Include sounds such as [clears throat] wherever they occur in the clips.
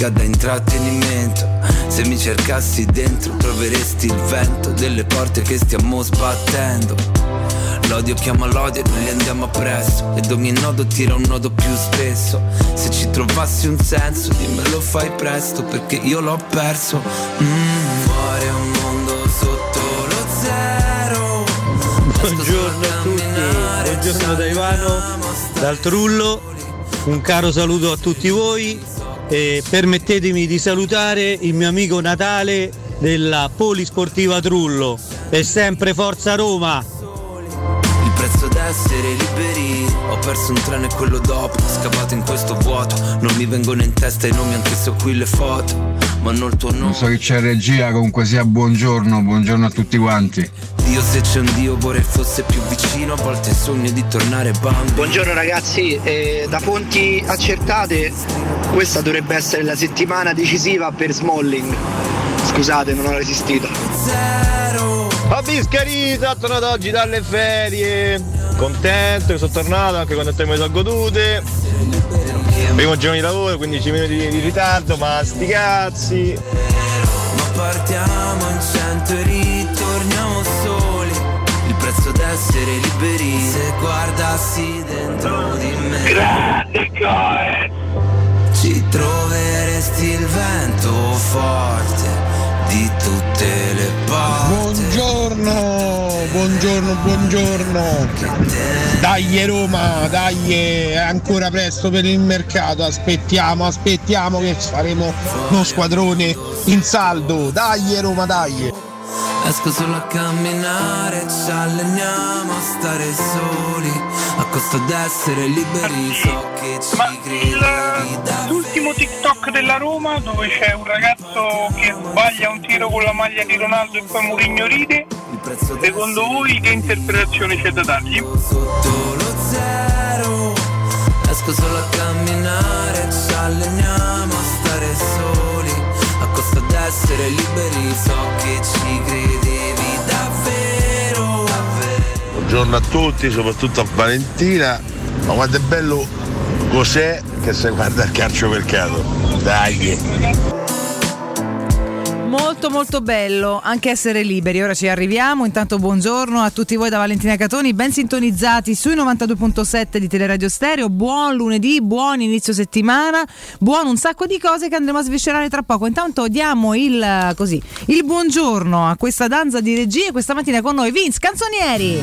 Musica da intrattenimento. Se mi cercassi dentro troveresti il vento delle porte che stiamo sbattendo. L'odio chiama l'odio e noi li andiamo appresso. Ed ogni nodo tira un nodo più spesso. Se ci trovassi un senso dimmelo fai presto Perché io l'ho perso. Mm, Fuori un mondo sotto lo zero. Buongiorno a tutti, buongiorno da Ivano, dal Trullo, un caro saluto a tutti voi e permettetemi di salutare il mio amico Natale della Polisportiva Trullo. E sempre Forza Roma! Il prezzo d'essere liberi. Ho perso un treno e quello dopo Scavato in questo vuoto. Non mi vengono in testa i nomi anche se ho qui le foto. Ma non il tuo nome Non so che c'è regia, comunque sia buongiorno, buongiorno a tutti quanti. Dio se c'è un Dio vorrei fosse più vicino. A volte sogno di tornare bambino Buongiorno ragazzi, eh, da fonti accertate questa dovrebbe essere la settimana decisiva per Smalling. Scusate, non ho resistito. A Biscarita, tornato oggi dalle ferie. Contento che sono tornato anche quando il tempo mi sono godute. Primo giorno di lavoro, 15 minuti di, di ritardo, ma sti cazzi. Ma partiamo in cento e ritorniamo soli Il prezzo d'essere liberi Se guardassi dentro di me Grande Di tutte le porte Buongiorno, buongiorno, buongiorno. Dai Roma, dai, è ancora presto per il mercato, aspettiamo, aspettiamo che faremo uno squadrone in saldo. Dai Roma, dai. Esco solo a camminare, ci alleniamo a stare soli, a costo d'essere liberi, so che ci credi L'ultimo TikTok della Roma dove c'è un ragazzo che sbaglia un tiro con la maglia di Ronaldo e poi Mourinho ride. Secondo voi che interpretazione c'è da dargli? sotto lo zero. Esco solo a camminare, ci alleniamo a stare soli, a costo d'essere liberi, so che ci credevi davvero, davvero. Buongiorno a tutti, soprattutto a Valentina. Ma guarda è bello cos'è che se guarda il calcio mercato. Dai! Molto molto bello anche essere liberi, ora ci arriviamo, intanto buongiorno a tutti voi da Valentina Catoni, ben sintonizzati sui 92.7 di Teleradio Stereo, buon lunedì, buon inizio settimana, buon un sacco di cose che andremo a sviscerare tra poco, intanto diamo il, così, il buongiorno a questa danza di regie questa mattina con noi Vince Canzonieri.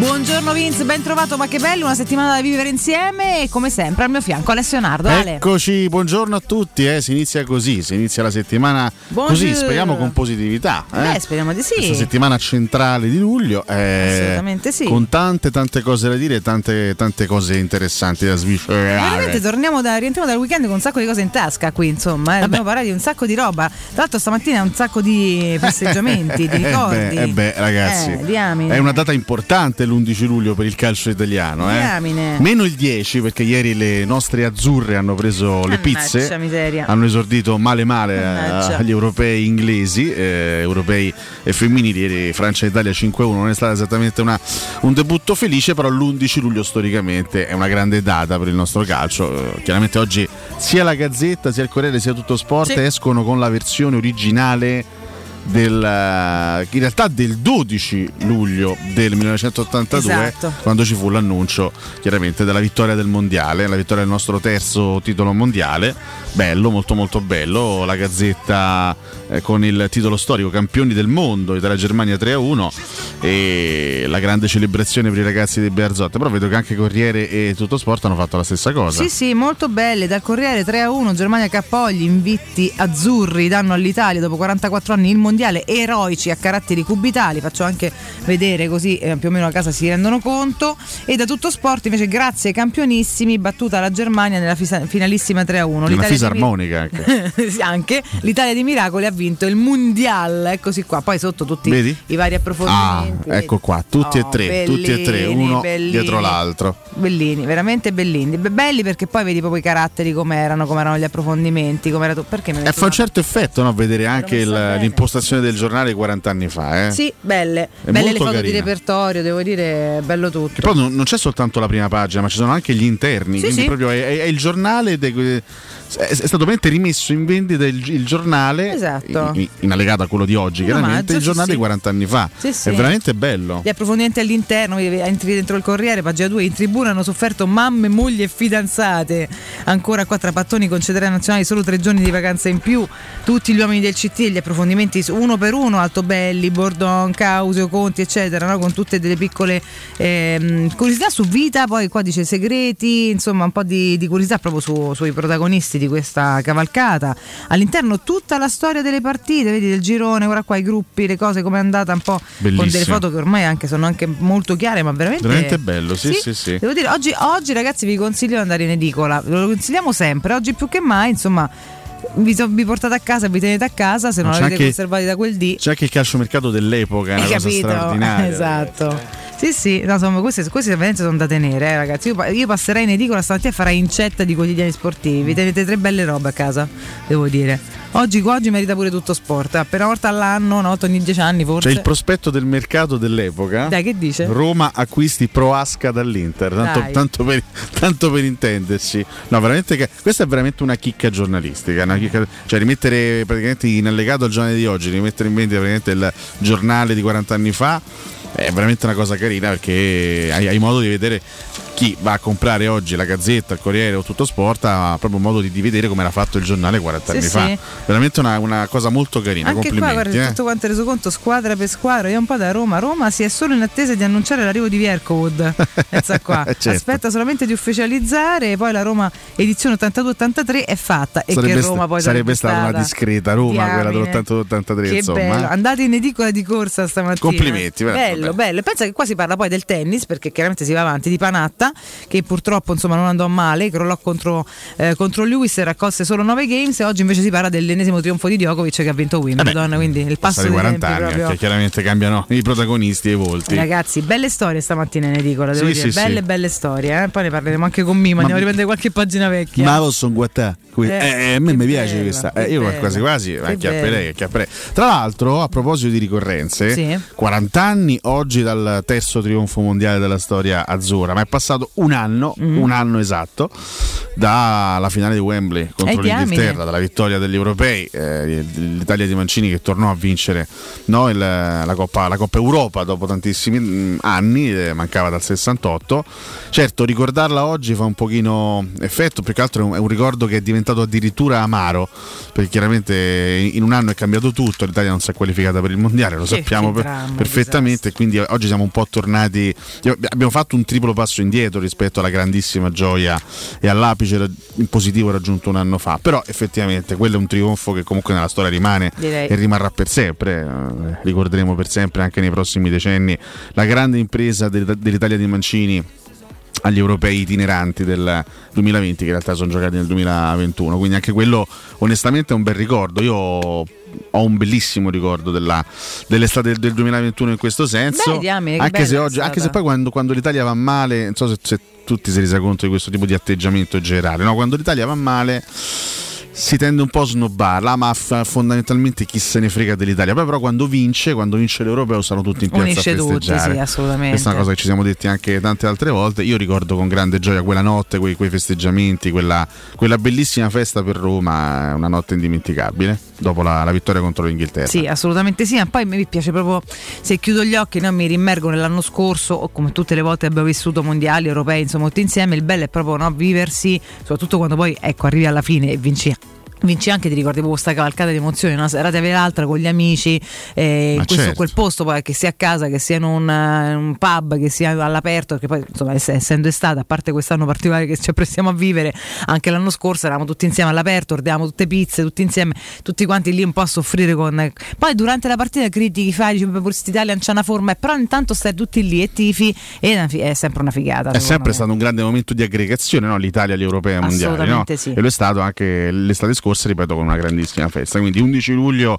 Buongiorno Vince, ben trovato, ma che bello, una settimana da vivere insieme e come sempre al mio fianco Alessio Nardo. Ale. Eccoci, buongiorno a tutti, eh. si inizia così, si inizia la settimana Buongiorno. così, speriamo con positività. eh. Beh, speriamo di sì. Questa settimana centrale di luglio, eh, Assolutamente sì. con tante tante cose da dire tante, tante cose interessanti da sviscerare. Veramente torniamo da, rientriamo dal weekend con un sacco di cose in tasca qui, insomma. Eh. Abbiamo parlato di un sacco di roba. Tra l'altro stamattina un sacco di [laughs] festeggiamenti, di Eh ricordi. beh, eh beh, ragazzi, Eh, diamine. è una data importante l'11 luglio per il calcio italiano. eh. Meno il 10 perché ieri le nostre azzurre hanno preso le pizze, miseria. hanno esordito male male eh, agli europei inglesi, eh, europei e femminili, ieri Francia e Italia 5-1, non è stato esattamente una- un debutto felice, però l'11 luglio storicamente è una grande data per il nostro calcio. Eh, chiaramente oggi sia la Gazzetta, sia il Corriere, sia tutto sport Sì. escono con la versione originale del, eh, in realtà del 12 luglio del 1982 Esatto. quando ci fu l'annuncio chiaramente della vittoria del mondiale la vittoria del nostro terzo titolo mondiale bello molto molto bello la gazzetta eh, con il titolo storico campioni del mondo Italia-Germania 3-1 e la grande celebrazione per i ragazzi di Bearzot però vedo che anche Corriere e Tutto Sport hanno fatto la stessa cosa Sì, sì, molto belle. Dal Corriere 3 a 1, Germania Cappogli, invitti azzurri danno all'Italia dopo 44 anni il mondiale eroici a caratteri cubitali, faccio anche vedere così eh, più o meno a casa si rendono conto. E da tutto sport invece grazie ai campionissimi battuta la Germania nella fisa- finalissima 3 a 1. Una L'Italia di fisarmonica anche. [laughs] Sì, anche l'Italia di Miracoli ha vinto il Mundial, eccoci qua, poi sotto tutti Vedi? i vari Ah, approfondimenti. ecco qua, tutti Oh, e tre, tutti e tre, bellini, uno bellini. dietro l'altro. Bellini, veramente bellini. Be- Belli perché poi vedi proprio i caratteri come erano, come erano gli approfondimenti, come era tu. Perché mi fa un certo effetto no? vedere anche il- l'impostazione del giornale 40 anni fa. Eh? Sì, belle. È Belle le foto di carina. repertorio, devo dire, bello tutto. Che poi non, non c'è soltanto la prima pagina, ma ci sono anche gli interni. Sì, quindi sì. proprio è, è- è il giornale. de- è, stato veramente rimesso in vendita il, il giornale Esatto. in, in allegato a quello di oggi, In chiaramente. omaggio, il giornale sì. 40 anni fa. Sì, sì. È veramente bello. Gli approfondimenti all'interno, vedi, entri dentro il Corriere, pagina 2, in tribuna hanno sofferto mamme, mogli e fidanzate. Ancora qua tra pattoni concederà nazionali solo tre giorni di vacanza in più. Tutti gli uomini del CT e gli approfondimenti uno per uno, Altobelli, Bordon, Causio, Conti, eccetera, no? con tutte delle piccole ehm, curiosità su vita, poi qua dice segreti, insomma un po' di, di curiosità proprio su- sui protagonisti di questa cavalcata. All'interno tutta la storia delle partite, vedi del girone, ora qua i gruppi, le cose come è andata un po' con delle Bellissimo. foto che ormai anche sono anche molto chiare, ma veramente Veramente bello, sì, sì, sì. Devo dire, oggi, oggi, ragazzi vi consiglio di andare in edicola, ve lo consigliamo sempre, oggi più che mai, insomma, vi, so- vi portate a casa, vi tenete a casa, se non l'avete anche- conservati da quel dì. C'è anche il calciomercato dell'epoca, è una capito? straordinaria. [laughs] Esatto. Sì, sì, no, insomma, queste, queste veramente sono da tenere, eh, ragazzi. Io, io passerei in edicola stamattina e farei incetta di quotidiani sportivi. Vi tenete tre belle robe a casa, devo dire. Oggi, oggi merita pure tutto sport. Appena una volta all'anno, una volta ogni dieci anni forse. C'è il prospetto del mercato dell'epoca. Dai, che dice? Roma acquisti Proasca dall'Inter, tanto, tanto per, tanto per intenderci. No, veramente che- questa è veramente una chicca giornalistica. una chicca- cioè rimettere praticamente in allegato al giornale di oggi, rimettere in vendita praticamente il giornale di 40 anni fa. È veramente una cosa carina perché hai, hai modo di vedere chi va a comprare oggi la Gazzetta, il Corriere o Tutto Sport ha proprio modo di, di vedere come era fatto il giornale 40 Sì, anni sì. fa. Veramente una, una cosa molto carina. Anche qua, guarda, eh. tutto quanto reso conto, squadra per squadra. Io un po' da Roma. Roma si è solo in attesa di annunciare l'arrivo di Viercowood. [laughs] Pensa qua. Certo. Aspetta solamente di ufficializzare. Poi la Roma edizione 82-83 è fatta. E sarebbe, che Roma poi sarebbe stata una discreta Roma quella Diamine. dell'82-83 Che insomma bello, eh. andate in edicola di corsa stamattina. Complimenti, bello, bello. bello. E Pensa che qua si parla poi del tennis, perché chiaramente si va avanti di Panatta, che purtroppo insomma non andò male, crollò contro, eh, contro Lewis e raccolse solo 9 games. E oggi invece si parla dell'ennesimo trionfo di Djokovic che ha vinto Wimbledon. quindi il passo dei 40 tempi anni proprio. chiaramente cambiano i protagonisti e i volti Ragazzi, belle storie stamattina in edicola, devo Sì, dire, sì, belle sì. belle storie, eh. poi ne parleremo anche con Mima, Ma- andiamo a riprendere qualche pagina vecchia. ma posso guattare Eh, eh, a me mi piace bella, questa eh, io bella. quasi quasi acchiapperei, acchiapperei. tra l'altro a proposito di ricorrenze Sì. 40 anni oggi dal terzo trionfo mondiale della storia azzurra ma è passato un anno Mm. un anno esatto dalla finale di Wembley contro Eh, l'Inghilterra dalla vittoria degli europei eh, l'Italia di Mancini che tornò a vincere no, il- la, Coppa, la Coppa Europa dopo tantissimi mm, anni eh, mancava dal 68 certo ricordarla oggi fa un pochino effetto più che altro è un, è un ricordo che è diventato addirittura amaro perché chiaramente in un anno è cambiato tutto l'Italia non si è qualificata per il mondiale lo Che- sappiamo per- dramma, perfettamente quindi oggi siamo un po' tornati abbiamo fatto un triplo passo indietro rispetto alla grandissima gioia e all'apice in positivo raggiunto un anno fa. Però effettivamente quello è un trionfo che comunque nella storia rimane Direi. e rimarrà per sempre eh, ricorderemo per sempre anche nei prossimi decenni la grande impresa del- dell'Italia di Mancini agli europei itineranti del 2020 che in realtà sono giocati nel 2021 quindi anche quello onestamente è un bel ricordo. Io ho un bellissimo ricordo della- dell'estate del, del 2021 in questo senso Beh, diamine, che anche, se oggi, anche se poi quando, quando l'Italia va male non so se, se tutti si resa conto di questo tipo di atteggiamento generale no? quando l'Italia va male si tende un po' a snobbarla, ma f- fondamentalmente chi se ne frega dell'Italia. Poi, però, quando vince, quando vince l'Europeo, sono tutti in piazza Unisce a tutti, festeggiare. sì, assolutamente. Questa è una cosa che ci siamo detti anche tante altre volte. Io ricordo con grande gioia quella notte, quei, quei festeggiamenti, quella, quella bellissima festa per Roma, una notte indimenticabile. Dopo la, la vittoria contro l'Inghilterra. Sì, assolutamente sì. Ma poi mi piace proprio se chiudo gli occhi, no, mi rimmergo nell'anno scorso, o come tutte le volte abbiamo vissuto mondiali, europei, insomma, tutti insieme. Il bello è proprio no, viversi, soprattutto quando poi ecco, arrivi alla fine e vinci Vinci anche, ti ricordi proprio questa cavalcata di emozioni, una serata per l'altra con gli amici, eh, in questo, certo. quel posto, poi, che sia a casa, che sia in un, eh, in un pub, che sia all'aperto, perché poi insomma ess- essendo estate, a parte quest'anno particolare che ci apprestiamo a vivere, anche l'anno scorso eravamo tutti insieme all'aperto, ordinavamo tutte pizze, tutti insieme, tutti quanti lì un po' a soffrire con... Poi durante la partita critichi, fai, dici, "Beh, questa Italia non c'ha una forma, però intanto stai tutti lì e tifi e è, sempre una figata. È sempre me. stato un grande momento di aggregazione, no? l'Italia, ai mondiali. No? Sì. E lo è stato anche l'estate scorsa, ripeto, con una grandissima festa. Quindi 11 luglio,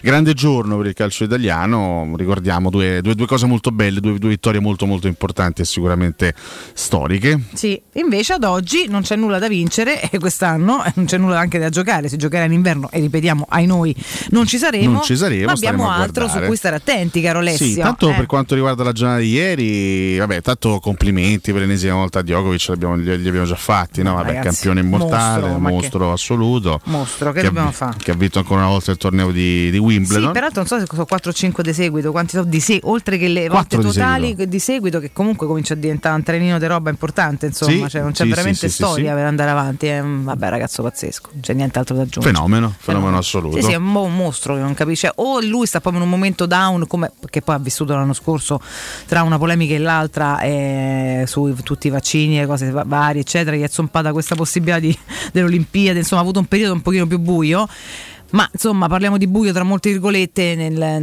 grande giorno per il calcio italiano. Ricordiamo due, due- due cose molto belle, due, due vittorie molto molto importanti e sicuramente storiche. Sì, invece ad oggi non c'è nulla da vincere e quest'anno non c'è nulla anche da giocare. Si giocherà in inverno e ripetiamo, ai noi non ci saremo. Non ci saremo, ma abbiamo altro su cui stare attenti, caro Alessio. Sì, tanto Eh. per quanto riguarda la giornata di ieri, vabbè, tanto complimenti per l'ennesima volta a Djokovic, li abbiamo, li, abbiamo già fatti, no? Vabbè, ragazzi, campione immortale, mostro, ma che- mostro assoluto. Mostro, che ha dobbiamo fare? Che ha vinto ancora una volta il torneo di, di Wimbledon. Sì, peraltro non so se sono 4 o 5 di seguito, quanti sono di se- oltre che le volte Quattro di totali seguito. di seguito, che comunque comincia a diventare un trenino di roba importante, insomma, Sì, cioè non c'è sì, veramente sì, storia per andare avanti. È un- vabbè, ragazzo pazzesco, non c'è nient'altro da aggiungere. Fenomeno, fenomeno assoluto. Sì, sì, è un, un mostro che non capisce. O lui sta proprio in un momento down, come che poi ha vissuto l'anno scorso tra una polemica e l'altra eh, su tutti i vaccini e cose va- varie, eccetera. Gli è zompata questa possibilità di, delle Olimpiadi. Insomma, ha avuto un periodo un pochino più buio. Ma insomma, parliamo di buio tra molte virgolette nel- nel-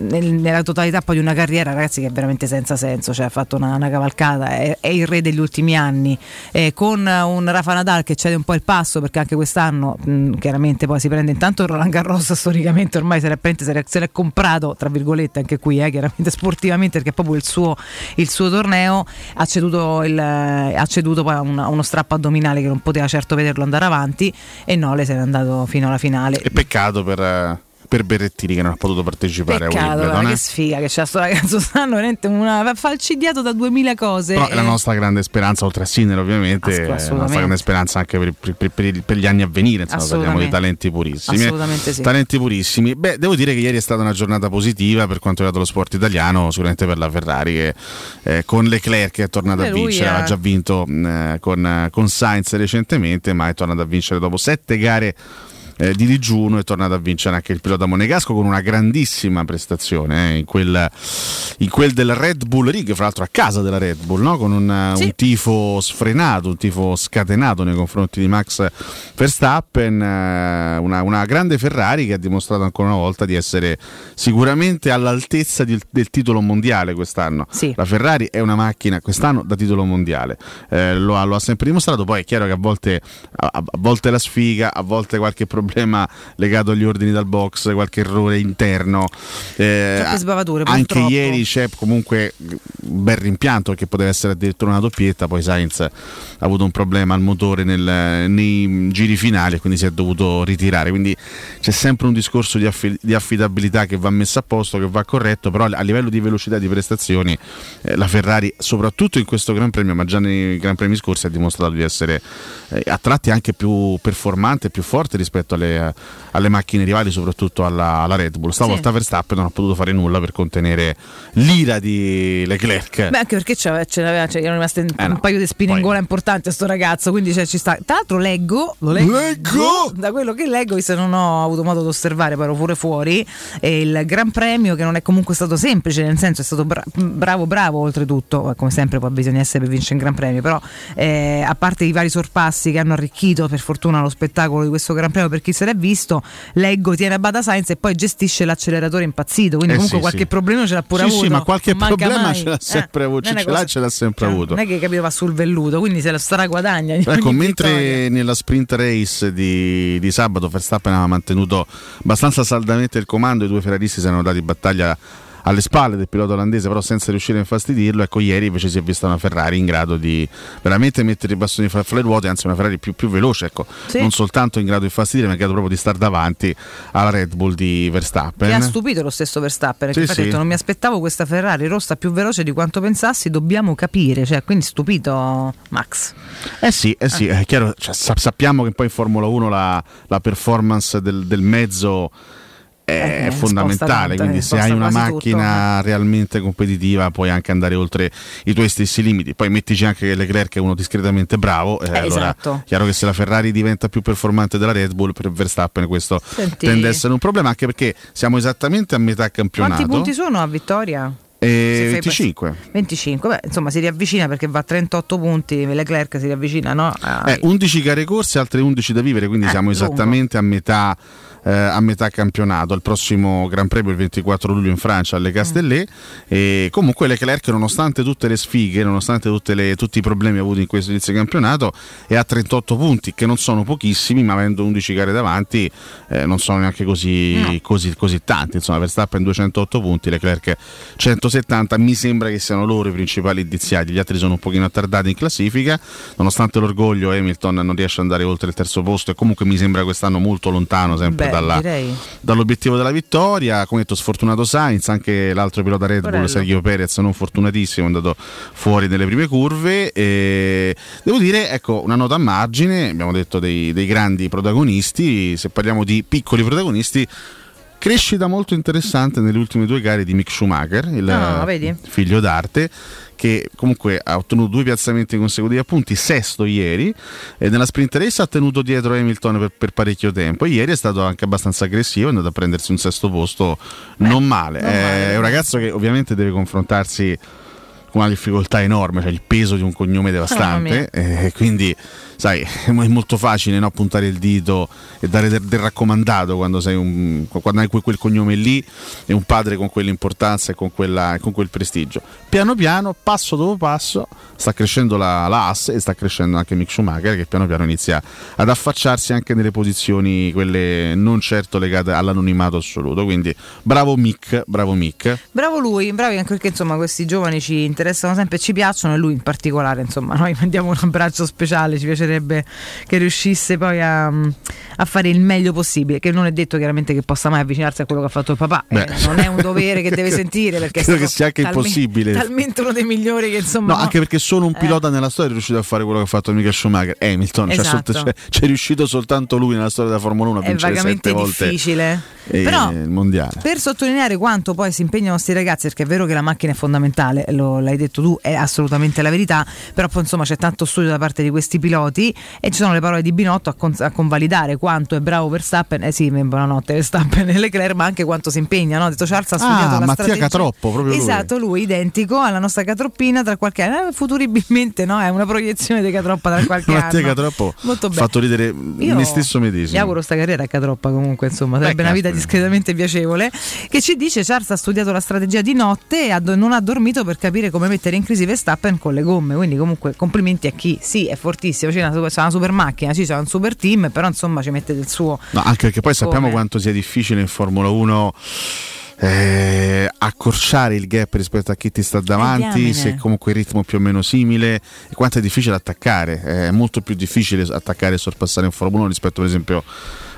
nel- nella totalità poi di una carriera, ragazzi, che è veramente senza senso. Cioè, ha fatto una, una cavalcata, è, è il re degli ultimi anni. Eh, con un Rafa Nadal che cede un po' il passo perché anche quest'anno mh, chiaramente poi si prende intanto Roland Garros [laughs] storicamente ormai se l'è, se l'è, comprato tra virgolette anche qui eh, chiaramente sportivamente perché è proprio il suo, il suo torneo ha ceduto, il, eh, ha ceduto poi una- uno strappo addominale che non poteva certo vederlo andare avanti e Nole se n'è andato fino alla finale E peccato per, eh, per Berrettini che non ha potuto partecipare a Peccato, Wimbledon. guarda eh. che sfiga che c'è sto ragazzo [laughs] stanno veramente una falcidiato da 2000 cose Però è la eh. nostra grande speranza, oltre a Sinner ovviamente, è la nostra grande speranza anche per, per- per- per gli anni a venire, insomma, parliamo di talenti purissimi. eh. Assolutamente sì. Talenti purissimi. Beh, devo dire che ieri è stata una giornata positiva per quanto riguarda lo sport italiano, sicuramente per la Ferrari che eh, con Leclerc che è tornata a Beh, lui vincere, ha- aveva già vinto eh, con, eh, con Sainz recentemente, ma è tornata a vincere dopo sette gare eh, di digiuno è tornato a vincere anche il pilota monegasco con una grandissima prestazione eh, in, quel, in quel del Red Bull Ring, fra l'altro a casa della Red Bull, no? con un, Sì. un tifo sfrenato, un tifo scatenato nei confronti di Max Verstappen, eh, una, una grande Ferrari che ha dimostrato ancora una volta di essere sicuramente all'altezza di- del titolo mondiale quest'anno. Sì. La Ferrari è una macchina quest'anno da titolo mondiale, Eh, lo, ha, lo ha sempre dimostrato, poi è chiaro che a volte, a, a volte la sfiga, a volte qualche problema legato agli ordini dal box, qualche errore interno. Eh, anche purtroppo. ieri c'è comunque un bel rimpianto che poteva essere addirittura una doppietta, poi Sainz ha avuto un problema al motore nel- nei giri finali e quindi si è dovuto ritirare. Quindi c'è sempre un discorso di, affi- di affidabilità che va messo a posto, che va corretto, però a livello di velocità e di prestazioni eh, la Ferrari, soprattutto in questo Gran Premio, ma già nei Gran Premi scorsi, ha dimostrato di essere eh, a tratti anche più performante e più forte rispetto alle, alle macchine rivali, soprattutto alla, alla Red Bull. Stavolta Verstappen non ha potuto fare nulla per contenere l'ira di Leclerc. Beh, anche perché c'aveva, ce l'aveva, cioè, erano rimaste un, Eh no, un paio di spine in gola importanti a sto ragazzo, quindi cioè, ci sta. Tra l'altro leggo, lo leggo, Leggo! da quello che leggo, visto che non ho avuto modo di osservare, poi ero pure fuori, il Gran Premio che non è comunque stato semplice, nel senso è stato bra- bravo bravo oltretutto, come sempre poi bisogna essere per vincere un Gran Premio, però eh, a parte i vari sorpassi che hanno arricchito per fortuna lo spettacolo di questo Gran Premio per chi se l'è visto, leggo tiene a bada Sainz e poi gestisce l'acceleratore impazzito, quindi Eh comunque sì, qualche sì. problema ce l'ha pure Sì, avuto. sì, ma qualche problema mai. ce l'ha sempre avuto, non è ce una l'ha, ce l'ha sempre cioè, avuto. Non è che capiva sul velluto, quindi se la straguadagna. Ecco, mentre vittoria. nella sprint race di, di sabato Verstappen aveva mantenuto abbastanza saldamente il comando, i due ferraristi si erano dati battaglia alle spalle del pilota olandese, però senza riuscire a infastidirlo. Ecco, ieri invece si è vista una Ferrari in grado di veramente mettere i bastoni fra, fra le ruote, anzi una Ferrari più, più veloce, ecco, Sì. non soltanto in grado di infastidire, ma in grado proprio di star davanti alla Red Bull di Verstappen. Che ha stupito lo stesso Verstappen, perché Sì, ha sì. detto, non mi aspettavo questa Ferrari rossa più veloce di quanto pensassi, dobbiamo capire, cioè, quindi stupito Max. Eh sì, eh sì, è chiaro, cioè, sa- sappiamo che poi in Formula 1 la, la performance del, del mezzo è Eh, fondamentale. quindi tanto, se eh, hai una sposta quasi macchina realmente competitiva puoi anche andare oltre i tuoi stessi limiti. Poi mettici anche che Leclerc è uno discretamente bravo. eh, Eh, allora esatto. chiaro che se la Ferrari diventa più performante della Red Bull per Verstappen questo Senti- tende a essere un problema anche perché siamo esattamente a metà campionato. Quanti punti sono a vittoria? E fai 25. 25, beh, insomma si riavvicina perché va a 38 punti, Leclerc si riavvicina, no? Ah, Eh, 11 gare corse, altre 11 da vivere, quindi Eh, siamo lungo. esattamente a metà, eh, a metà campionato. Il prossimo Gran Premio il 24 luglio in Francia alle Castellet. E comunque Leclerc, nonostante tutte le sfighe, nonostante tutte le- tutti i problemi avuti in questo inizio campionato, è a 38 punti, che non sono pochissimi, ma avendo 11 gare davanti eh, non sono neanche così, così, così tanti. Insomma, Verstappen 208 punti, Leclerc 170. Mi sembra che siano loro i principali indiziati. Gli altri sono un pochino attardati in classifica. Nonostante l'orgoglio, Hamilton non riesce ad andare oltre il terzo posto e comunque mi sembra quest'anno molto lontano sempre Beh, dalla- dall'obiettivo della vittoria. Come detto, sfortunato Sainz, anche l'altro pilota Red Bull, Porello. Sergio Perez, non fortunatissimo, è andato fuori nelle prime curve. E devo dire, ecco, una nota a margine, abbiamo detto dei, dei grandi protagonisti, se parliamo di piccoli protagonisti. Crescita molto interessante nelle ultime due gare di Mick Schumacher, il Ah, vedi? figlio d'arte, che comunque ha ottenuto due piazzamenti consecutivi a punti, sesto ieri, e nella sprint race ha tenuto dietro Hamilton per, per parecchio tempo. Ieri è stato anche abbastanza aggressivo, è andato a prendersi un sesto posto non male. non È- male. È un ragazzo che ovviamente deve confrontarsi con una difficoltà enorme, cioè il peso di un cognome devastante, e quindi sai, [laughs] è molto facile no, puntare il dito e dare del, del raccomandato quando, un, quando hai quel, cognome lì e un padre con quell'importanza e con, quella- con quel prestigio. Piano piano, passo dopo passo, sta crescendo la, la AS e sta crescendo anche Mick Schumacher che piano piano inizia ad affacciarsi anche nelle posizioni, quelle non certo legate all'anonimato assoluto. Quindi bravo Mick, bravo Mick. Bravo lui, bravi anche perché insomma questi giovani ci interessano sempre, ci piacciono e lui in particolare, insomma, noi [laughs] mandiamo un abbraccio speciale, ci piacerebbe che riuscisse poi a, a fare il meglio possibile, che non è detto chiaramente che possa mai avvicinarsi a quello che ha fatto il papà, eh, non è un dovere che deve [laughs] sentire perché è Credo che sia anche talme- impossibile. talmente uno dei migliori che insomma... No, anche perché solo un Eh. pilota nella storia è riuscito a fare quello che ha fatto Michael Schumacher, Hamilton, cioè, Esatto. solta- c'è, c'è riuscito soltanto lui nella storia della Formula 1 a è vincere sette volte difficile. Eh, Però il mondiale. Per sottolineare quanto poi si impegnano questi ragazzi, perché è vero che la macchina è fondamentale, lo, l'hai detto tu, è assolutamente la verità, però poi insomma c'è tanto studio da parte di questi piloti e ci sono le parole di Binotto a, con- a convalidare quanto è bravo Verstappen, eh sì, buonanotte Verstappen e Leclerc, ma anche quanto si impegna, no? Ha detto Charles ha Ah, studiato la Mattia strategia. Catroppo, proprio. Esatto, lui identico alla nostra Catroppina tra qualche anno, eh, futuribilmente no, è una proiezione di Catroppa tra qualche [laughs] Mattia anno. Catroppo Molto ha bene. fatto ridere Io me stesso medesimo. auguro sta carriera a Catroppa comunque, insomma, sarebbe una vita caspita. Discretamente piacevole. Che ci dice Charles ha studiato la strategia di notte e non ha dormito per capire come mettere in crisi Verstappen con le gomme. Quindi comunque complimenti a chi sì, è fortissimo, c'è una, super- c'è una super macchina, sì, c'è un super team, però insomma ci mette del suo. No, anche perché poi sappiamo Come? quanto sia difficile in Formula 1 eh, accorciare il gap rispetto a chi ti sta davanti, se comunque il ritmo è più o meno simile, e quanto è difficile attaccare. È molto più difficile attaccare e sorpassare in Formula 1 rispetto per esempio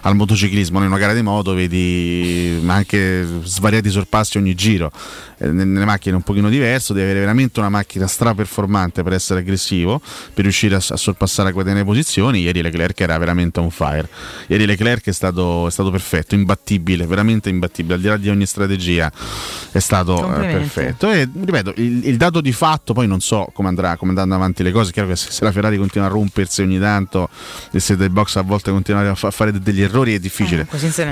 al motociclismo. In una gara di moto vedi anche svariati sorpassi ogni giro. Eh, nelle macchine è un pochino diverso, devi avere veramente una macchina straperformante per essere aggressivo, per riuscire a, a sorpassare a quelle posizioni. Ieri Leclerc era veramente on fire. Ieri Leclerc è stato, è stato perfetto, imbattibile, veramente imbattibile, al di là di ogni strategia è stato eh, perfetto. E ripeto, il, il dato di fatto, poi non so come, andrà, come andranno avanti le cose, chiaro che se, se la Ferrari continua a rompersi ogni tanto e se del box a volte continuare a, fa- a fare de- degli errori è difficile. Eh,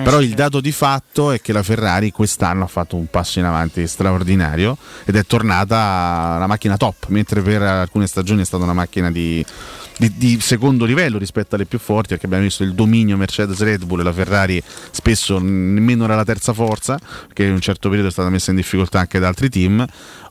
Però il dato di fatto è che la Ferrari quest'anno ha fatto un passo in avanti straordinario ed è tornata una macchina top, mentre per alcune stagioni è stata una macchina di, di- di secondo livello rispetto alle più forti, perché abbiamo visto il dominio Mercedes Red Bull e la Ferrari spesso nemmeno era la terza forza, che in un certo periodo è stata messa in difficoltà anche da altri team.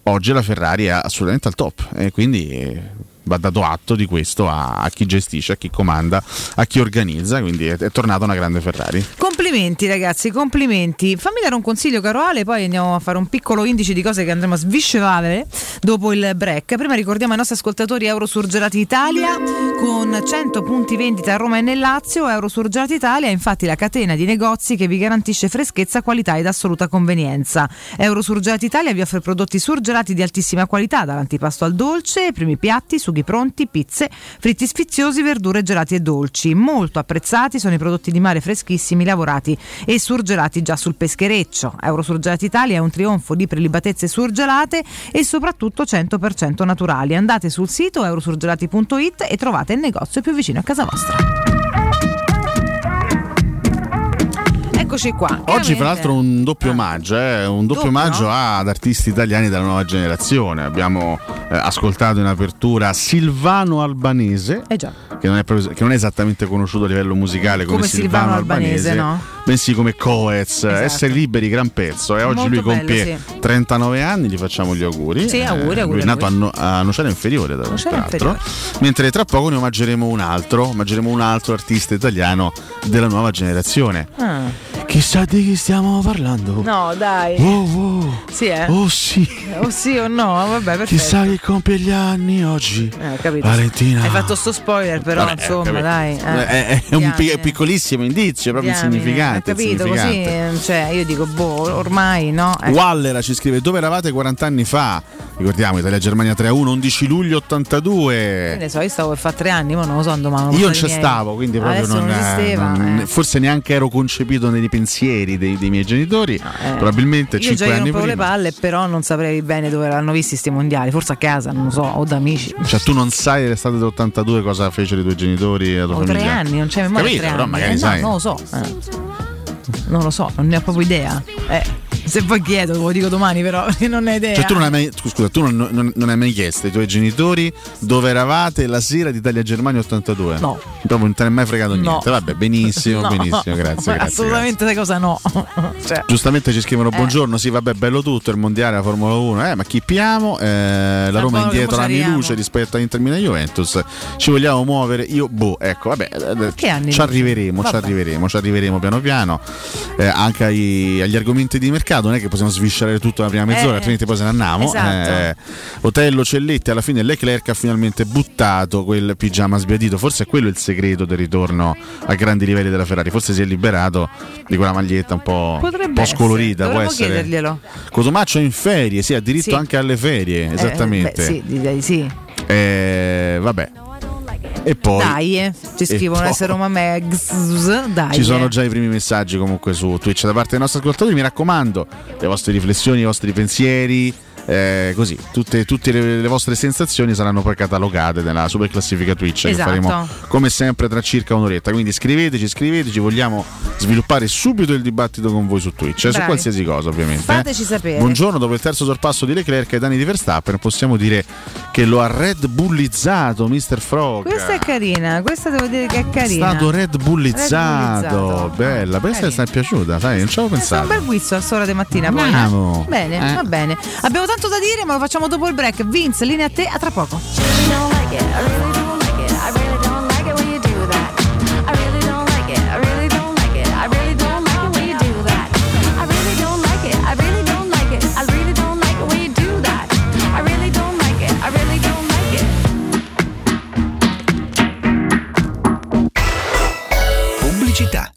Oggi la Ferrari è assolutamente al top e quindi va dato atto di questo a, a chi gestisce, a chi comanda, a chi organizza, quindi è, è tornata una grande Ferrari. Complimenti ragazzi, complimenti. Fammi dare un consiglio caro Ale, poi andiamo a fare un piccolo indice di cose che andremo a sviscerare dopo il break. Prima ricordiamo ai nostri ascoltatori Eurosurgelati Italia con 100 punti vendita a Roma e nel Lazio. Eurosurgelati Italia è infatti la catena di negozi che vi garantisce freschezza, qualità ed assoluta convenienza. Eurosurgelati Italia vi offre prodotti surgelati di altissima qualità, dall'antipasto al dolce, primi piatti, sughi sughi pronti, pizze, fritti sfiziosi, verdure, gelati e dolci. Molto apprezzati sono i prodotti di mare freschissimi lavorati e surgelati già sul peschereccio. Eurosurgelati Italia è un trionfo di prelibatezze surgelate e soprattutto 100% naturali. Andate sul sito eurosurgelati.it e trovate il negozio più vicino a casa vostra. Eccoci qua. Oggi, fra l'altro, un doppio omaggio, eh, un doppio, Doppio? omaggio ad artisti italiani della nuova generazione. Abbiamo eh, ascoltato in apertura Silvano Albanese, Eh già. che, non è che non è esattamente conosciuto a livello musicale come, Come Silvano Albanese, no? Bensì come Coez. Esatto. Essere liberi, gran pezzo. E oggi Molto lui bello, compie sì. 39 anni, gli facciamo gli auguri. Sì, auguri, Eh, auguri Lui è nato a, no- a Nocera Inferiore, tra l'altro. Mentre tra poco ne omaggeremo un altro, omaggeremo un altro artista italiano della nuova generazione. Ah. Chissà di chi stiamo parlando. No, dai. Oh, oh. Sì, eh? Oh sì, Oh sì o no? Vabbè, perfetto. chissà chi compie gli anni oggi. Eh, capito. Valentina. Hai fatto sto spoiler, però, Vabbè, insomma, dai. Eh, eh. È, è un pi- piccolissimo indizio, proprio Diamine, insignificante. Hai capito? insignificante. Così, cioè, io dico, boh, ormai no. Eh. Wallera ci scrive dove eravate 40 anni fa? Ricordiamo Italia-Germania 3-1, 11 luglio Che 82. ne so, io stavo per fare tre anni, ma non lo so, domani. Io non ci stavo, quindi proprio Adesso non, non, esisteva. non- eh. forse neanche ero concepito nei pensieri dei, dei miei genitori. Eh. Probabilmente Io 5 già gli anni rompevo le prima. palle, però non saprei bene dove l'hanno visti sti mondiali. Forse a casa, non lo so, o da amici. Cioè, tu non sai dell'estate dell'82 cosa fecero i tuoi genitori e la tua Ho famiglia? tre anni, non c'è memoria. Capito, però anni. magari Eh, no, sai. non lo so. eh. Non lo so, non ne ho proprio idea. Eh, se poi chiedo, lo dico domani, però, [laughs] non ne ho idea. Cioè, tu non hai mai, scusa, tu non, non- non hai mai chiesto ai tuoi genitori dove eravate la sera di Italia-Germania 82? No. Proprio non te ne è mai fregato No. niente. Vabbè, benissimo, [laughs] No, benissimo, grazie. grazie, Assolutamente, sai cosa no. [laughs] Cioè, Giustamente ci scrivono Eh. buongiorno, sì vabbè bello tutto, il mondiale, la Formula 1, eh, ma chi piamo? Eh, la Roma è indietro anni luce rispetto a Inter Milan Juventus, ci vogliamo muovere, io boh, ecco vabbè, eh, Che anni ci arriveremo, ci arriveremo, ci arriveremo piano piano, Eh, anche ai- agli argomenti di mercato, non è che possiamo sviscerare tutto la prima mezz'ora, Eh. altrimenti poi se ne andiamo. Esatto. Eh, Otello Celletti, alla fine Leclerc ha finalmente buttato quel pigiama sbiadito, forse è quello il segreto del ritorno a grandi livelli della Ferrari, forse si è liberato di quella maglietta un po', un po' scolorita, essere. può essere. chiederglielo. Cotomaccio è in ferie, sì, ha diritto Sì. anche alle ferie, esattamente. Eh, beh, sì, direi di sì. Eh, vabbè. E poi Dai, eh. ci scrivono S Roma Mags. Dai. ci sono eh. già i primi messaggi comunque su Twitch da parte dei nostri ascoltatori. Mi raccomando, le vostre riflessioni, i vostri pensieri. Eh, così, tutte, tutte le, le vostre sensazioni saranno poi catalogate nella super classifica Twitch Esatto. che faremo come sempre tra circa un'oretta. Quindi scriveteci, scriveteci, vogliamo sviluppare subito il dibattito con voi su Twitch, eh, su qualsiasi cosa ovviamente. eh. Fateci sapere. Buongiorno, dopo il terzo sorpasso di Leclerc ai danni di Verstappen possiamo dire che lo ha Red Bullizzato Mr. Frog. Questa è carina, questa devo dire che è È carina. stato Red Bullizzato, Red Bullizzato. bella, questa Carino. mi è piaciuta, sai, non ci avevo Eh, sta un pensato. bel guizzo a ora di mattina poi. Bravo. eh? Bene, Eh. va bene. Abbiamo tanto da dire, ma lo facciamo dopo il break. Vince, linea a te, a tra poco. Pubblicità.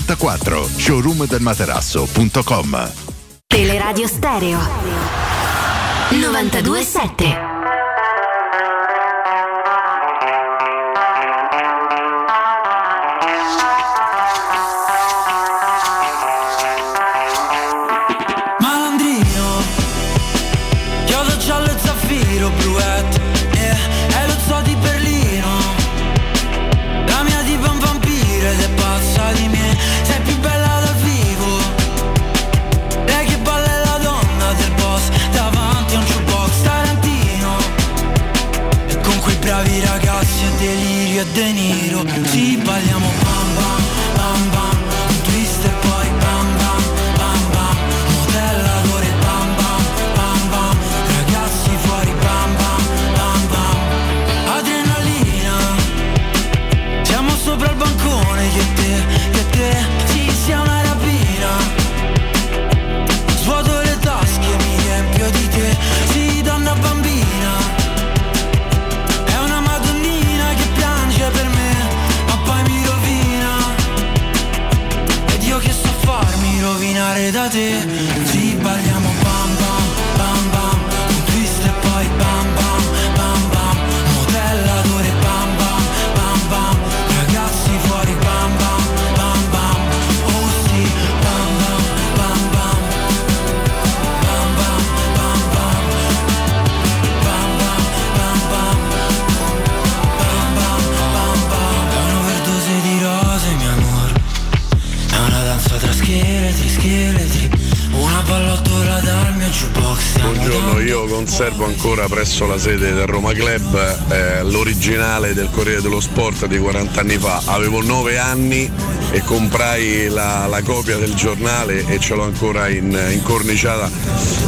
094 showroomdelmaterasso.com Teleradio Stereo. 927 Friday ancora presso la sede del Roma Club eh, l'originale del Corriere dello Sport di 40 anni fa. Avevo 9 anni e comprai la, la copia del giornale e ce l'ho ancora in, incorniciata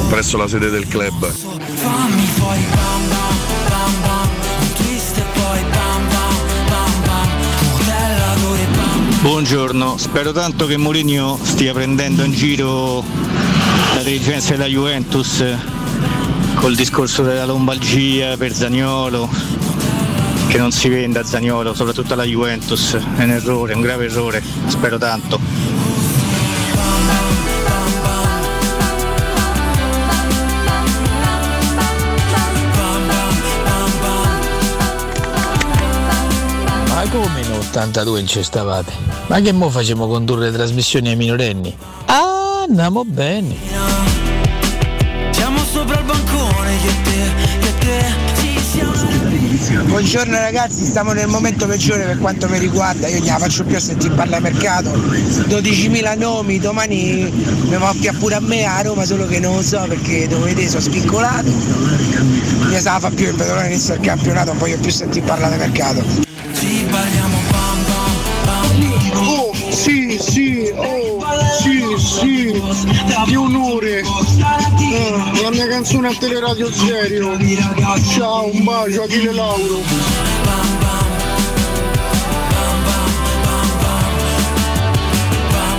presso la sede del club. Fammi poi bam bam bam bam. Un twist e poi bam bam bam bam. Modellatori bam. Buongiorno, spero tanto che Mourinho stia prendendo in giro la dirigenza della Juventus col discorso della lombalgia per Zagnolo, che non si venda Zagnolo, soprattutto alla Juventus, è un errore, un grave errore, spero tanto. Ma come in 82 non ci? Ma che mo facciamo condurre trasmissioni ai minorenni? Ah, andiamo bene. Sopra il bancone che te, che te Ci siamo. Buongiorno ragazzi, stiamo nel momento peggiore per quanto mi riguarda, io non la faccio più a sentire parlare mercato, 12.000 nomi, domani mi moffia pure a me a Roma, solo che non lo so perché dove vedete sono spiccolato, mi sa fa più il pedolone inizio il campionato, non voglio più sentire parlare di mercato. Ci parliamo bam bam bam. Oh, sì, sì, oh, sì, sì, che onore. Ah, la mia canzone a teleradio serio. Ciao, un bacio, Achille Lauro.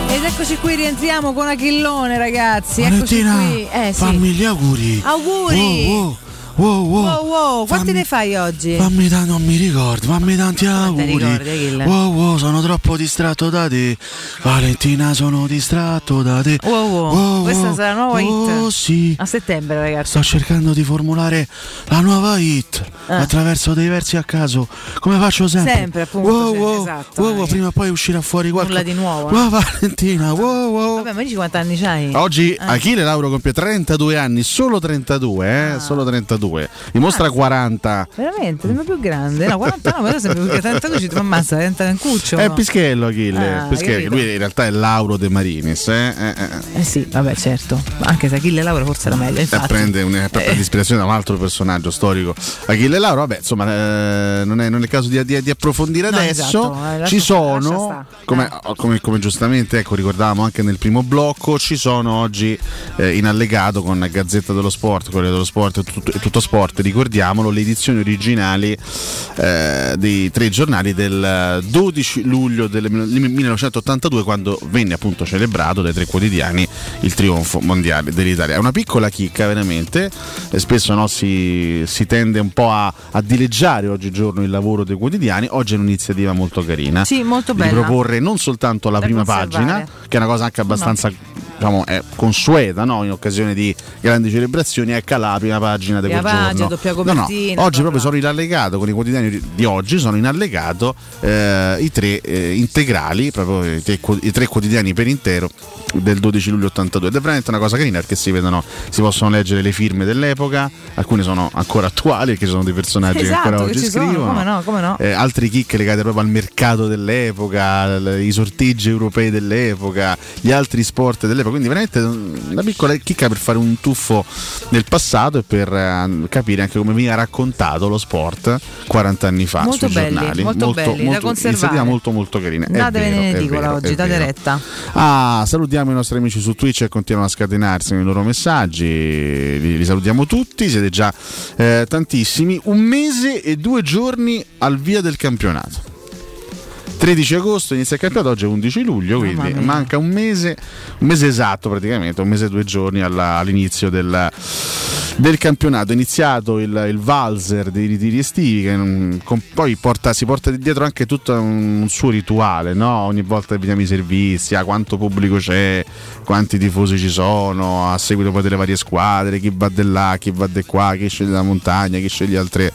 Ed eccoci qui, rientriamo con Achillone, ragazzi. Eccoci Valentina, qui. Eh, sì. fammi gli auguri. Auguri. Wow, wow, wow, wow. Wow, wow, quanti Fammi- ne fai oggi? Fammi da, non mi ricordo, fammi tanti auguri. ricordi? Wow, wow, sono troppo distratto da te. Valentina, sono distratto da te. Wow, wow. Questa sarà la nuova Oh, hit. sì. A settembre, ragazzi. Sto cercando di formulare la nuova hit Ah. attraverso dei versi a caso, come faccio sempre. Sempre, appunto, Wow, sì, wow, esatto, wow, wow, eh. prima o poi uscirà fuori qualcosa. Nulla di nuovo. eh. Wow, Valentina, wow, wow. Vabbè, ma dici quanti anni c'hai? Oggi Eh. Achille Lauro compie 32 anni, solo 32, Ah. eh? Solo 32. Dimostra 40. Veramente, sembra più grande. No, 49, ma io sempre più 32 ci ti ammazza, diventa un cuccio. È no? Pischello Achille, Ah, Pischello. lui in realtà è Lauro De Marinis, eh? Eh, eh. Eh sì, vabbè, certo. Ma Anche se Achille Lauro forse era meglio, infatti. prende, un- prende Eh. ispirazione da un altro personaggio storico. Achille Lauro, vabbè, insomma, eh, non, è, non è il caso di, di- di approfondire No, adesso. esatto, eh, ci sono, come, come- come giustamente ecco, ricordavamo anche nel primo blocco, ci sono oggi eh, in allegato con Gazzetta dello Sport, Corriere dello Sport e tutto, Sport, ricordiamolo, le edizioni originali eh, dei tre giornali del 12 luglio del 1982 quando venne appunto celebrato dai tre quotidiani il trionfo mondiale dell'Italia. È una piccola chicca veramente, eh, spesso no, si, si tende un po' a, a dileggiare oggigiorno il lavoro dei quotidiani, oggi è un'iniziativa molto carina. Sì, molto Di bella. proporre non soltanto la Da prima pagina, che è una cosa anche abbastanza diciamo, è consueta no? in occasione di grandi celebrazioni, ecco la prima pagina pagina, giorno. No, no, oggi proprio sono in allegato con i quotidiani di- oggi, sono in allegato eh, i tre eh, integrali, proprio i tre, i tre quotidiani per intero del 12 luglio 82 ed è veramente una cosa carina perché si vedono si possono leggere le firme dell'epoca alcune sono ancora attuali perché sono dei personaggi che Esatto, ancora che oggi ci sono, scrivono come no, come no. eh, altri chicche legate proprio al mercato dell'epoca, i sorteggi europei dell'epoca, gli altri sport dell'epoca. Quindi veramente una piccola chicca per fare un tuffo nel passato e per eh, capire anche come veniva raccontato lo sport 40 anni fa Molto sui belli, giornali. molto belli, da conservare. molto molto carina. Datevene in edicola oggi, date retta. Ah, salutiamo i nostri amici su Twitch che continuano a scatenarsi con i loro messaggi. Li, li salutiamo tutti, siete già eh, tantissimi. Un mese e due giorni al via del campionato. 13 agosto inizia il campionato, oggi è 11 luglio, quindi mia. manca un mese, un mese esatto praticamente, un mese e due giorni alla- all'inizio del, del campionato. È iniziato il, il valzer dei ritiri estivi, che non- con- poi porta- si porta dietro anche tutto un, un suo rituale, no? ogni volta che vediamo i servizi, a quanto pubblico c'è, quanti tifosi ci sono, a seguito poi delle varie squadre, chi va di là, chi va di qua, chi sceglie la montagna, chi sceglie altre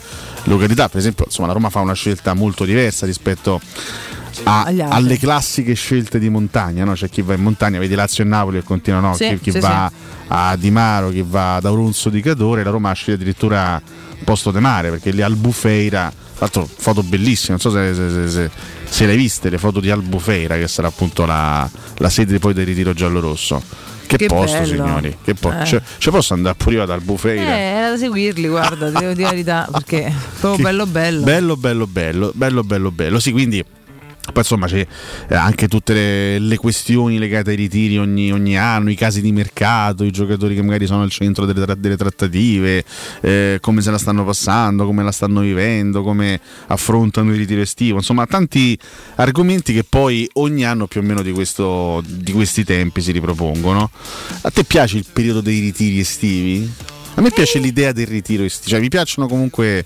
località. Per esempio, insomma, la Roma fa una scelta molto diversa rispetto a- alle classiche scelte di montagna, no? c'è chi va in montagna, vedi Lazio e Napoli e continua, no? Sì, chi, chi sì, va a Di Maro, chi va ad Aurunzo di Cadore, la Roma sceglie addirittura posto de mare perché lì Albufeira, tra l'altro foto bellissime, non so se, se- se- se- le hai viste le foto di Albufeira che sarà appunto la, la sede poi del ritiro giallo-rosso. Che, Che posto bello. signori, che po- Eh. cioè, cioè posso andare pure io ad Albufeira? Eh, era da seguirli, guarda, devo dire la verità, [laughs] perché proprio bello bello. Bello, bello, bello, bello, bello, bello. Sì, quindi. Poi insomma c'è eh, anche tutte le, le questioni legate ai ritiri ogni, ogni anno, i casi di mercato, i giocatori che magari sono al centro delle, tra- delle trattative, eh, come se la stanno passando, come la stanno vivendo, come affrontano il ritiro estivo, insomma tanti argomenti che poi ogni anno più o meno di, questo, di questi tempi si ripropongono. A te piace il periodo dei ritiri estivi? A me piace l'idea del ritiro estivo, cioè mi piacciono comunque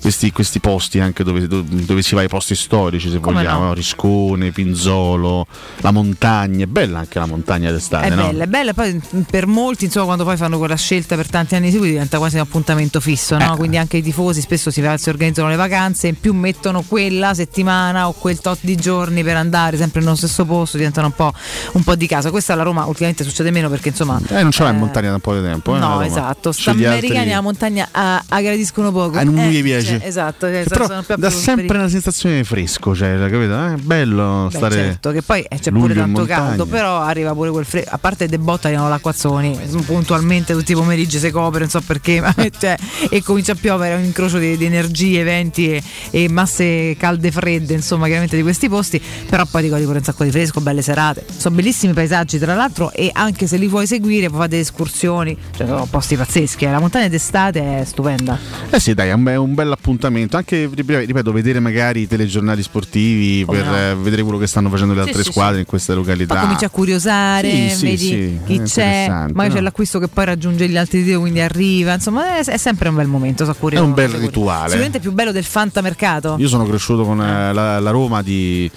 questi, questi posti anche dove, dove si va ai posti storici se Come vogliamo, no? Riscone, Pinzolo, la montagna, è bella anche la montagna d'estate, È no? bella, è bella, poi per molti, insomma, quando poi fanno quella scelta per tanti anni seguiti diventa quasi un appuntamento fisso, no? Eh. Quindi anche i tifosi spesso si, si organizzano le vacanze, in più mettono quella settimana o quel tot di giorni per andare sempre nello stesso posto, diventano un po', un po' di casa. Questa alla Roma ultimamente succede meno perché insomma... Eh, non ce l'ha in montagna da un po' di tempo. eh, la No, esatto. Gli americani altri- alla montagna ah, aggradiscono poco. Ah, non Eh, mi piace. Cioè, esatto, cioè, Che però più dà sempre per- una sensazione di fresco, cioè, capito? Eh, È bello Beh, stare. certo, che poi eh, c'è pure tanto caldo, però arriva pure quel freddo. A parte De Botta arrivano l'acquazzoni, puntualmente tutti i pomeriggi si copre, non so perché, [laughs] ma cioè, e comincia a piovere, è un incrocio di, di energie, venti e, e masse calde e fredde, insomma, chiaramente di questi posti, però poi ti godi pure un sacco di fresco, belle serate. Sono bellissimi paesaggi, tra l'altro, e anche se li vuoi seguire, poi fate escursioni, cioè sono posti pazzeschi. eh. La montagna d'estate è stupenda. Eh sì, dai, è un bel appuntamento. Anche, ripeto, vedere magari i telegiornali sportivi Come per no. vedere quello che stanno facendo le altre sì, squadre sì. in queste località. Poi cominci a curiosare, Sì, vedi chi c'è, interessante, magari c'è no? l'acquisto che poi raggiunge gli altri titoli, quindi arriva. Insomma, è, è sempre un bel momento. So curioso, È un bel rituale. Sicuramente più bello del fantamercato. Io sono cresciuto con eh, la, la Roma di-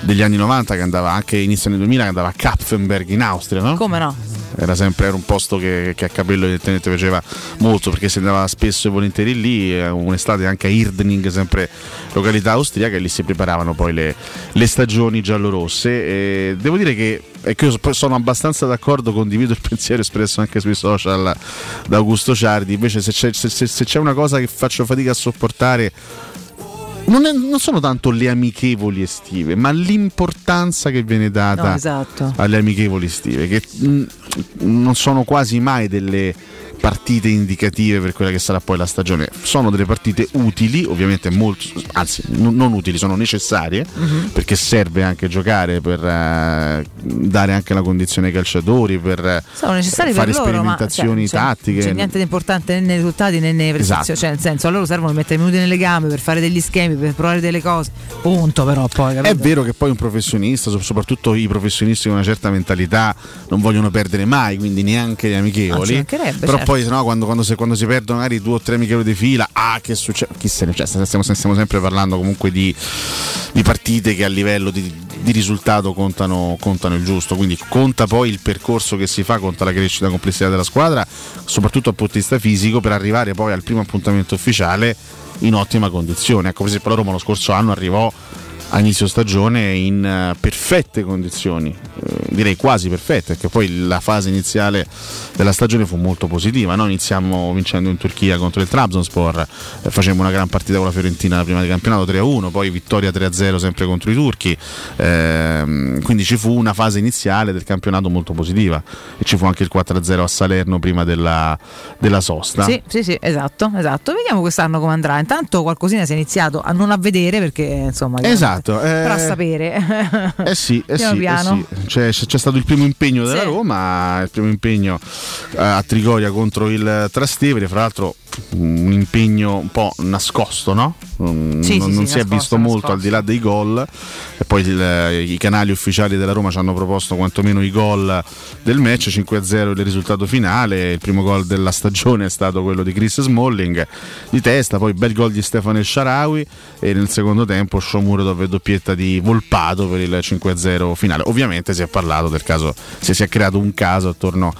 degli anni 90 che andava anche inizio anni 2000 che andava a Kapfenberg in Austria, no? Come no? Era sempre era un posto che, che a capello evidentemente piaceva molto perché si andava spesso e volentieri lì, eh, un'estate anche a Irdning, sempre località austriaca, e lì si preparavano poi le, le stagioni giallorosse. E devo dire che ecco, io sono abbastanza d'accordo, condivido il pensiero espresso anche sui social da Augusto Ciardi, invece se c'è, se- se c'è una cosa che faccio fatica a sopportare non, è- non sono tanto le amichevoli estive, ma l'importanza che viene data No, esatto. alle amichevoli estive, che mh, non sono quasi mai delle partite indicative per quella che sarà poi la stagione. Sono delle partite utili, ovviamente molto, anzi non non utili, sono necessarie, Mhm. perché serve anche giocare per eh, dare anche la condizione ai calciatori, per Sono fare per loro, ma sperimentazioni cioè, non c'è- tattiche. Non c'è niente di importante né nei risultati né nelle prestazioni. Esatto. Cioè, nel senso, a loro servono per mettere i minuti nelle gambe, per fare degli schemi, per provare delle cose. Punto, però poi. È capito? vero che poi un professionista, so- soprattutto i professionisti con una certa mentalità, non vogliono perdere mai, quindi neanche gli Ah, amichevoli. mancherebbe, Però certo. poi sennò quando, quando, se- quando si perdono magari due o tre amichevoli di fila, ah che succede? Chi se ne cioè, stiamo, stiamo sempre parlando comunque di, di partite che a livello di, di risultato contano, contano il giusto. Quindi conta poi il percorso che si fa, conta la crescita la complessità della squadra, soprattutto di vista fisico, per arrivare poi al primo appuntamento ufficiale in ottima condizione. Ecco, per esempio la Roma lo scorso anno arrivò a inizio stagione in eh, perfette condizioni, eh, direi quasi perfette, perché poi la fase iniziale della stagione fu molto positiva. no? Iniziamo vincendo in Turchia contro il Trabzonspor, eh, facemmo una gran partita con la Fiorentina la prima di campionato 3-1, poi vittoria 3-0 sempre contro i turchi, ehm, quindi ci fu una fase iniziale del campionato molto positiva e ci fu anche il 4-0 a Salerno prima della, della sosta. Sì, sì, sì, esatto, esatto. Vediamo quest'anno come andrà. Intanto qualcosina si è iniziato a non a vedere perché insomma. Esatto, eh, Però a sapere. Eh sì, eh Piano sì, eh piano. sì. C'è, c'è stato il primo impegno della Sì. Roma, il primo impegno eh, a Trigoria contro il Trastevere, fra l'altro un impegno un po' nascosto, no? Mm, Sì, non sì, non sì, si è visto molto nascosto. al di là dei gol e poi il- i canali ufficiali della Roma ci hanno proposto quantomeno i gol del match 5-0 il risultato finale il primo gol della stagione è stato quello di Chris Smalling di testa poi bel gol di Stefano Sharawi e nel secondo tempo Shomurodov e doppietta di Volpato per il 5-0 finale ovviamente si è parlato del caso si si è creato un caso attorno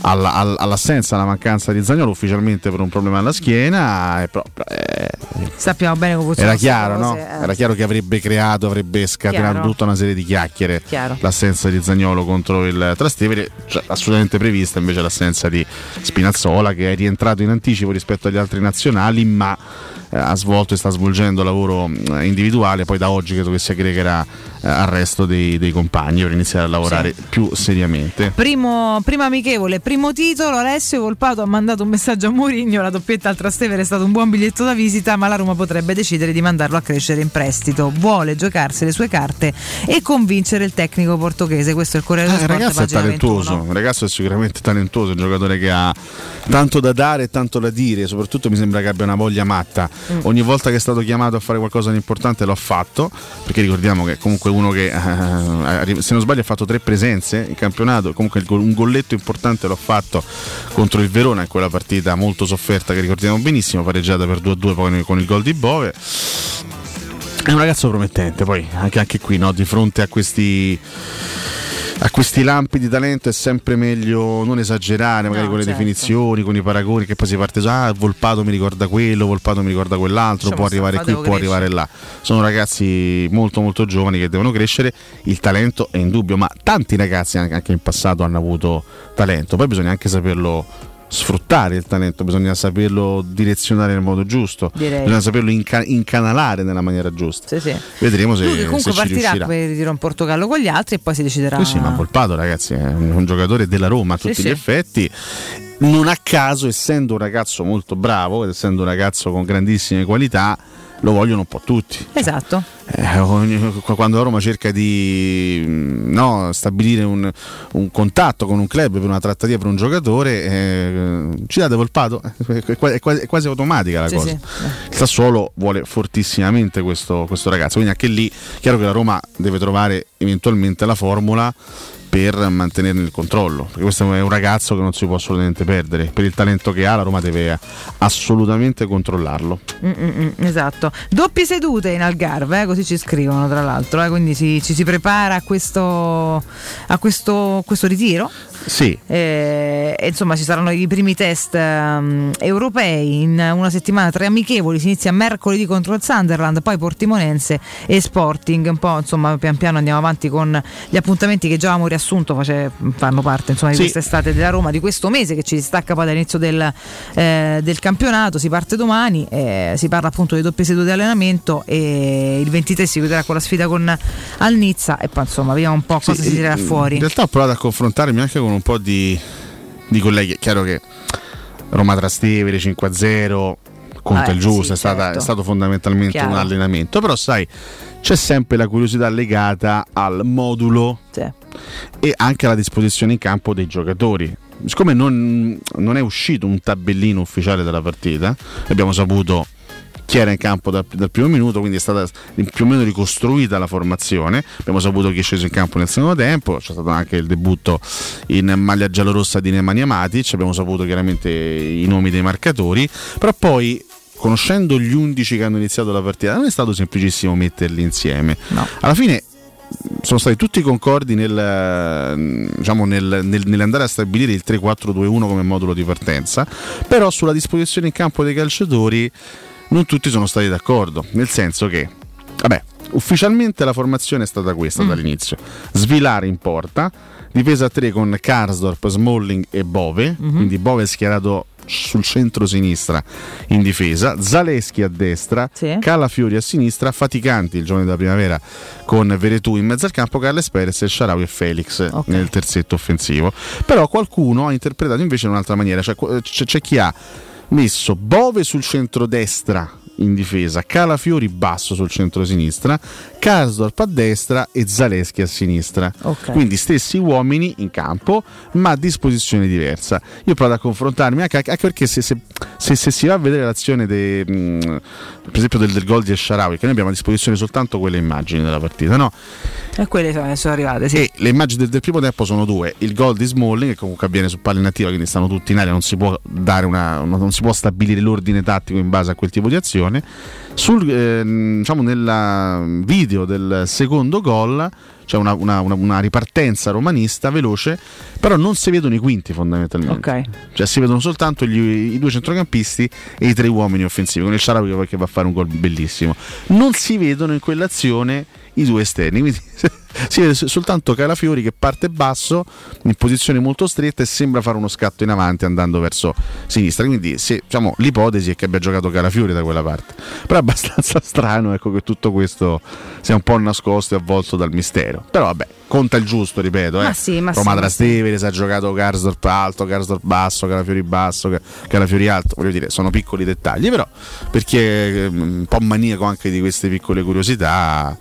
alla- all- all'assenza alla mancanza di Zagnolo ufficialmente per un problema alla schiena e però, eh, Sappiamo bene come funziona. era chiaro, queste no? cose, eh. Era chiaro che avrebbe creato, avrebbe scatenato Chiaro. tutta una serie di chiacchiere Chiaro. l'assenza di Zagnolo contro il Trastevere, cioè, assolutamente prevista invece l'assenza di Spinazzola che è rientrato in anticipo rispetto agli altri nazionali, ma eh, ha svolto e sta svolgendo lavoro eh, individuale, poi da oggi credo che si aggregherà al resto dei, dei compagni per iniziare a lavorare più seriamente. Primo, primo amichevole, primo titolo, Alessio Volpato ha mandato un messaggio a Mourinho, la doppietta al Trastevere è stato un buon biglietto da visita, ma la Roma potrebbe decidere di mandarlo a crescere in prestito. Vuole giocarsi le sue carte e convincere il tecnico portoghese, questo è il Corriere dello Eh, il Sport, ragazzo è talentuoso, 21. il ragazzo è sicuramente talentuoso, è un giocatore che ha tanto da dare e tanto da dire, soprattutto mi sembra che abbia una voglia matta. Mm. Ogni volta che è stato chiamato a fare qualcosa di importante lo ha fatto, perché ricordiamo che è comunque uno che eh, se non sbaglio ha fatto tre presenze in campionato, comunque un golletto importante l'ha fatto contro il Verona in quella partita molto sofferta che ricordiamo benissimo, pareggiata per 2-2 poi con il gol di Bove. È un ragazzo promettente, poi anche, anche qui no, di fronte a questi a questi lampi di talento è sempre meglio non esagerare magari No, con le certo. definizioni, con i paragoni, che poi si parte ah, Volpato mi ricorda quello, Volpato mi ricorda quell'altro, Lasciamo può arrivare qui, può arrivare là. Sono ragazzi molto molto giovani che devono crescere, il talento è indubbio, ma tanti ragazzi anche in passato hanno avuto talento, poi bisogna anche saperlo sfruttare il talento, bisogna saperlo direzionare nel modo giusto, Direi. bisogna saperlo inca- incanalare nella maniera giusta. Sì, sì. Vedremo se, Lui comunque se ci partirà riuscirà. per il in Portogallo con gli altri e poi si deciderà. Sì, sì, ma Volpato, ragazzi, è un, giocatore della Roma a tutti sì. gli effetti. Non a caso, essendo un ragazzo molto bravo, ed essendo un ragazzo con grandissime qualità, lo vogliono un po' tutti. Esatto. Eh, ogni- quando la Roma cerca di mm, no, stabilire un, un contatto con un club per una trattativa per un giocatore, eh, ci date Volpato? [laughs] È quasi, è quasi- è quasi automatica la Sì, cosa. sì. Il Sassuolo vuole fortissimamente questo, questo ragazzo, quindi anche lì chiaro che la Roma deve trovare eventualmente la formula per mantenerne il controllo, perché questo è un ragazzo che non si può assolutamente perdere, per il talento che ha la Roma deve assolutamente controllarlo. Mm, mm, mm, esatto. Doppie sedute in Algarve, eh, così ci scrivono tra l'altro, eh, quindi si- ci si prepara a questo, a questo, questo ritiro. Sì, Eh, insomma ci saranno i primi test ehm, europei in una settimana, tre amichevoli, si inizia mercoledì contro il Sunderland, poi Portimonense e Sporting, un po' insomma pian piano andiamo avanti con gli appuntamenti che già avevamo riassunto, face- fanno parte insomma di Sì. quest'estate della Roma, di questo mese che ci distacca poi dall'inizio del, eh, del campionato, si parte domani, eh, si parla appunto di doppie sedute di allenamento e il 23 si chiuderà con la sfida con al Nizza e poi insomma vediamo un po' cosa Sì, si tirerà in- fuori. In realtà ho provato a confrontarmi anche con un po' di, di colleghi. È chiaro che Roma Trastevere 5-0 conta Eh, il giusto, sì, è, stata- certo. è stato fondamentalmente Chiaro. un allenamento. Però sai, c'è sempre la curiosità legata al modulo Sì. E anche alla disposizione in campo dei giocatori. Siccome non, non è uscito un tabellino ufficiale della partita, abbiamo saputo chi era in campo dal, dal primo minuto, quindi è stata più o meno ricostruita la formazione. Abbiamo saputo chi è sceso in campo nel secondo tempo, c'è stato anche il debutto in maglia giallorossa di Nemanja Matic, abbiamo saputo chiaramente i nomi dei marcatori, però poi conoscendo gli 11 che hanno iniziato la partita non è stato semplicissimo metterli insieme. Alla fine sono stati tutti concordi nel, diciamo, nel- nel- nell'andare a stabilire il 3-4-2-1 come modulo di partenza, però sulla disposizione in campo dei calciatori non tutti sono stati d'accordo, nel senso che, vabbè, ufficialmente la formazione è stata questa Mm. dall'inizio, Svilare in porta, difesa a 3 con Karsdorp, Smalling e Bove, Mhm. quindi Bove è schierato sul centro-sinistra in difesa, Zaleschi a destra, Calafiori a sinistra, Faticanti il giorno della primavera con Veretù in mezzo al campo, Carles Perez, Sharawi e Felix nel terzetto offensivo. Però qualcuno ha interpretato invece in un'altra maniera, cioè, c'è chi ha messo Bove sul centro-destra in difesa, Calafiori basso sul centro-sinistra, Karsdorp a destra e Zaleschi a sinistra. Ok. Quindi stessi uomini in campo, ma a disposizione diversa. Io provo a confrontarmi anche, anche perché se, se- se- se si va a vedere l'azione de- mh, per esempio del, del gol di Esharawi, che noi abbiamo a disposizione soltanto quelle immagini della partita, no? E quelle sono, sono arrivate, sì. E le immagini del, del primo tempo sono due: il gol di Smalling, che comunque avviene su palla inattiva, quindi stanno tutti in aria, non si può dare una, non si può stabilire l'ordine tattico in base a quel tipo di azione. Sul, ehm, diciamo nella video del secondo gol c'è una, una- una- una ripartenza romanista veloce, però non si vedono i quinti fondamentalmente. Ok. Cioè si vedono soltanto gli- i due centrocampisti e i tre uomini offensivi, con il Sharawi che va a fare un gol bellissimo. Non si vedono in quell'azione i due esterni. Quindi [laughs] si vede soltanto Calafiori che parte basso in posizione molto stretta e sembra fare uno scatto in avanti andando verso sinistra. Quindi se, diciamo, l'ipotesi è che abbia giocato Calafiori da quella parte. Però è abbastanza [laughs] strano ecco, che tutto questo sia un po' nascosto e avvolto dal mistero. Però vabbè, conta il giusto, ripeto. Eh. Ma sì, ma Roma sì, Trastevere, si ha giocato Garsdorp alto, Garsdorp basso, Calafiori basso, Ca- Calafiori alto. Voglio dire, sono piccoli dettagli, però per chi è eh, un po' maniaco anche di queste piccole curiosità.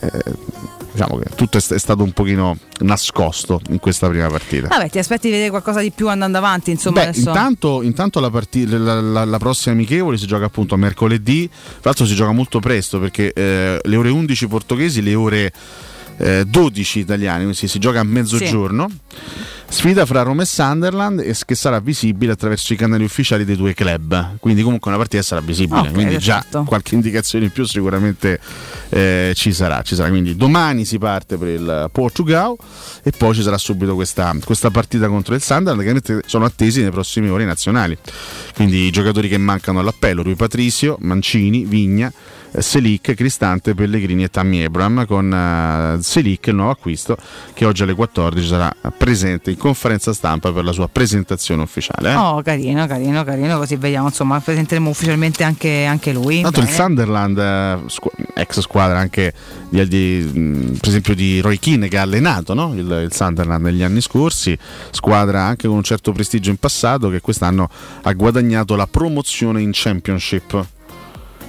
Eh, Diciamo che tutto è, st- è stato un pochino nascosto in questa prima partita. Vabbè, ti aspetti di vedere qualcosa di più andando avanti, insomma, Beh, adesso. intanto, intanto la, parti- la- la- la prossima amichevole si gioca appunto a mercoledì, tra l'altro si gioca molto presto perché eh, le ore 11 portoghesi, le ore eh, 12 italiane, quindi si, si gioca a mezzogiorno. Sfida fra Roma e Sunderland e che sarà visibile attraverso i canali ufficiali dei due club. Quindi comunque una partita sarà visibile. Ok, quindi già perfetto. qualche indicazione in più sicuramente eh, ci sarà, ci sarà. Quindi domani si parte per il Portugal e poi ci sarà subito questa, questa partita contro il Sunderland che sono attesi nei prossimi ore nazionali. Quindi i giocatori che mancano all'appello, Rui Patricio, Mancini, Vigna. eh, Selic, Cristante, Pellegrini e Tammy Abram con eh, Selic il nuovo acquisto che oggi alle 14 sarà presente in conferenza stampa per la sua presentazione ufficiale. eh. Oh, carino, carino, carino, così vediamo, insomma, presenteremo ufficialmente anche, anche lui. Tanto il. Sunderland, eh, ex squadra anche di, di, per esempio di Roy Keane che ha allenato no? il, il Sunderland negli anni scorsi, squadra anche con un certo prestigio in passato che quest'anno ha guadagnato la promozione in Championship.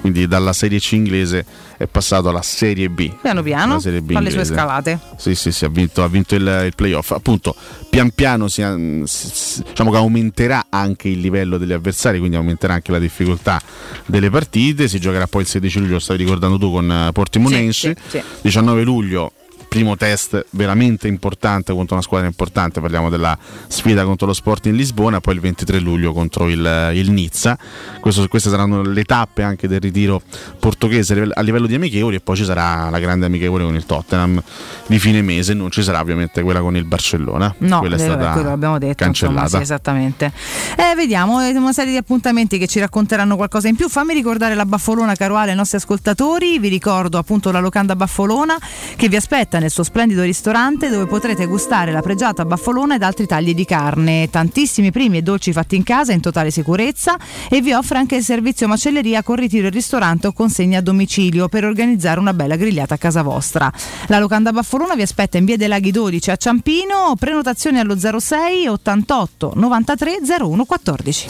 Quindi dalla Serie C inglese è passato alla Serie B. Piano piano, Serie B fa le sue scalate. Sì, sì, sì, ha vinto, ha vinto il, il playoff. Appunto, pian piano si, si- diciamo che aumenterà anche il livello degli avversari, quindi aumenterà anche la difficoltà delle partite. Si giocherà poi il 16 luglio, lo stavi ricordando tu, con eh, Portimonense. Sì, sì, sì. 19 luglio. Primo test veramente importante contro una squadra importante, parliamo della sfida contro lo Sporting Lisbona, poi il 23 luglio contro il, il Nizza. Questo- queste saranno le tappe anche del ritiro portoghese a livello- di amichevoli e poi ci sarà la grande amichevole con il Tottenham di fine mese, non ci sarà ovviamente quella con il Barcellona, No, quella è stata quello detto, insomma, cancellata. sì, esattamente. Eh, vediamo eh, una serie di appuntamenti che ci racconteranno qualcosa in più. Fammi ricordare la Baffolona Caruale ai nostri ascoltatori. Vi ricordo appunto la locanda Baffolona che vi aspetta nel suo splendido ristorante dove potrete gustare la pregiata baffolona ed altri tagli di carne. Tantissimi primi e dolci fatti in casa in totale sicurezza e vi offre anche il servizio macelleria con ritiro in ristorante o consegna a domicilio per organizzare una bella grigliata a casa vostra. La locanda Baffolona vi aspetta in via dei Laghi 12 a Ciampino, prenotazioni allo 06 88 93 01 14.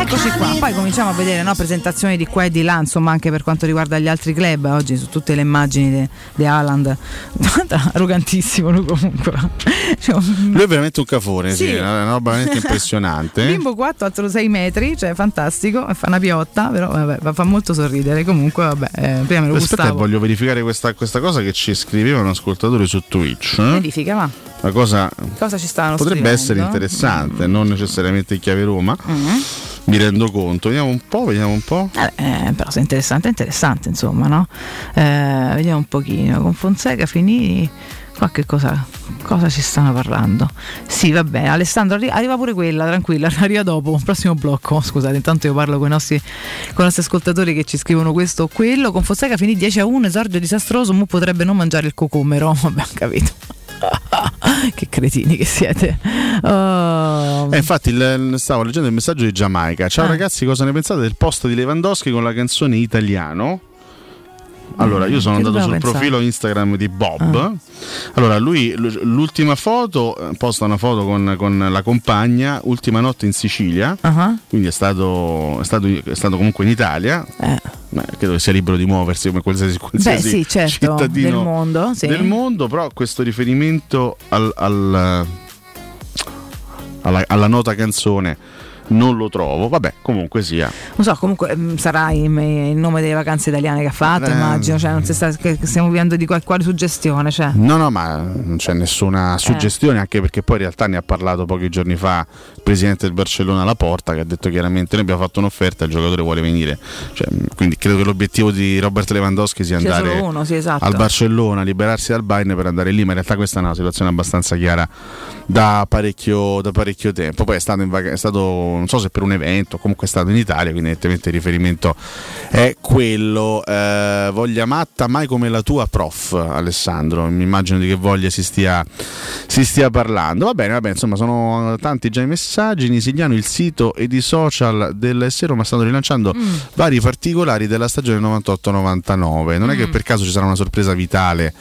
Eccoci qua, poi cominciamo a vedere no, presentazioni di qua e di là, insomma anche per quanto riguarda gli altri club, oggi su tutte le immagini di Haaland, [laughs] arrogantissimo lui comunque. Cioè, [laughs] Lui è veramente un cafone, sì, Sì. è una roba veramente [laughs] impressionante. Bimbo 4, altro 6 metri, cioè fantastico, fa una piotta, però vabbè, fa- fa molto sorridere. Comunque, vabbè, eh, prima me lo Aspetta, gustavo. voglio verificare questa, questa cosa che ci scriveva un ascoltatore su Twitch. eh. Verifica, va. La cosa Cosa ci stanno potrebbe scrivendo? essere interessante, non necessariamente in chiave Roma. Mm. Mi rendo conto. Vediamo un po', vediamo un po'. Eh, però se è interessante, è interessante, insomma, no? Eh, vediamo un pochino. Con Fonseca, Finini, qua che cosa, cosa ci stanno parlando? Sì, va bene, Alessandro, arri- arriva pure quella, tranquilla, [laughs] arriva dopo, prossimo blocco. Scusate, intanto io parlo con i nostri, con i nostri ascoltatori che ci scrivono questo o quello. Con Fonseca finì 10 a 1, esordio disastroso, mu potrebbe non mangiare il cocomero. [laughs] Vabbè, capito. [laughs] che cretini che siete. Oh. Eh, infatti, il- stavo leggendo il messaggio di Giamaica. Ciao Ah. ragazzi, cosa ne pensate del post di Lewandowski con la canzone italiano? Allora, io sono che andato sul pensare? profilo Instagram di Bob. Ah. Allora, lui l'ultima foto eh, posta una foto con, con la compagna, ultima notte in Sicilia. Ah. Quindi è stato, è, stato, è stato comunque in Italia. Eh. Ma credo che sia libero di muoversi come qualsiasi, qualsiasi sì, certo, cittadino del mondo, sì. del mondo, però questo riferimento al- al, alla, alla nota canzone non lo trovo. Vabbè, comunque sia. Non so, comunque mm, sarà il, il nome delle vacanze italiane che ha fatto, Eh. immagino, cioè non si sta, che che stiamo vivendo di qual- quale suggestione, cioè. No, no, ma non c'è nessuna suggestione, anche perché poi in realtà ne ha parlato pochi giorni fa il presidente del Barcellona Laporta, che ha detto chiaramente noi abbiamo fatto un'offerta, il giocatore vuole venire. Cioè, quindi credo che l'obiettivo di Robert Lewandowski sia andare uno, sì, esatto. al Barcellona, liberarsi dal Bayern per andare lì, ma in realtà questa è una situazione abbastanza chiara da parecchio, da parecchio tempo. Poi è stato in, vaca- è stato non so se per un evento, comunque è stato in Italia, quindi evidentemente il riferimento è quello. Eh, voglia matta mai come la tua prof Alessandro, mi immagino di che voglia si stia, si stia parlando. Va bene, va bene, insomma sono tanti già i messaggi, Nisigliano, il sito ed i social dell'S Roma stanno rilanciando Mm. vari particolari della stagione 98-99. Non è che Mm. per caso ci sarà una sorpresa vitale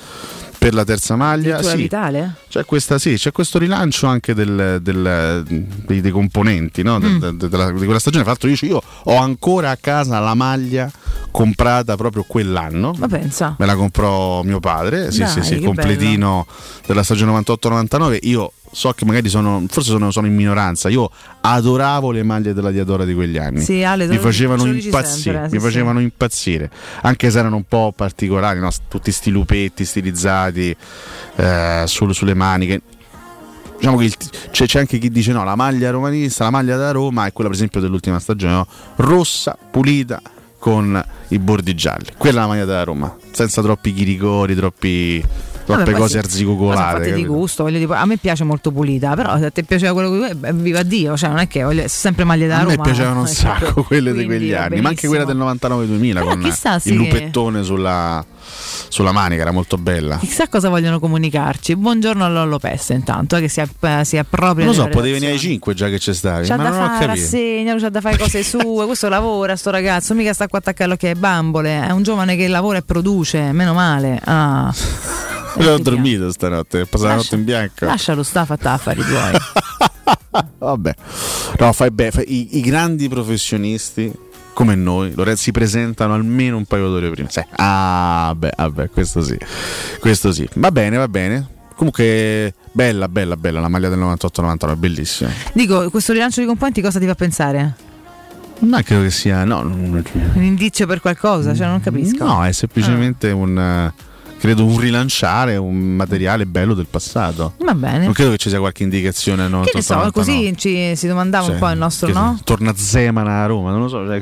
per la terza maglia? Sì. vitale? C'è, questa, sì, c'è questo rilancio anche del- del- dei, dei componenti no? Mm. de- de- della- di quella stagione. Fra l'altro, io, io ho ancora a casa la maglia comprata proprio quell'anno. Ma pensa. Me la comprò mio padre. Sì, Dai, sì, sì, completino della stagione 98-99. Io so che magari sono, forse sono, sono in minoranza. Io adoravo le maglie della Diadora di quegli anni. Sì, Ale, mi facevano impazzire. sempre, eh, mi sì, facevano impazzire. Anche se erano un po' particolari, no? tutti sti lupetti stilizzati eh, sul- sulle maniche. Diciamo che il- c'è, c'è anche chi dice no, la maglia romanista, la maglia da Roma è quella per esempio dell'ultima stagione, no? rossa, pulita, con i bordi gialli. Quella è la maglia da Roma, senza troppi chiricori, troppi, troppe cose sì. arzigogolate. Fatte di gusto, voglio dire, a me piace molto pulita, però se a te piaceva quello che vuoi, viva Dio, cioè non è che voglio, sempre maglie da A Roma. me piacevano un eh, [laughs] sacco quelle di quegli anni, ma anche quella del benissimo. 99-2000 Però con chissà, sì, il che- lupettone sulla, sulla manica, era molto bella. Chissà cosa vogliono comunicarci. Buongiorno a Lollo Peste intanto, eh, che si, app- si appropria. Non lo so, potevi venire ai redazione. 5 già che c'è stavi, C'ha ma da non ho fare rassegna, c'ha da fare [laughs] cose sue, questo lavora sto ragazzo, mica sta qua attaccato all'occhio ai bambole, è un giovane che lavora e produce, meno male. Ah. [laughs] Io ho dormito stanotte, ho passato la notte in bianco. Lascialo sta fatta affari tuoi. [laughs] Vabbè, no, fai bene. i, i grandi professionisti come noi, si presentano almeno un paio d'ore prima. Sì. Ah, beh, vabbè, questo sì. Questo sì. Va bene, va bene. Comunque, bella, bella, bella la maglia del 98-99, bellissima. Dico, questo rilancio di componenti cosa ti fa pensare? Non credo che sia. No, non- Un indizio per qualcosa? Cioè, non capisco. no è semplicemente un. Eh, Credo un rilanciare un materiale bello del passato. Va bene. Non credo che ci sia qualche indicazione. al Che ne so, 98-99. così ci, si domandava un Cioè, po' il nostro no? Torna Zemana a Roma, non lo so. cioè,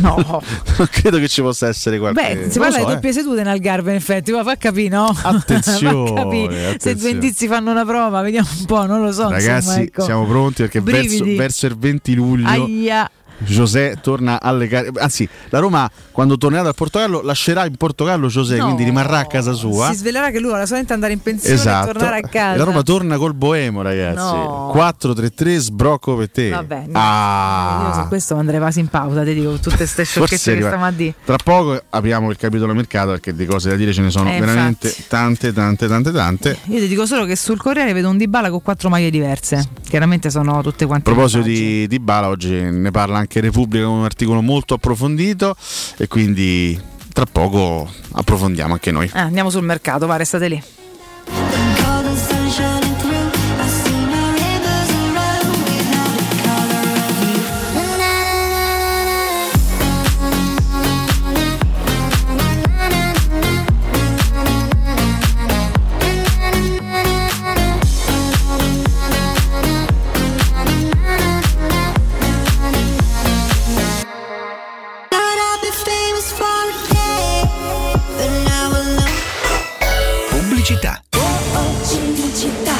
No. [laughs] non credo che ci possa essere qualche. Beh, si parla so, di eh. doppie sedute in Algarve, in effetti, ma fa capire, no? [laughs] Attenzione, [laughs] capì. Se due indizi fanno una prova, vediamo un po', non lo so. Ragazzi, insomma, ecco. siamo pronti perché verso, verso il 20 luglio Aia. José torna alle gare. Anzi, la Roma quando tornerà dal Portogallo lascerà in Portogallo José, No. quindi rimarrà a casa sua. Si svelerà che lui vuole solamente andare in pensione Esatto. e tornare a casa. La Roma torna col Boemo, ragazzi. No. 4-3-3, sbrocco per te. Vabbè, no. Ah. Io su questo andrei quasi in pausa, ti dico, tutte queste sciocchezze che stiamo a dire. Tra poco apriamo il capitolo mercato perché di cose da dire ce ne sono Eh, veramente infatti. tante, tante, tante, tante. Io ti dico solo che sul Corriere vedo un Dybala con quattro maglie diverse. Chiaramente sono tutte A quante. proposito di, di Bala, oggi ne parla anche Repubblica con un articolo molto approfondito e quindi tra poco approfondiamo anche noi. Eh, andiamo sul mercato, va, restate lì.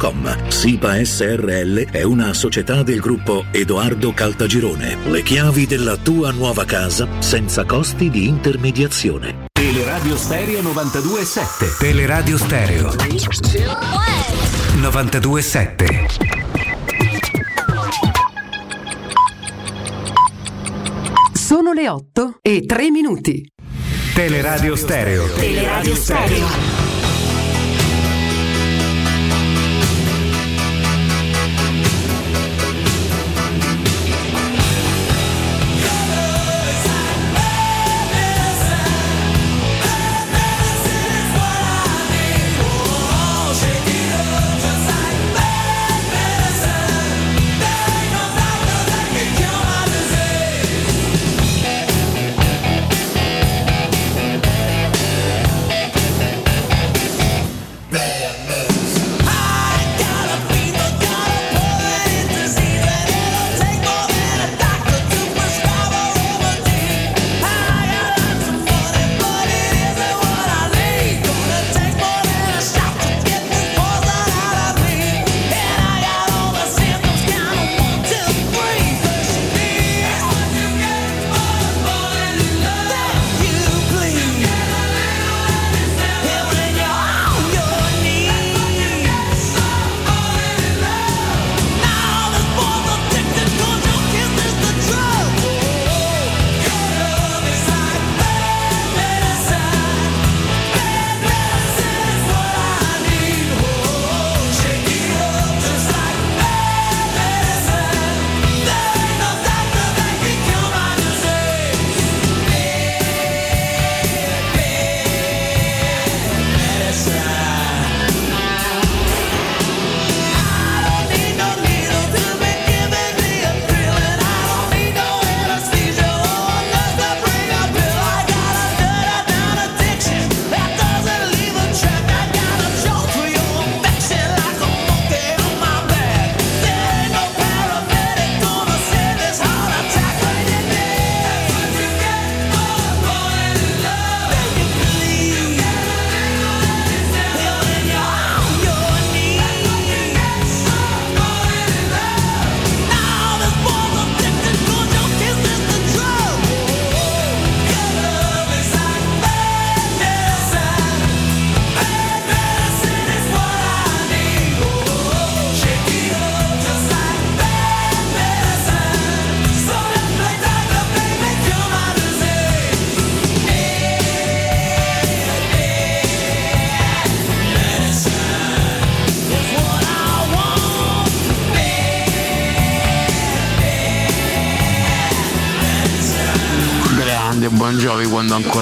www.keicalt.com. SIPA SRL è una società del gruppo Edoardo Caltagirone. Le chiavi della tua nuova casa senza costi di intermediazione. Teleradio Stereo 92.7 Teleradio Stereo 92.7 Sono le 8 e 3 minuti. Teleradio Stereo Teleradio Stereo.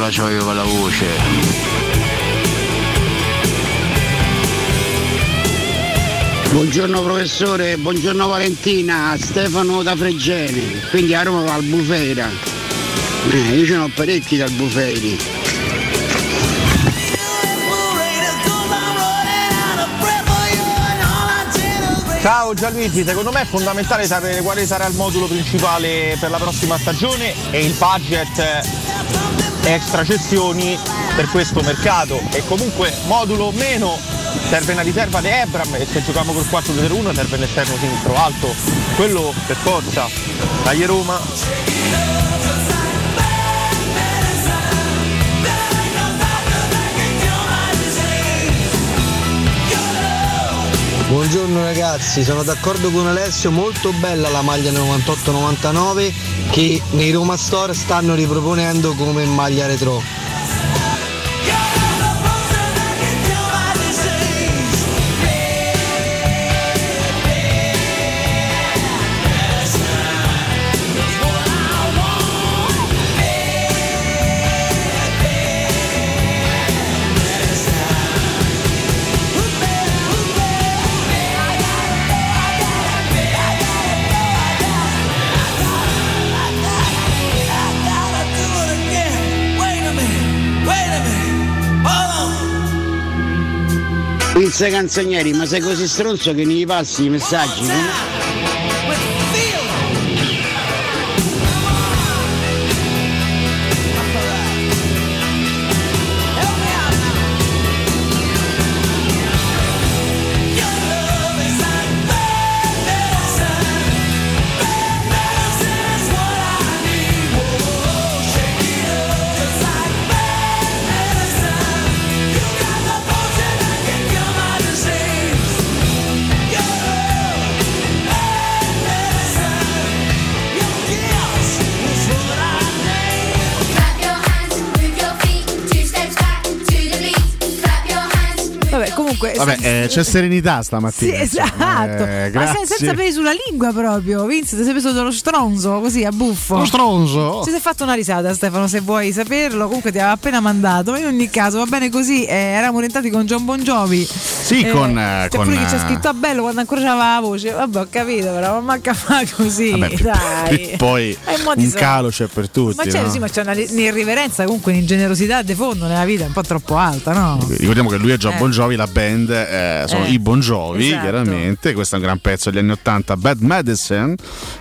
Quando ancora aveva la voce. Buongiorno professore, buongiorno Valentina, Stefano da Fregene, quindi a Roma va al Bufera. Eh, io ce ne ho parecchi dal Buferi. Ciao Gianluigi, secondo me è fondamentale sapere quale sarà il modulo principale per la prossima stagione e il budget extra cessioni per questo mercato e comunque modulo meno serve una riserva di Ebram e se giochiamo col 4-2-1 serve l'esterno sinistro alto, quello per forza. Dai Roma! Buongiorno ragazzi, sono d'accordo con Alessio, molto bella la maglia 98-99 che nei Roma Store stanno riproponendo come maglia retro. Pizza canzonieri, ma sei così stronzo che non gli passi i messaggi? Vabbè, Vabbè, eh, c'è serenità Sì, stamattina. esatto. insomma, eh, Ma sen- senza peli sulla lingua proprio. Vince, ti sei preso dello stronzo così a buffo. Lo stronzo? Ci sei fatto una risata, Stefano, se vuoi saperlo. Comunque ti aveva appena mandato. Ma in ogni caso va bene così. Eh, eravamo orientati con John Bon Sì, con, eh, C'è con, pure ci ha eh, scritto a bello quando ancora c'aveva la voce. Vabbè, ho capito, però ma manca fa così. Vabbè, dai. poi Eh, un calo c'è per tutti. Ma c'è, no? sì, ma c'è una un'irriverenza, comunque un'ingenerosità di fondo nella vita un po' troppo alta, no? Ricordiamo che lui è John Eh. Bon Jovi, la band eh, sono i Bon Jovi, esatto. chiaramente. Questo è un gran pezzo degli anni 80, Bad Medicine,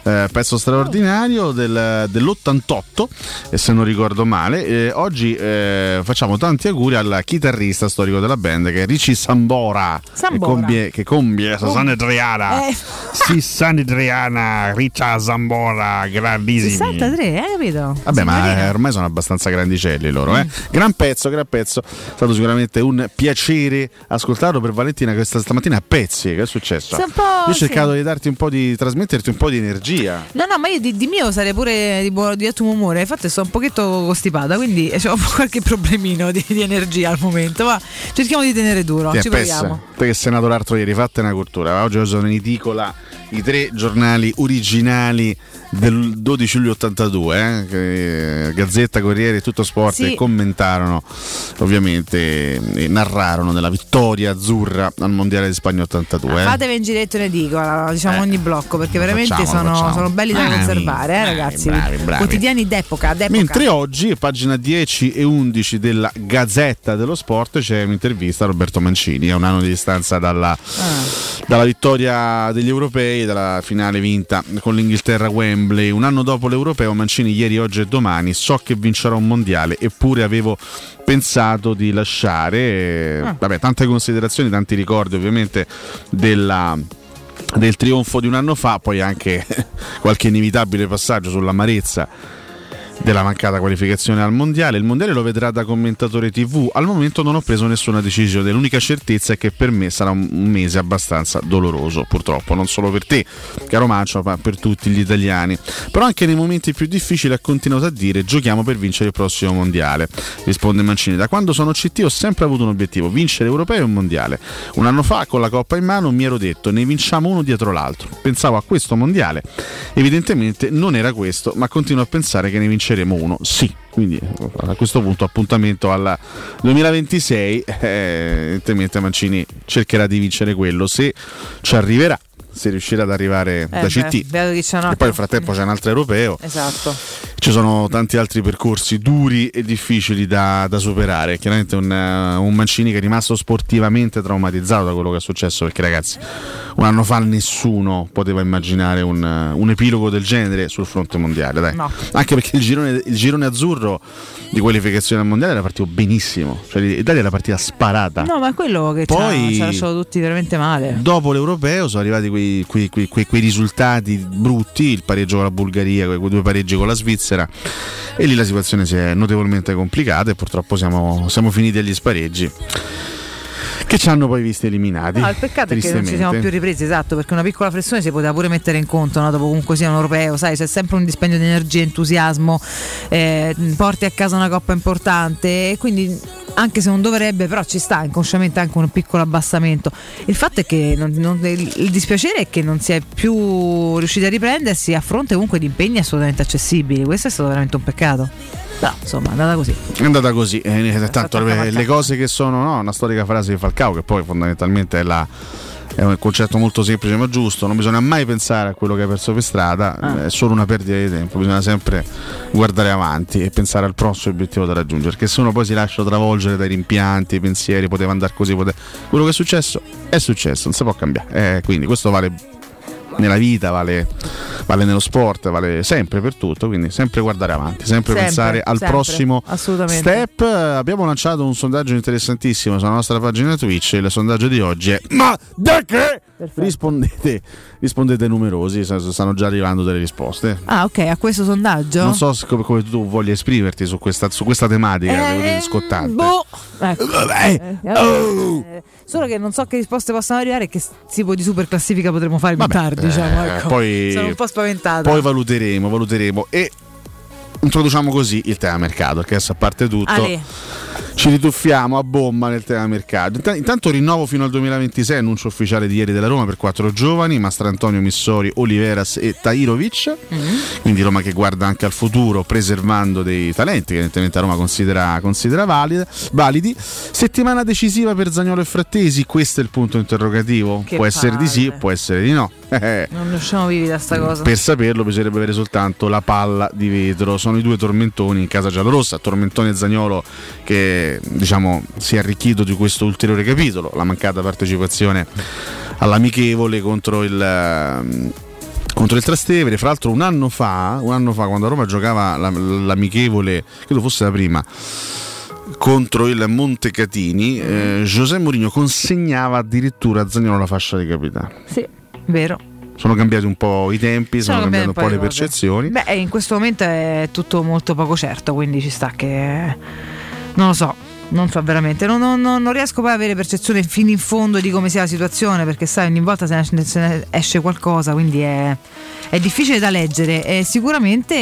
pezzo straordinario del- dell'88, e se non ricordo male. Oggi facciamo tanti auguri al chitarrista storico della band che è Ricci Sambora, Sambora. Che, compie, che compie Susanna Adriana. Eh. Susanna Adriana, Riccia Sambora, grandissimi. 63, hai capito? Vabbè, ma Signorina. eh, ormai sono abbastanza grandicelli loro, eh. Gran pezzo, gran pezzo. È stato sicuramente un piacere ascoltarlo per Valentina questa stamattina a pezzi. Che è successo? Sì, Io ho sì. cercato di darti un po' di trasmetterti un po' di energia. No, no, ma io di, di mio sarei pure di, buono, di ottimo umore. Infatti, sto un pochetto costipata, quindi ho qualche problemino di, di energia al momento. Ma cerchiamo di tenere duro. Ti ci pessa? Proviamo. Te che sei nato l'altro ieri, fatte una cultura. Oggi sono in edicola i tre giornali originali del 12 luglio 82, eh, che Gazzetta, Corriere e Tutto Sport Sì. commentarono, ovviamente, e narrarono della vittoria azzurra al Mondiale di Spagna 82. eh. Fatevi in giretto in edicola, diciamo Eh. ogni blocco, perché veramente Facciamolo, sono, facciamolo. sono belli da Bravi, conservare, eh, ragazzi. bravi, bravi. Quotidiani d'epoca, d'epoca. Mentre oggi, pagina 10 e 11 della Gazzetta dello Sport, c'è un'intervista a Roberto Mancini, a un anno di distanza dalla, Ah. dalla vittoria degli europei, dalla finale vinta con l'Inghilterra a Wembley. Un anno dopo l'europeo, Mancini ieri, oggi e domani, so che vincerò un mondiale, eppure avevo pensato di lasciare. Ah. Vabbè, tante considerazioni, tanti ricordi ovviamente della del trionfo di un anno fa, poi anche [laughs] qualche inevitabile passaggio sull'amarezza della mancata qualificazione al mondiale. Il mondiale lo vedrà da commentatore TV. Al momento non ho preso nessuna decisione. L'unica certezza è che per me sarà un mese abbastanza doloroso, purtroppo, non solo per te, caro Mancio, ma per tutti gli italiani. Però anche nei momenti più difficili ha continuato a dire giochiamo per vincere il prossimo mondiale. Risponde Mancini. Da quando sono CT ho sempre avuto un obiettivo, vincere europeo e un mondiale. Un anno fa, con la Coppa in mano, mi ero detto ne vinciamo uno dietro l'altro. Pensavo a questo mondiale. Evidentemente non era questo, ma continuo a pensare che ne vinceremo vinceremo uno, sì. Quindi a questo punto appuntamento al 2026, eh, evidentemente Mancini cercherà di vincere quello, se ci arriverà, se riuscirà ad arrivare Eh, da beh, CT. E poi nel frattempo c'è un altro europeo. Esatto. Ci sono tanti altri percorsi duri e difficili da, da superare. Chiaramente un, eh, un Mancini che è rimasto sportivamente traumatizzato da quello che è successo. Perché, ragazzi, un anno fa nessuno poteva immaginare un, eh, un epilogo del genere sul fronte mondiale. No. Anche perché il girone, il girone azzurro di qualificazione al mondiale era partito benissimo. Cioè, l'Italia era partita sparata. No, ma è quello che Poi- ci ha- ci ha lasciato tutti veramente male. Dopo l'europeo sono arrivati quei, quei- quei- quei- risultati brutti, il pareggio con la Bulgaria, quei due pareggi con la Svizzera e lì la situazione si è notevolmente complicata e purtroppo siamo, siamo finiti agli spareggi che ci hanno poi visti eliminati. No, il peccato è che non ci siamo più ripresi, esatto, perché una piccola flessione si poteva pure mettere in conto, no? dopo comunque sia un europeo, sai, c'è sempre un dispendio di energia, entusiasmo, eh, porti a casa una coppa importante e quindi anche se non dovrebbe, però ci sta inconsciamente anche un piccolo abbassamento. Il fatto è che non- non- il, il dispiacere è che non si è più riusciti a riprendersi a fronte comunque di impegni assolutamente accessibili, questo è stato veramente un peccato. Però insomma è andata così. È andata così, eh, tanto le, le cose che sono, no, una storica frase di Falcao che poi fondamentalmente è, la- è un concetto molto semplice ma giusto, non bisogna mai pensare a quello che hai perso per strada, Ah. è solo una perdita di tempo, bisogna sempre guardare avanti e pensare al prossimo obiettivo da raggiungere, perché se uno poi si lascia travolgere dai rimpianti, i pensieri, poteva andare così, poteva... quello che è successo è successo, non si può cambiare, Eh, quindi questo vale nella vita, vale, vale nello sport, vale sempre per tutto, quindi sempre guardare avanti, sempre, Sempre, pensare al sempre, prossimo step. Abbiamo lanciato un sondaggio interessantissimo sulla nostra pagina Twitch, il sondaggio di oggi è Ma da che? Rispondete, rispondete numerosi, stanno già arrivando delle risposte. Ah, ok, a questo sondaggio? Non so come, come tu voglia esprimerti su questa, su questa tematica, Eh, scottante. Boh. Ecco. Vabbè. Eh, eh, Solo che non so che risposte possano arrivare e che tipo di super classifica potremo fare più tardi. Diciamo, Eh, ecco. poi, Sono un po' spaventata. Poi valuteremo, valuteremo e introduciamo così il tema mercato, perché adesso a parte tutto Ale. Ci rituffiamo a bomba nel tema mercato. Inta- Intanto rinnovo fino al 2026, annuncio ufficiale di ieri della Roma per quattro giovani, Mastrantonio Missori, Oliveras e Tairovic. Quindi Roma che guarda anche al futuro preservando dei talenti che evidentemente la Roma considera, considera valida- validi. Settimana decisiva per Zagnolo e Frattesi, questo è il punto interrogativo. Che può essere di sì, palle. può essere di no. [laughs] Non ne usciamo vivi da sta cosa. per saperlo bisognerebbe avere soltanto la palla di vetro. Sono i due tormentoni in casa giallorossa, Tormentone e Zagnolo che diciamo si è arricchito di questo ulteriore capitolo, la mancata partecipazione all'amichevole contro il ehm, contro il Trastevere, fra l'altro un anno fa, un anno fa quando Roma giocava la- l'amichevole, credo fosse la prima contro il Montecatini, eh, José Mourinho consegnava addirittura a Zagnolo la fascia di capitano. Sì, vero. Sono cambiati un po' i tempi, sono, Sono cambiate un po' le di cose. percezioni. Beh, in questo momento è tutto molto poco certo, quindi ci sta che. Non lo so. Non so veramente, non, non- non- riesco poi ad avere percezione fino in fondo di come sia la situazione, perché sai, ogni volta se ne, se ne esce qualcosa, quindi è, è difficile da leggere. E sicuramente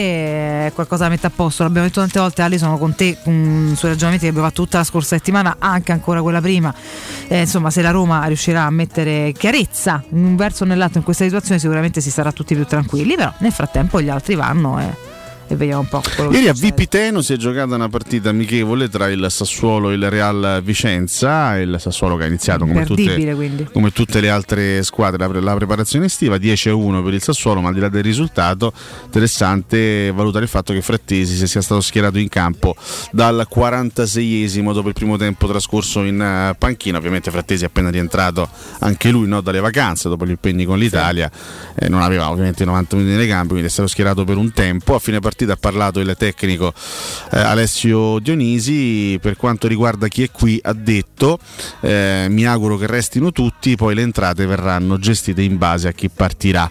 è qualcosa da mettere a posto. L'abbiamo detto tante volte, Ali, sono con te mm, sui ragionamenti che abbiamo fatto tutta la scorsa settimana, anche ancora quella prima. Eh, insomma, se la Roma riuscirà a mettere chiarezza in un verso o nell'altro in questa situazione, sicuramente si sarà tutti più tranquilli. Però nel frattempo gli altri vanno e, e vediamo un po' Ieri a. Vipiteno si è giocata una partita amichevole tra il Sassuolo e il Real Vicenza. Il Sassuolo che ha iniziato come tutte, come tutte le altre squadre la, la preparazione estiva 10 a 1 per il Sassuolo, ma al di là del risultato, interessante valutare il fatto che Frattesi si sia stato schierato in campo dal 46esimo dopo il primo tempo trascorso in eh, panchina. Ovviamente Frattesi è appena rientrato anche lui no, dalle vacanze dopo gli impegni con l'Italia, Eh, non aveva ovviamente i 90 minuti nelle gambe, quindi è stato schierato per un tempo. A fine partita ha parlato il tecnico eh, Alessio Dionisi per quanto riguarda chi è qui ha detto eh, mi auguro che restino tutti poi le entrate verranno gestite in base a chi partirà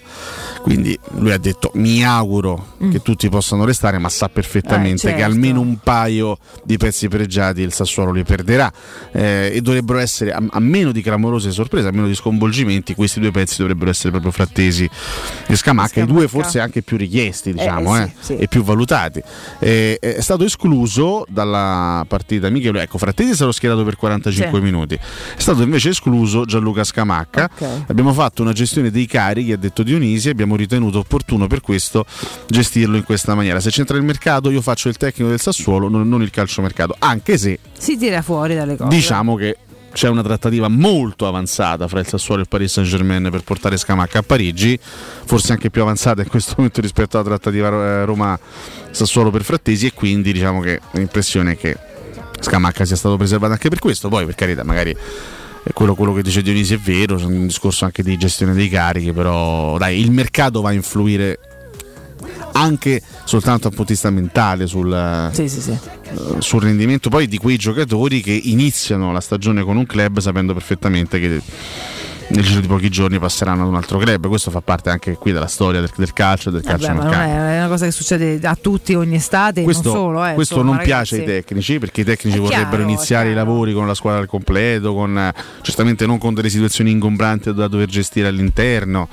quindi lui ha detto mi auguro che tutti possano restare ma sa perfettamente Mm. Eh, che certo. almeno un paio di pezzi pregiati il Sassuolo li perderà eh, e dovrebbero essere a, a meno di clamorose sorprese a meno di sconvolgimenti questi due pezzi dovrebbero essere proprio frattesi e Scamacca i due forse anche più richiesti diciamo Eh, eh, sì, sì. e più valutati. Eh, è stato escluso dalla partita Michele, ecco, Frattesi è stato schierato per 45 Sì. minuti, è stato invece escluso Gianluca Scamacca. Ok. Abbiamo fatto una gestione dei carichi, ha detto Dionisi, abbiamo abbiamo ritenuto opportuno per questo gestirlo in questa maniera. Se c'entra il mercato, io faccio il tecnico del Sassuolo, non, non il calciomercato, anche se Si tira fuori dalle cose. diciamo che c'è una trattativa molto avanzata fra il Sassuolo e il Paris Saint Germain per portare Scamacca a Parigi, forse anche più avanzata in questo [laughs] momento rispetto alla trattativa eh, Roma-Sassuolo per Frattesi e quindi diciamo che l'impressione è che Scamacca sia stato preservato anche per questo, poi per carità magari quello, quello che dice Dionisi è vero, c'è un discorso anche di gestione dei carichi, però dai, il mercato va a influire anche soltanto dal punto di vista mentale sul, Sì, sì, sì. eh, sul rendimento poi di quei giocatori che iniziano la stagione con un club sapendo perfettamente che nel giro di pochi giorni passeranno ad un altro club. Questo fa parte anche qui della storia del, del calcio del calcio Vabbè, ma non è, è una cosa che succede a tutti ogni estate, questo, non solo. Eh, questo insomma, non piace ai ragazzi. tecnici perché i tecnici È vorrebbero chiaro, iniziare i lavori con la squadra al completo, con, eh, certamente non con delle situazioni ingombranti da dover gestire all'interno.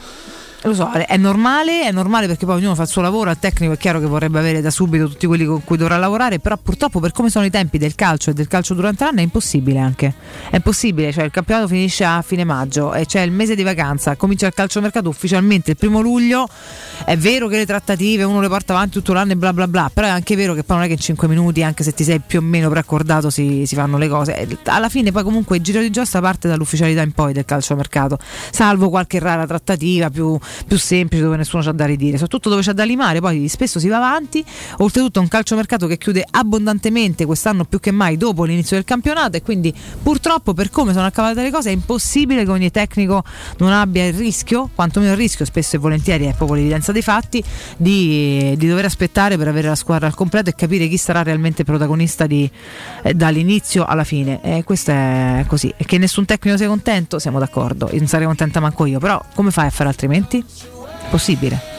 Lo so, è normale, è normale perché poi ognuno fa il suo lavoro, al tecnico è chiaro che vorrebbe avere da subito tutti quelli con cui dovrà lavorare, però purtroppo per come sono i tempi del calcio e del calcio durante l'anno è impossibile anche. È impossibile, cioè il campionato finisce a fine maggio e c'è il mese di vacanza, comincia il calciomercato ufficialmente il primo luglio, è vero che le trattative uno le porta avanti tutto l'anno e bla bla bla, però è anche vero che poi non è che in 5 minuti, anche se ti sei più o meno preaccordato, si, si fanno le cose. Alla fine poi comunque il giro di giostra parte dall'ufficialità in poi del calciomercato, salvo qualche rara trattativa più, più semplice dove nessuno c'ha da ridire, soprattutto dove c'è da limare, poi spesso si va avanti, oltretutto è un calciomercato che chiude abbondantemente quest'anno più che mai dopo l'inizio del campionato e quindi purtroppo per come sono accavate le cose è impossibile che ogni tecnico non abbia il rischio, quantomeno il rischio spesso e volentieri è proprio l'evidenza dei fatti, di, di dover aspettare per avere la squadra al completo e capire chi sarà realmente protagonista di, eh, dall'inizio alla fine. E questo è così. E che nessun tecnico sia contento, siamo d'accordo, non sarei contenta manco io, però come fai a fare altrimenti? Possibile.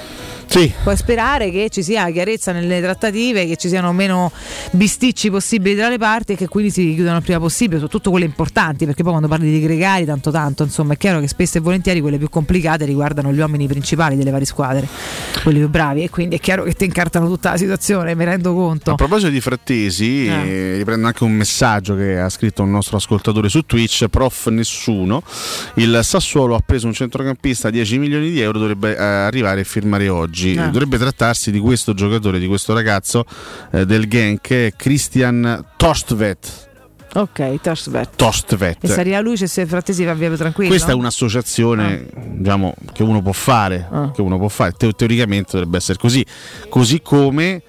Sì. Puoi sperare che ci sia chiarezza nelle trattative, che ci siano meno bisticci possibili tra le parti e che quindi si chiudano il prima possibile, soprattutto quelle importanti, perché poi quando parli di gregari tanto tanto, insomma, è chiaro che spesso e volentieri quelle più complicate riguardano gli uomini principali delle varie squadre, quelli più bravi, e quindi è chiaro che ti incartano tutta la situazione, mi rendo conto. A proposito di Frattesi, eh, riprendo anche un messaggio che ha scritto un nostro ascoltatore su Twitch, prof nessuno. Il Sassuolo ha preso un centrocampista a 10 milioni di euro, dovrebbe eh, arrivare e firmare oggi. Ah. Dovrebbe trattarsi di questo giocatore, di questo ragazzo eh, del Genk, Christian Tostvet. Ok, Torsvet. Tostvet. E sarà lui se se Frattesi va via tranquillo? Questa è un'associazione diciamo, che uno può fare, Ah. che uno può fare. Teo- teoricamente dovrebbe essere così. Così come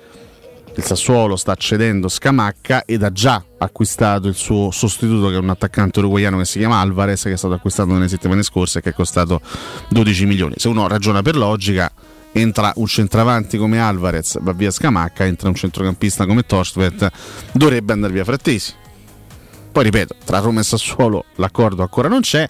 il Sassuolo sta cedendo Scamacca ed ha già acquistato il suo sostituto che è un attaccante uruguaiano che si chiama Alvarez che è stato acquistato nelle settimane scorse e che è costato 12 milioni. Se uno ragiona per logica entra un centravanti come Alvarez, va via Scamacca, entra un centrocampista come Torstvet, dovrebbe andare via Frattesi. Poi ripeto, tra Roma e Sassuolo l'accordo ancora non c'è.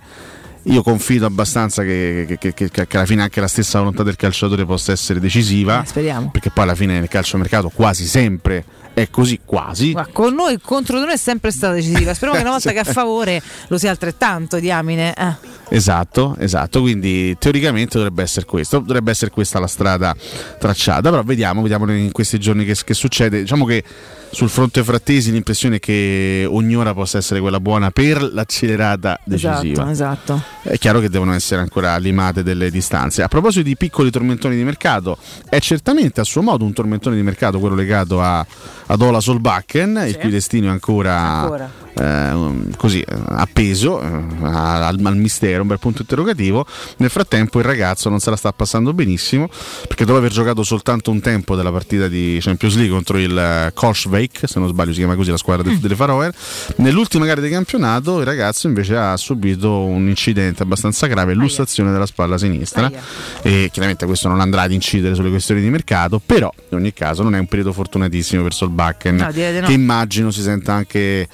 Io confido abbastanza che, che- che- che alla fine anche la stessa volontà del calciatore possa essere decisiva. Eh, speriamo. Perché poi alla fine nel calciomercato quasi sempre è così, quasi. Ma con noi contro di noi è sempre stata decisiva. Speriamo che una volta [laughs] che a favore lo sia altrettanto, diamine. Eh. Esatto, esatto. Quindi teoricamente dovrebbe essere questo, dovrebbe essere questa la strada tracciata. Però vediamo, vediamo in questi giorni che, che succede. Diciamo che sul fronte frattesi l'impressione è che ogni ora possa essere quella buona per l'accelerata decisiva. Esatto, esatto. È chiaro che devono essere ancora limate delle distanze. A proposito di piccoli tormentoni di mercato, è certamente a suo modo un tormentone di mercato quello legato a, ad Ola Solbakken, il cui destino è ancora, Ancora. eh, um, così eh, appeso eh, al, al mistero, un bel punto interrogativo. Nel frattempo il ragazzo non se la sta passando benissimo perché dopo aver giocato soltanto un tempo della partita di Champions League contro il eh, Kolschweik, se non sbaglio si chiama così la squadra de- delle Faroe, nell'ultima gara di campionato il ragazzo invece ha subito un incidente abbastanza grave, lussazione della spalla sinistra. E chiaramente questo non andrà ad incidere sulle questioni di mercato, però in ogni caso non è un periodo fortunatissimo per Solbakken No, che immagino si senta anche,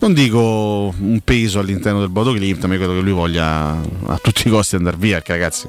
non dico un peso all'interno del Bodo Glimt, ma credo che lui voglia a tutti i costi andare via, perché ragazzi,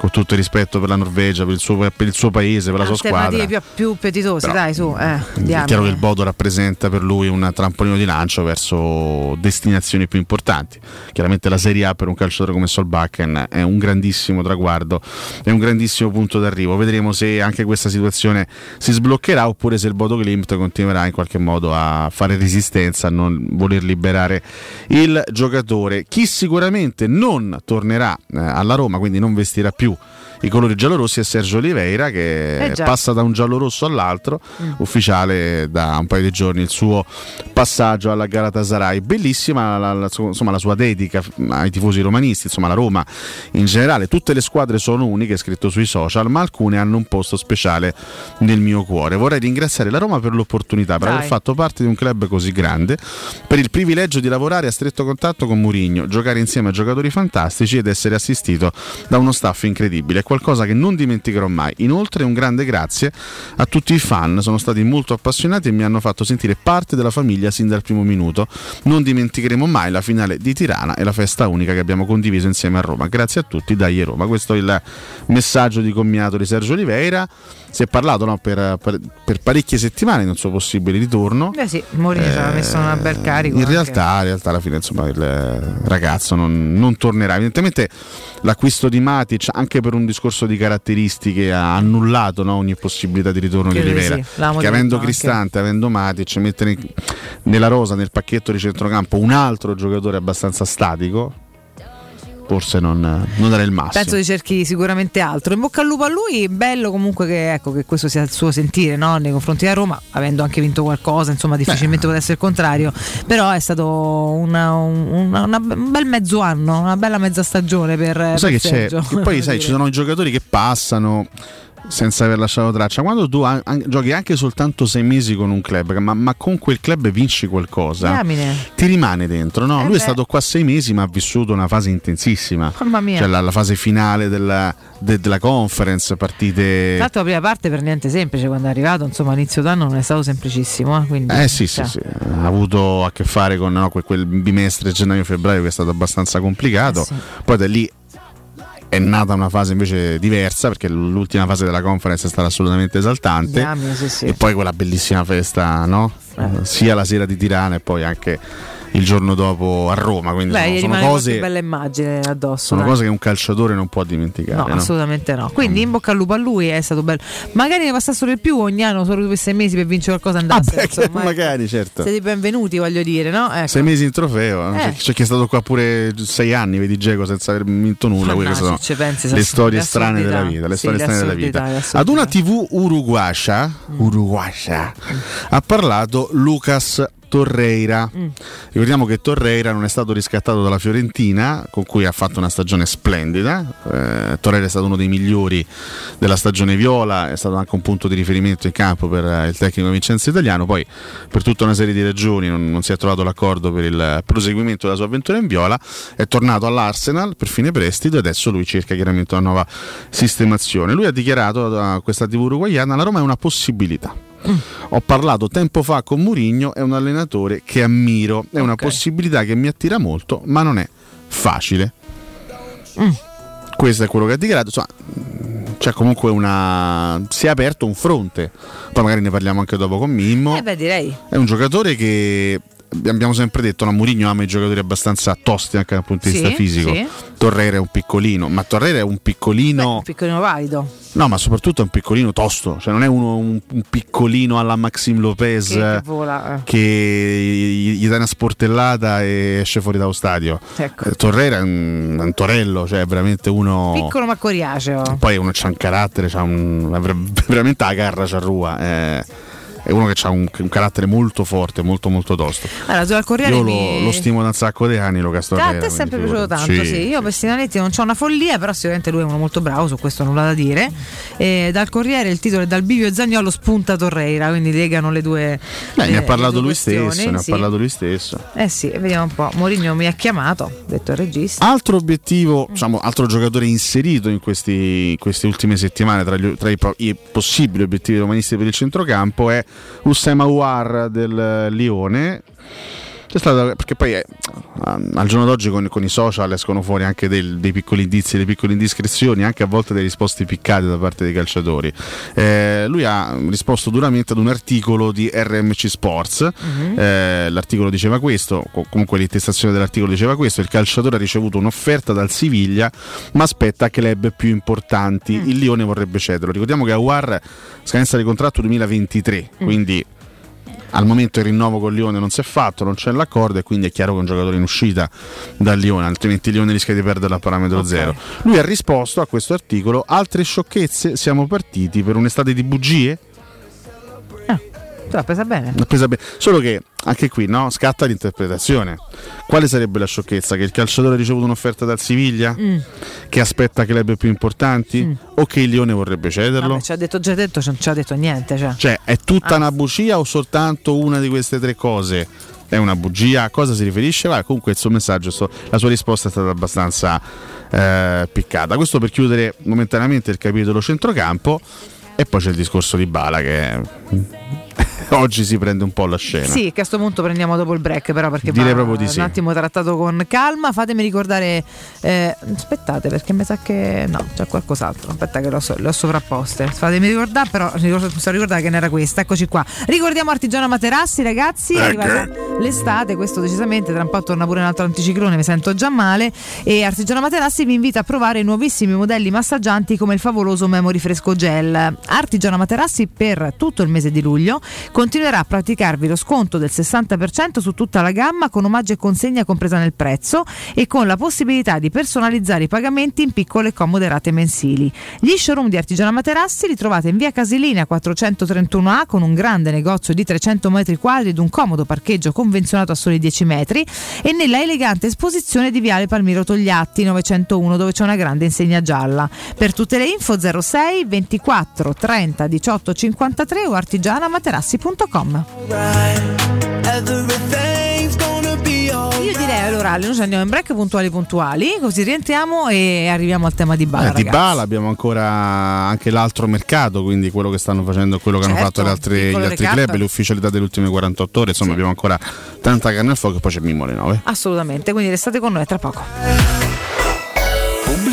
con tutto il rispetto per la Norvegia, per il suo, per il suo paese, per la sua squadra. Più, più appetitose, Però- dai, su. Eh, È chiaro che il Bodo rappresenta per lui un trampolino di lancio verso destinazioni più importanti. Chiaramente la Serie A per un calciatore come Solbakken è un grandissimo traguardo, è un grandissimo punto d'arrivo. Vedremo se anche questa situazione si sbloccherà oppure se il Bodo Glimt continuerà in qualche modo a fare resistenza, a non voler liberare il giocatore. Chi sicuramente non tornerà eh, alla Roma, quindi non vestirà più Brasil. I colori giallorossi è Sergio Oliveira che Eh passa da un giallo-rosso all'altro, Mm. ufficiale da un paio di giorni il suo passaggio alla Galatasaray. Bellissima la, la- insomma, la sua dedica ai tifosi romanisti, insomma la Roma in generale, tutte le squadre sono uniche, è scritto sui social, ma alcune hanno un posto speciale nel mio cuore. Vorrei ringraziare la Roma per l'opportunità, per Dai. aver fatto parte di un club così grande, per il privilegio di lavorare a stretto contatto con Mourinho, giocare insieme a giocatori fantastici ed essere assistito da uno staff incredibile. Qualcosa che non dimenticherò mai. Inoltre un grande grazie a tutti i fan, sono stati molto appassionati e mi hanno fatto sentire parte della famiglia sin dal primo minuto. Non dimenticheremo mai la finale di Tirana e la festa unica che abbiamo condiviso insieme a Roma. Grazie a tutti, dai Roma. Questo è il messaggio di commiato di Sergio Oliveira. Si è parlato no, per, per- per parecchie settimane un suo possibile ritorno. Eh sì, Mourinho ci aveva messo una bel carico. In realtà, in realtà, alla fine, insomma, il eh, ragazzo non, non tornerà. Evidentemente l'acquisto di Matic, anche per un discorso di caratteristiche, ha annullato no, ogni possibilità di ritorno Credo di Rivera. sì, detto avendo anche. Cristante, avendo Matic, mettere nella rosa, nel pacchetto di centrocampo, un altro giocatore abbastanza statico, forse non, non era il massimo. Penso di cerchi sicuramente altro. In bocca al lupo a lui, bello comunque che, ecco, che questo sia il suo sentire no? nei confronti della Roma, avendo anche vinto qualcosa, insomma difficilmente può essere il contrario, però è stato una- una- una- un bel mezzo anno, una bella mezza stagione per, Lo per sai che c'è? Sergio. Che poi [laughs] sai, ci sono i giocatori che passano senza aver lasciato traccia. Quando tu an- an- giochi anche soltanto sei mesi con un club, ma, ma con quel club vinci qualcosa, Diamine. ti rimane dentro. No? Eh Lui è beh. stato qua sei mesi, ma ha vissuto una fase intensissima. Mamma mia. Cioè la, la fase finale della, de- della conference, partite. Tra l'altro la prima parte per niente semplice quando è arrivato, insomma all'inizio d'anno non è stato semplicissimo. eh, quindi, Eh sì, sì, cioè, sì, ha avuto a che fare con no, quel, quel bimestre gennaio-febbraio che è stato abbastanza complicato. Eh sì. Poi da lì è nata una fase invece diversa perché l'ultima fase della conference è stata assolutamente esaltante. Diamine, sì, sì. E poi quella bellissima festa, no? Eh. Sia la sera di Tirana e poi anche il giorno dopo a Roma. Quindi Beh, sono, sono cose, bella immagine addosso. sono dai. cose che un calciatore non può dimenticare. No, no? assolutamente no. Quindi in bocca al lupo a lui è stato bello. Magari ne passassero di più ogni anno, solo due sei mesi per vincere qualcosa andasse. Beh, insomma, [laughs] ecco. magari, certo. Siete benvenuti, voglio dire, no? Ecco. Sei mesi in trofeo, Eh. c'è, c'è chi è stato qua pure sei anni, vedi Geco senza aver vinto nulla. Quelle sono ci pensi, le storie strane della vita. Le Sì, storie strane della vita. Ad una TV uruguascia, uruguascia ha parlato Lucas Torreira. Mm. Ricordiamo che Torreira non è stato riscattato dalla Fiorentina, con cui ha fatto una stagione splendida. Eh, Torreira è stato uno dei migliori della stagione viola, è stato anche un punto di riferimento in campo per eh, il tecnico Vincenzo Italiano. Poi, per tutta una serie di ragioni, non, non si è trovato l'accordo per il proseguimento della sua avventura in viola. È tornato all'Arsenal per fine prestito e adesso lui cerca chiaramente una nuova sistemazione. Lui ha dichiarato a questa TV uruguayana: la Roma è una possibilità. Ho parlato tempo fa con Mourinho, è un allenatore che ammiro, è una possibilità che mi attira molto, ma non è facile. Questo è quello che ha dichiarato. Insomma, c'è comunque una. Si è aperto un fronte. Poi magari ne parliamo anche dopo con Mimmo. Eh beh, direi. È un giocatore che abbiamo sempre detto, no, Mourinho ama i giocatori abbastanza tosti anche dal punto di Sì, vista fisico. sì. Torreira è un piccolino, ma Torreira è un piccolino. Un piccolino valido. No, ma soprattutto è un piccolino tosto, cioè non è uno, un, un piccolino alla Maxim Lopez Che, che eh. che gli, gli dà una sportellata e esce fuori dallo stadio. Ecco. Eh, Torreira è un, un torello, cioè è veramente uno. Piccolo ma coriaceo. Poi uno c'ha un carattere, c'ha un, [laughs] veramente la garra c'arrua. È, è uno che ha un, un carattere molto forte, molto molto tosto. Allora, al Corriere Io mi... lo, lo stimo da un sacco di anni, lo A Castorella. te è sempre piaciuto tanto, sì. Io per Stinanetti non c'ho una follia, però sicuramente lui è uno molto bravo, su questo nulla da dire. E dal Corriere il titolo è Dal bivio e Zagnolo spunta Torreira, quindi legano le due. Beh, le- ne ha parlato lui stesso, ne ha sì. parlato lui stesso. Eh sì, vediamo un po'. Mourinho mi ha chiamato, ha detto il regista. Altro obiettivo, Mm. diciamo, altro giocatore inserito in, questi- queste ultime settimane tra, gli- tra i, i possibili obiettivi romanisti per il centrocampo è Ussema Ouar del Lione. C'è stata, perché poi è- al giorno d'oggi con, con i social escono fuori anche del- dei piccoli indizi, delle piccole indiscrezioni, anche a volte delle risposte piccate da parte dei calciatori. Eh, lui ha risposto duramente ad un articolo di RMC Sports. Eh, l'articolo diceva questo, co- comunque l'intestazione dell'articolo diceva questo: il calciatore ha ricevuto un'offerta dal Siviglia, ma aspetta club più importanti. Il Lione vorrebbe cederlo. Ricordiamo che Awar scadenza di contratto 2023, quindi Al momento il rinnovo con Lione non si è fatto, non c'è l'accordo e quindi è chiaro che è un giocatore in uscita dal Lione, altrimenti Lione rischia di perdere a parametro Ok. zero. Lui ha risposto a questo articolo, altre sciocchezze, siamo partiti per un'estate di bugie? L'ha presa bene. L'ha presa bene. Solo che anche qui no? scatta l'interpretazione. Quale sarebbe la sciocchezza? Che il calciatore ha ricevuto un'offerta dal Siviglia? Mm. Che aspetta club più importanti? O che il Lione vorrebbe cederlo? Vabbè, ci ha detto già detto, non ci ha detto niente. Cioè. Cioè, è tutta una bugia o soltanto una di queste tre cose? È una bugia? A cosa si riferisce? Va, comunque il suo messaggio, la sua risposta è stata abbastanza eh, piccata. Questo per chiudere momentaneamente il capitolo centrocampo. E poi c'è il discorso di Bala che [laughs] oggi si prende un po' la scena. Sì, che a questo punto prendiamo dopo il break, però perché Direi proprio di sì. un attimo trattato con calma. Fatemi ricordare. eh, aspettate, perché mi sa che. No, c'è qualcos'altro. Aspetta, che l'ho, so- le ho sovrapposte. Fatemi ricordare, però mi sono ricordata che ne era questa. Eccoci qua. Ricordiamo Artigiano Materassi, ragazzi. È arrivata l'estate, questo decisamente. Tra un po' torna pure un altro anticiclone, mi sento già male. E Artigiano Materassi vi invita a provare i nuovissimi modelli massaggianti come il favoloso Memory Fresco Gel. Artigiano Materassi per tutto il mese di luglio continuerà a praticarvi lo sconto del 60% su tutta la gamma con omaggio e consegna compresa nel prezzo e con la possibilità di personalizzare i pagamenti in piccole e comode rate mensili. Gli showroom di Artigiano Materassi li trovate in via Casilina 431A con un grande negozio di 300 metri quadri ed un comodo parcheggio convenzionato a soli 10 metri e nella elegante esposizione di viale Palmiro Togliatti 901 dove c'è una grande insegna gialla. Per tutte le info 06 24 30 18 53 o artigianamaterassi.com. Io direi allora noi ci andiamo in break puntuali puntuali così rientriamo e arriviamo al tema di Bala. Eh, di. Bala abbiamo ancora anche l'altro mercato, quindi quello che stanno facendo, quello che hanno Certo, fatto le altre- piccolo gli altri recap. club, le ufficialità delle ultime 48 ore, insomma abbiamo ancora tanta carne al fuoco e poi c'è Mimmo alle 9. Assolutamente, quindi restate con noi tra poco.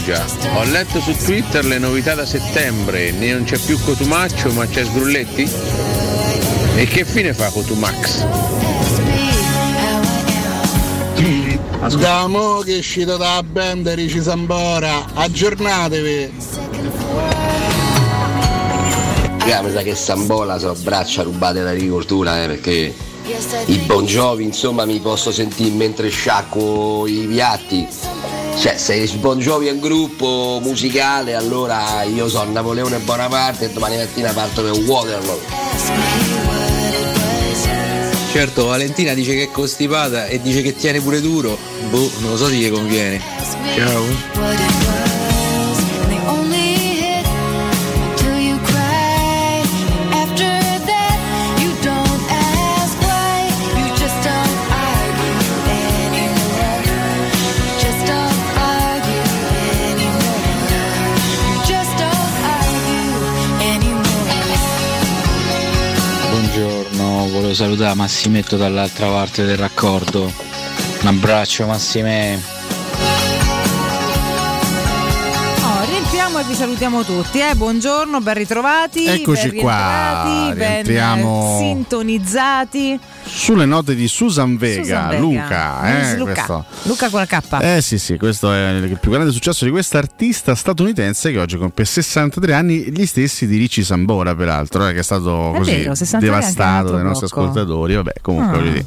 Da Perugia. Ho letto su Twitter le novità da settembre, ne non c'è più Cotumaccio ma c'è Sgrulletti? E che fine fa Cotumax? Da mo che è uscito dalla band Ricci Sambora, aggiornatevi. Mi sa che Sambola so braccia rubate dall'agricoltura, eh, perché i Bon Jovi, insomma, mi posso sentire mentre sciacquo i piatti. Cioè, se il Bon Jovi è un gruppo musicale, allora io sono Napoleone Bonaparte e domani mattina parto per Waterloo. Certo, Valentina dice che è costipata e dice che tiene pure duro. Boh, non lo so se gli conviene. Ciao. Salutare Massimetto dall'altra parte del raccordo. Un abbraccio Massimè. salutiamo e vi salutiamo tutti. Eh? Buongiorno, ben ritrovati. Eccoci ben qua, ben rientriamo. sintonizzati. Sulle note di Susan Vega, Susan Vega. Luca, eh, Luca. Luca con la K. Eh sì, sì, questo è il più grande successo di questa artista statunitense che oggi compie 63 anni, gli stessi di Ricci Sambora, peraltro, eh, che è stato È così vero, 63 anche devastato dai nostri ascoltatori. Vabbè, comunque Ah. voglio dire.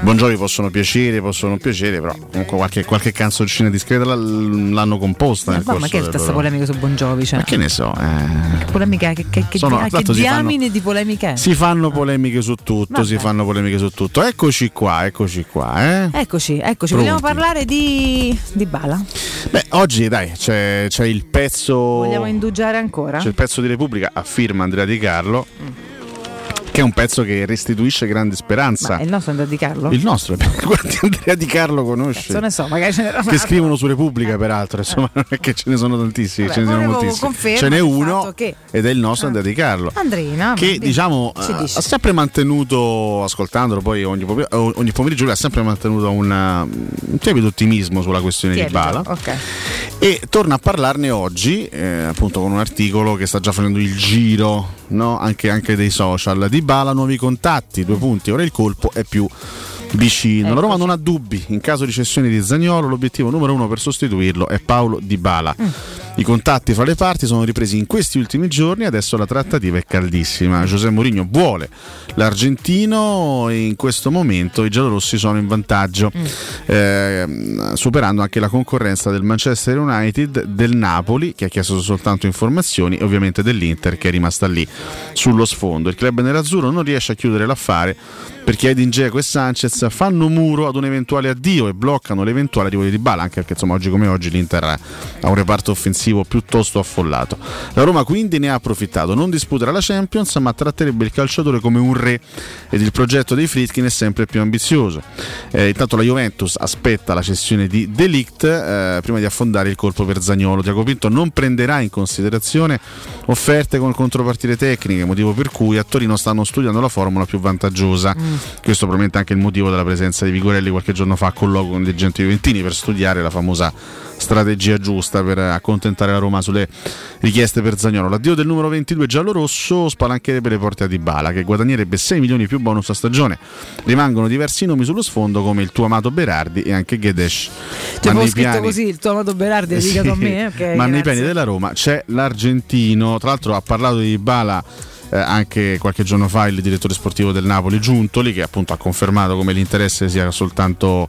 Buongiorno possono piacere, possono piacere, però comunque qualche, qualche canzoncina discreta l'hanno composta Ma, ma che è questa polemica su Jovi? Cioè? Ma che ne so, eh. Che polemica, che, che, che, Sono- che si fanno- diamine di polemica è? Si fanno polemiche su tutto, Vabbè. si fanno polemiche su tutto. Eccoci qua, eccoci qua, eh. Eccoci, eccoci, Pronti. vogliamo parlare di, di Bala? Beh, oggi dai, c'è, c'è il pezzo. Vogliamo indugiare ancora? C'è il pezzo di Repubblica a firma Andrea Di Carlo. Che è un pezzo che restituisce grande speranza. Ma è il nostro Andrea Di Carlo? Il nostro, [laughs] guardi Andrea Di Carlo conosce. Cazzo ne so, magari ce un Che altro. scrivono su Repubblica, peraltro, insomma, non è che ce ne sono tantissimi, Vabbè, ce ne sono moltissimi. Ce n'è uno che- ed è il nostro Andrea Di Carlo. Andrina, che diciamo Ci eh, ha sempre mantenuto, ascoltandolo poi ogni, pom- ogni pomeriggio, ha sempre mantenuto una- un tiepido ottimismo sulla questione Tiepido, di Bala ok. e torna a parlarne oggi eh, appunto con un articolo che sta già facendo il giro no? anche, anche dei social. Di Bala nuovi contatti due punti. Ora il colpo è più vicino. La Roma non ha dubbi. In caso di cessione di Zagnolo l'obiettivo numero uno per sostituirlo è Paolo Di Bala i contatti fra le parti sono ripresi in questi ultimi giorni adesso la trattativa è caldissima José Mourinho vuole l'argentino e in questo momento i giallorossi sono in vantaggio ehm, superando anche la concorrenza del Manchester United, del Napoli che ha chiesto soltanto informazioni e ovviamente dell'Inter che è rimasta lì sullo sfondo. Il club nerazzurro non riesce a chiudere l'affare perché Edin Dzeko e Sanchez fanno muro ad un eventuale addio e bloccano l'eventuale arrivo di Dybala anche perché insomma oggi come oggi l'Inter ha un reparto offensivo piuttosto affollato. La Roma quindi ne ha approfittato, non disputerà la Champions ma tratterebbe il calciatore come un re ed il progetto dei Fritkin è sempre più ambizioso. Eh, intanto la Juventus aspetta la cessione di Delict eh, prima di affondare il colpo per Zagnolo. Tiago Pinto non prenderà in considerazione offerte con contropartite tecniche, motivo per cui a Torino stanno studiando la formula più vantaggiosa. Questo probabilmente è anche il motivo della presenza di Vigorelli qualche giorno fa a colloquio con dirigenti juventini per studiare la famosa strategia giusta per accontentare la Roma sulle richieste per Zagnolo. L'addio del numero 22 giallo-rosso spalancherebbe le porte a Dybala che guadagnerebbe 6 milioni più bonus a stagione. Rimangono diversi nomi sullo sfondo come il tuo amato Berardi e anche. Cioè, Ma avevo nei scritto piani- così il tuo amato Berardi eh, dedicato a sì, me. eh, ok, ma nei grazie. piani della Roma c'è l'argentino, tra l'altro ha parlato di Bala eh, anche qualche giorno fa il direttore sportivo del Napoli Giuntoli che appunto ha confermato come l'interesse sia soltanto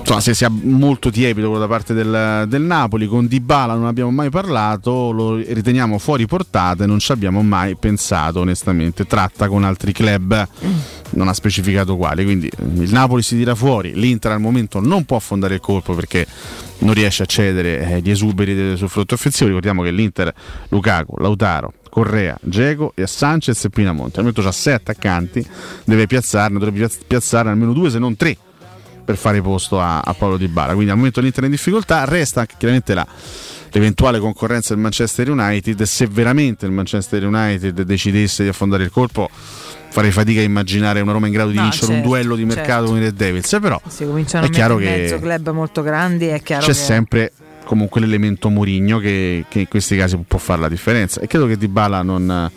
insomma, se sia molto tiepido quello da parte del, del Napoli. Con Dybala non abbiamo mai parlato lo riteniamo fuori portata e non ci abbiamo mai pensato onestamente. Tratta con altri club non ha specificato quali quindi eh, il Napoli si tira fuori l'Inter al momento non può affondare il colpo perché non riesce a cedere eh, gli esuberi sul frutto offensivo. Ricordiamo che l'Inter Lukaku, Lautaro Correa, Geco e a Sanchez e Pinamonti al momento c'ha sei attaccanti deve piazzarne dovrebbe piazz- piazzarne almeno due se non tre per fare posto a, a Paolo Di Bala. Quindi al momento l'Inter è in difficoltà, resta chiaramente la, l'eventuale concorrenza del Manchester United. Se veramente il Manchester United decidesse di affondare il colpo, farei fatica a immaginare una Roma in grado di No, vincere un certo, duello di mercato certo. con i Red Devils. Però è chiaro in mezzo che club molto grandi, è chiaro c'è che... sempre comunque l'elemento Murigno che, che in questi casi può fare la differenza. E credo che Di Bala non.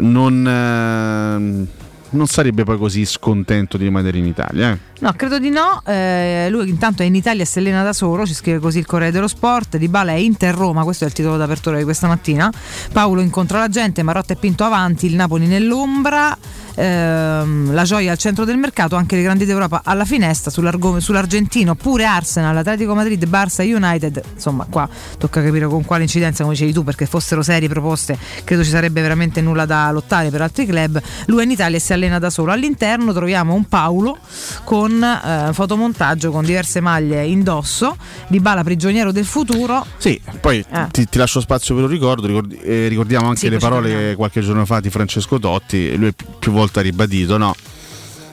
non eh, non sarebbe poi così scontento di rimanere in Italia. eh. No, credo di no. Eh, lui intanto è in Italia e si allena da solo, ci scrive così il Corriere dello Sport. Di Bala è Inter-Roma, questo è il titolo d'apertura di questa mattina. Paolo incontra la gente, Marotta e Pinto avanti, il Napoli nell'ombra. ehm, la gioia al centro del mercato, anche le grandi d'Europa alla finestra, sull'argentino, pure Arsenal, Atletico Madrid, Barça, United. Insomma, qua tocca capire con quale incidenza, come dicevi tu, perché fossero serie proposte, credo ci sarebbe veramente nulla da lottare per altri club. Lui è in Italia e si allena da solo. All'interno troviamo un Paolo con eh, fotomontaggio con diverse maglie indosso, di Bala prigioniero del futuro. Sì, poi Eh. ti, ti lascio spazio per un ricordo, ricordi- eh, ricordiamo anche Sì, le parole qualche giorno fa di Francesco Totti, lui più volte ha ribadito, no? Ho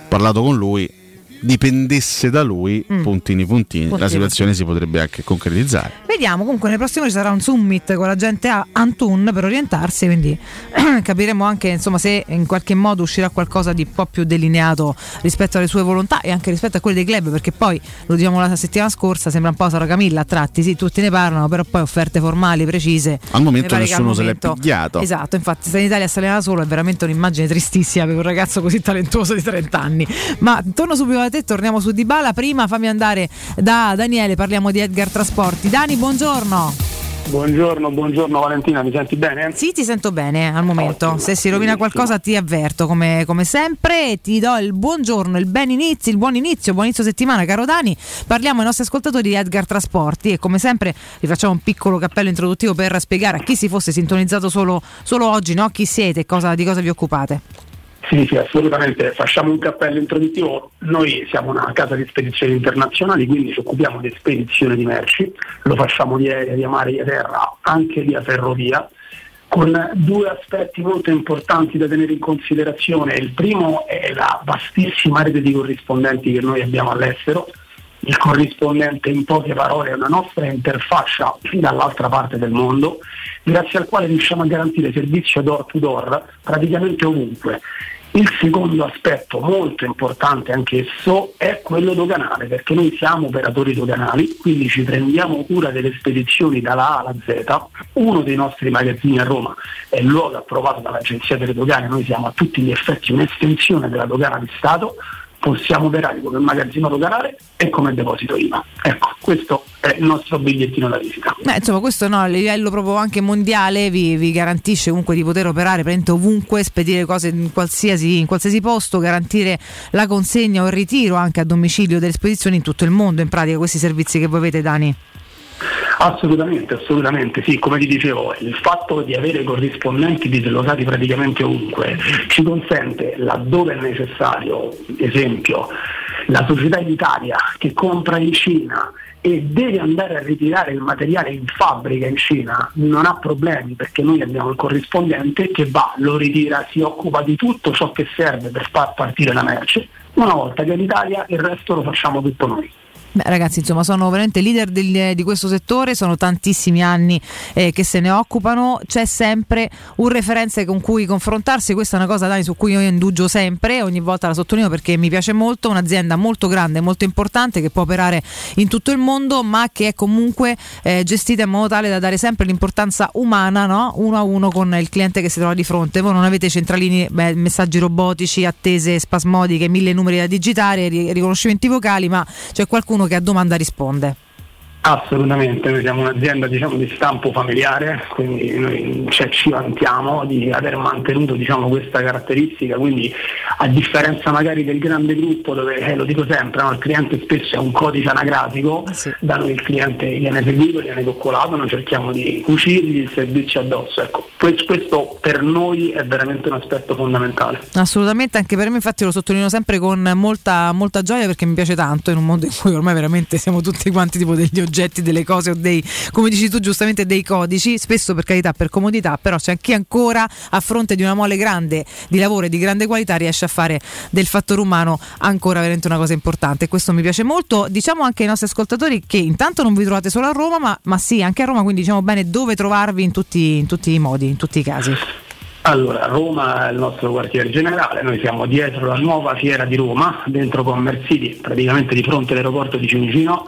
parlato con lui, dipendesse da lui, Mm. puntini puntini, la Puntini, situazione si potrebbe anche concretizzare. Vediamo, comunque nel prossimo ci sarà un summit con la gente a Antun per orientarsi, quindi [clears throat] capiremo anche insomma, se in qualche modo uscirà qualcosa di un po' più delineato rispetto alle sue volontà e anche rispetto a quelle dei club, perché poi lo diciamo la settimana scorsa, sembra un po' Sara Camilla a tratti, sì, tutti ne parlano, però poi offerte formali, precise. Al momento nessuno al se l'è pigliato. Esatto, infatti se in Italia da solo è veramente un'immagine tristissima per un ragazzo così talentuoso di 30 anni. Ma torno subito da te, torniamo su Dybala, prima fammi andare da Daniele, parliamo di Edgar Trasporti. Dani, buongiorno. Buongiorno, buongiorno Valentina, mi senti bene? Sì, ti sento bene al momento. Se si rovina qualcosa ti avverto come, come sempre. Ti do il buongiorno, il ben inizio, il buon inizio, buon inizio settimana, caro Dani. Parliamo ai nostri ascoltatori di Edgar Trasporti e come sempre vi facciamo un piccolo cappello introduttivo per spiegare a chi si fosse sintonizzato solo, solo oggi, no? chi siete e cosa- di cosa vi occupate. Sì, assolutamente. Facciamo un cappello introduttivo. Noi siamo una casa di spedizioni internazionali, quindi ci occupiamo di spedizione di merci, lo facciamo di aerea, via mare, via terra, anche via ferrovia, con due aspetti molto importanti da tenere in considerazione. Il primo è la vastissima rete di corrispondenti che noi abbiamo all'estero. Il corrispondente in poche parole è una nostra interfaccia dall'altra parte del mondo, grazie al quale riusciamo a garantire servizio door to door praticamente ovunque. Il secondo aspetto molto importante anche esso è quello doganale, perché noi siamo operatori doganali, quindi ci prendiamo cura delle spedizioni dalla A alla Z. Uno dei nostri magazzini a Roma è il luogo approvato dall'Agenzia delle Dogane, noi siamo a tutti gli effetti un'estensione della dogana di Stato, possiamo operare come magazzino doganale e come deposito IVA. Ecco, questo è il nostro bigliettino da visita. Beh, insomma, questo no, a livello proprio anche mondiale vi, vi garantisce comunque di poter operare ovunque, spedire cose in qualsiasi, in qualsiasi posto, garantire la consegna o il ritiro anche a domicilio delle spedizioni in tutto il mondo, in pratica questi servizi che voi avete Dani. Assolutamente, assolutamente, sì, come ti dicevo, il fatto di avere corrispondenti dislocati praticamente ovunque ci consente, laddove è necessario, esempio, la società in Italia che compra in Cina e deve andare a ritirare il materiale in fabbrica in Cina, non ha problemi perché noi abbiamo il corrispondente che va, lo ritira, si occupa di tutto ciò che serve per far partire la merce, una volta che è in Italia il resto lo facciamo tutto noi. Beh, ragazzi, insomma, sono veramente leader del- di questo settore, sono tantissimi anni eh, che se ne occupano, c'è sempre un referenze con cui confrontarsi, questa è una cosa Dani, su cui io indugio sempre, ogni volta la sottolineo perché mi piace molto, un'azienda molto grande, molto importante che può operare in tutto il mondo, ma che è comunque eh, gestita in modo tale da dare sempre l'importanza umana, no? uno a uno con il cliente che si trova di fronte. Voi non avete centralini, beh, messaggi robotici, attese spasmodiche, mille numeri da digitare, ri- riconoscimenti vocali, ma c'è qualcuno che a domanda risponde. Assolutamente, noi siamo un'azienda diciamo, di stampo familiare, quindi noi cioè, ci vantiamo di aver mantenuto diciamo, questa caratteristica, quindi a differenza magari del grande gruppo dove, eh, lo dico sempre, no, il cliente spesso è un codice anagrafico, da noi il cliente viene seguito, viene coccolato, noi cerchiamo di cucirgli il servizio addosso. Ecco, questo, questo per noi è veramente un aspetto fondamentale. Assolutamente, anche per me infatti lo sottolineo sempre con molta, molta gioia perché mi piace tanto in un mondo in cui ormai veramente siamo tutti quanti tipo degli oggetti, delle cose o dei, come dici tu giustamente, dei codici, spesso per carità, per comodità, però c'è chi ancora a fronte di una mole grande di lavoro e di grande qualità riesce a fare del fattore umano ancora veramente una cosa importante questo mi piace molto. Diciamo anche ai nostri ascoltatori che intanto non vi trovate solo a Roma, ma, ma sì, anche a Roma, quindi diciamo bene dove trovarvi in tutti, in tutti i modi, in tutti i casi. Allora, Roma è il nostro quartiere generale, noi siamo dietro la nuova fiera di Roma, dentro Commercity, praticamente di fronte all'aeroporto di Fiumicino.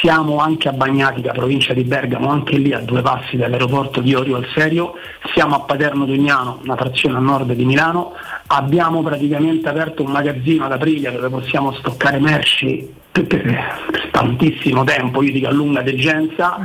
Siamo anche a Bagnatica, provincia di Bergamo, anche lì a due passi dall'aeroporto di Orio al Serio. Siamo a Paterno Dugnano, una frazione a nord di Milano. Abbiamo praticamente aperto un magazzino ad Aprilia dove possiamo stoccare merci per, per- tantissimo tempo, io dico a lunga degenza.